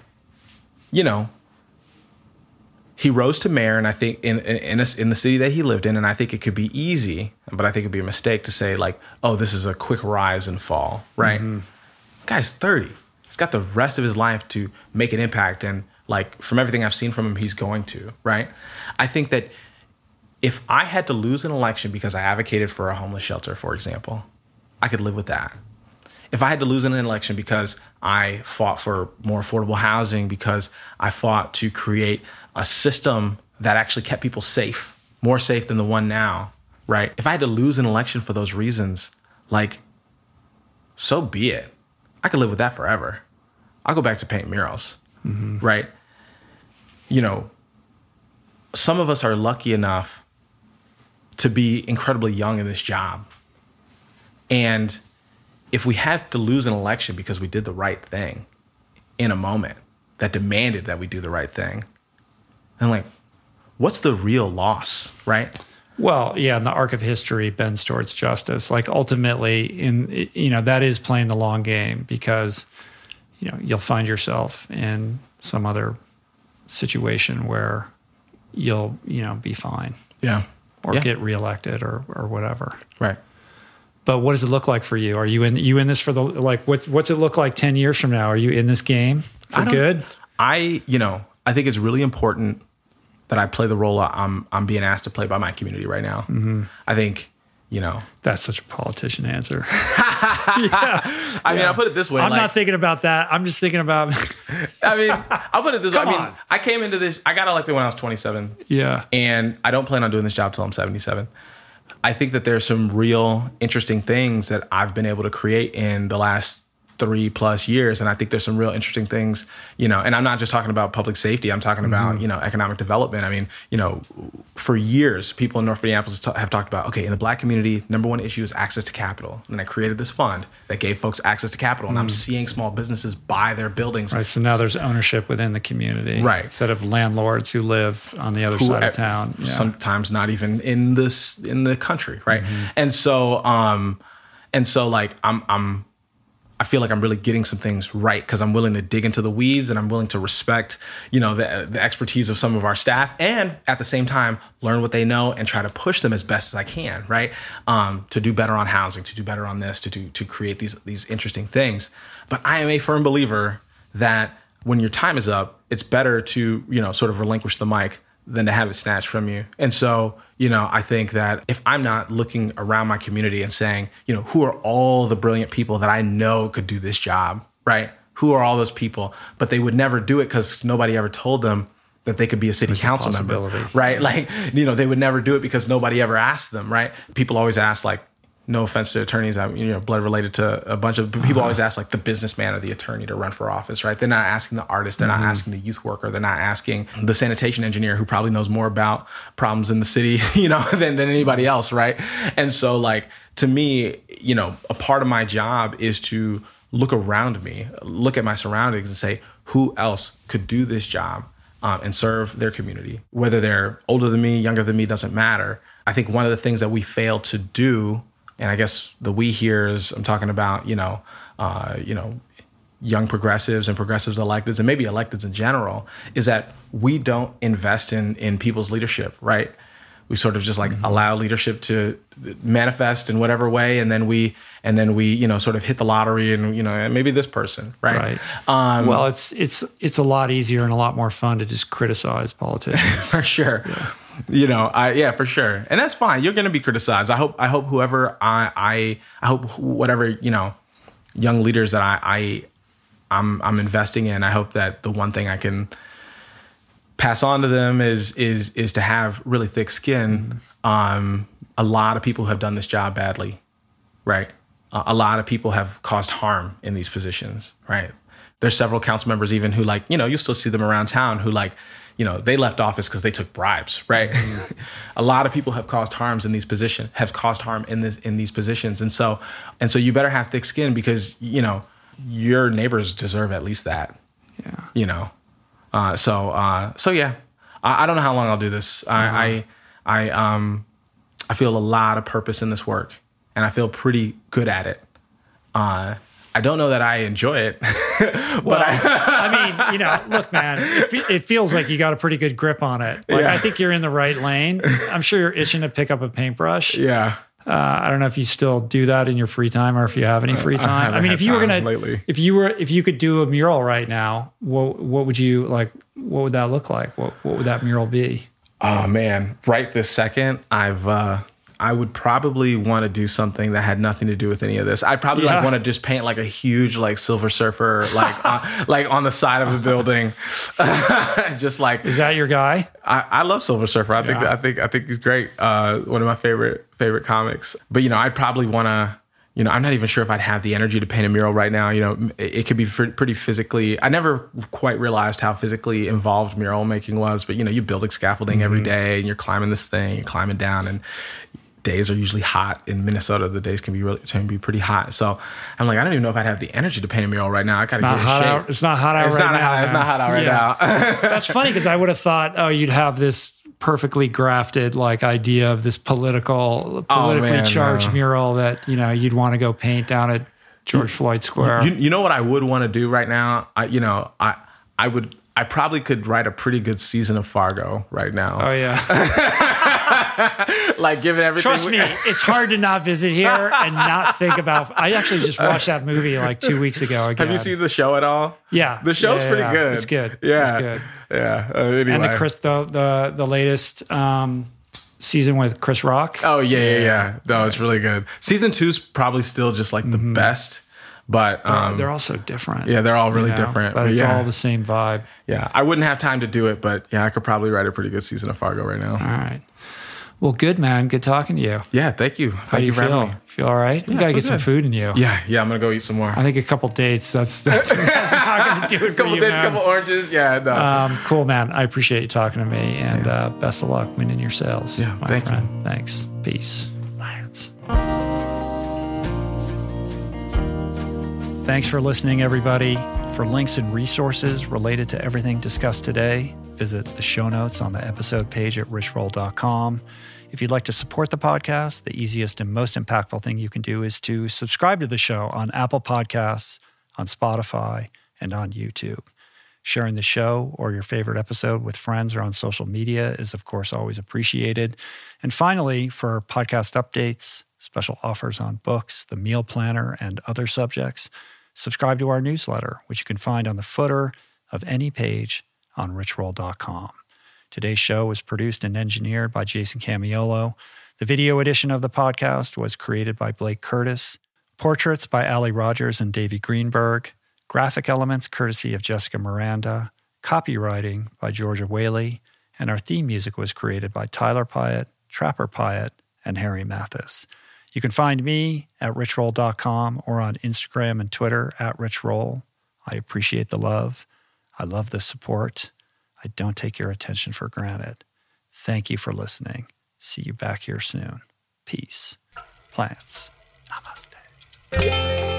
you know, he rose to mayor, and I think in in, a, in the city that he lived in, and I think it could be easy, but I think it'd be a mistake to say like, oh, this is a quick rise and fall, right? Mm-hmm. Guy's thirty. He's got the rest of his life to make an impact, and like from everything I've seen from him, he's going to, right? I think that if I had to lose an election because I advocated for a homeless shelter, for example, I could live with that. If I had to lose an election because I fought for more affordable housing, because I fought to create a system that actually kept people safe, more safe than the one now, right? If I had to lose an election for those reasons, like, so be it. I could live with that forever. I'll go back to paint murals, mm-hmm. right? You know, some of us are lucky enough to be incredibly young in this job. And if we had to lose an election because we did the right thing in a moment that demanded that we do the right thing, then like, what's the real loss, right? Well, yeah, and the arc of history bends towards justice. Like ultimately, in you know that is playing the long game because you know you'll find yourself in some other situation where you'll you know be fine, yeah, or yeah. get reelected or or whatever, right. But what does it look like for you? Are you in you in this for the like what's what's it look like ten years from now? Are you in this game for good? I you know I think it's really important that I play the role I'm I'm being asked to play by my community right now. Mm-hmm. I think you know that's such a politician answer. yeah. I mean. I'll put it this way. I'm like, not thinking about that. I'm just thinking about. I mean, I'll put it this way. I mean, on. I came into this. I got elected when I was 27. Yeah, and I don't plan on doing this job till I'm 77. I think that there's some real interesting things that I've been able to create in the last three plus years and i think there's some real interesting things you know and i'm not just talking about public safety i'm talking about mm-hmm. you know economic development i mean you know for years people in north minneapolis have talked about okay in the black community number one issue is access to capital and i created this fund that gave folks access to capital and mm. i'm seeing small businesses buy their buildings right so now there's ownership within the community right instead of landlords who live on the other who, side of town yeah. sometimes not even in this in the country right mm-hmm. and so um and so like i'm i'm I feel like I'm really getting some things right because I'm willing to dig into the weeds and I'm willing to respect, you know, the, the expertise of some of our staff and at the same time learn what they know and try to push them as best as I can, right? Um, to do better on housing, to do better on this, to do to create these these interesting things. But I am a firm believer that when your time is up, it's better to you know sort of relinquish the mic than to have it snatched from you. And so, you know, I think that if I'm not looking around my community and saying, you know, who are all the brilliant people that I know could do this job, right? Who are all those people? But they would never do it because nobody ever told them that they could be a city There's council a member, right? Like, you know, they would never do it because nobody ever asked them, right? People always ask, like, no offense to attorneys, I'm you know blood related to a bunch of people. Uh-huh. Always ask like the businessman or the attorney to run for office, right? They're not asking the artist, they're Mm-hmm. not asking the youth worker, they're not asking the sanitation engineer who probably knows more about problems in the city, you know, than than anybody else, right? And so like to me, you know, a part of my job is to look around me, look at my surroundings, and say who else could do this job um, and serve their community, whether they're older than me, younger than me, doesn't matter. I think one of the things that we fail to do, and I guess the we here is I'm talking about, you know, uh, you know, young progressives and progressives electeds and maybe electeds in general, is that we don't invest in in people's leadership, right? We sort of just like allow leadership to manifest in whatever way, and then we and then we you know sort of hit the lottery and you know maybe this person, right? Right. Um, well, it's it's it's a lot easier and a lot more fun to just criticize politicians. for sure. You know, I yeah, for sure, and that's fine. You're going to be criticized. I hope. I hope whoever I I I hope whatever you know, young leaders that I I I'm I'm investing in. I hope that the one thing I can pass on to them is is is to have really thick skin. Um, a lot of people have done this job badly, right? Uh, a lot of people have caused harm in these positions, right? There's several council members even who like you know you still see them around town who like you know they left office because they took bribes, right? a lot of people have caused harms in these positions, have caused harm in this in these positions, and so and so you better have thick skin because you know your neighbors deserve at least that yeah. you know. Uh, so uh, so yeah, I, I don't know how long I'll do this. I, I I um I feel a lot of purpose in this work, and I feel pretty good at it. Uh, I don't know that I enjoy it, but I, I mean, you know, look, man, it, fe- it feels like you got a pretty good grip on it. Like, Yeah. I think you're in the right lane. I'm sure you're itching to pick up a paintbrush. yeah. Uh, I don't know if you still do that in your free time or if you have any free time. I, haven't mean, if you were gonna, lately. if you were, if you could do a mural right now, what what would you like? What would that look like? What what would that mural be? Oh man, right this second, I've uh I would probably want to do something that had nothing to do with any of this. I'd probably Yeah. like want to just paint like a huge like silver surfer like uh, like on the side of a building. just like Is that your guy? I, I love Silver Surfer. I think I think I think he's great. Uh, one of my favorite favorite comics. But you know, I'd probably want to. You know, I'm not even sure if I'd have the energy to paint a mural right now. You know, it, it could be pretty physically. I never quite realized how physically involved mural making was. But you know, you're building scaffolding every day, and you're climbing this thing, you're climbing down, and days are usually hot in Minnesota. The days can be really can be pretty hot. So I'm like, I don't even know if I'd have the energy to paint a mural right now. I gotta get hot shape. out. It's not hot out It's right not now. hot. It's not hot out right Yeah. now. That's funny because I would have thought, oh, you'd have this perfectly grafted like idea of this political, oh, politically Oh, man, charged no. mural that you know you'd want to go paint down at George Floyd Square. You, you know what I would want to do right now? I, you know, I, I would, I probably could write a pretty good season of Fargo right now. oh yeah, like given everything. trust we- me, it's hard to not visit here and not think about. I actually just watched that movie like two weeks ago. Again. Have you seen the show at all? Yeah, The show's Yeah, pretty yeah. good. It's good. Yeah. it's good. Yeah. Uh, anyway. And the Chris, the the the latest um, season with Chris Rock. Oh yeah, yeah, yeah. No, it's really good. Season two's probably still just like the best, but um, they're all so different. yeah, they're all really you know, different. but it's yeah, all the same vibe. yeah. I wouldn't have time to do it, but yeah, I could probably write a pretty good season of Fargo right now. All right. Well, good man. Good talking to you. Yeah, thank you. How Thank do you, you for feel? having me. Feel all right? You gotta get some food in you. Yeah, yeah. I'm gonna go eat some more. I think a couple dates. That's that's, that's not gonna do it couple you, dates, man. couple oranges. Yeah, no. um, cool, man. I appreciate you talking to me, and uh, best of luck winning your sales. Yeah, my thank you. Thanks. Peace. Thanks for listening, everybody. For links and resources related to everything discussed today, visit the show notes on the episode page at richroll.com. If you'd like to support the podcast, the easiest and most impactful thing you can do is to subscribe to the show on Apple Podcasts, on Spotify, and on YouTube. Sharing the show or your favorite episode with friends or on social media is, of course, always appreciated. And finally, for podcast updates, special offers on books, the meal planner, and other subjects, subscribe to our newsletter, which you can find on the footer of any page on richroll.com. Today's show was produced and engineered by Jason Camiolo. The video edition of the podcast was created by Blake Curtis. Portraits by Ali Rogers and Davey Greenberg. Graphic elements courtesy of Jessica Miranda. Copywriting by Georgia Whaley. And our theme music was created by Tyler Pyatt, Trapper Pyatt, and Harry Mathis. You can find me at richroll.com or on Instagram and Twitter at richroll. I appreciate the love. I love the support. I don't take your attention for granted. Thank you for listening. See you back here soon. Peace. Plants. Namaste.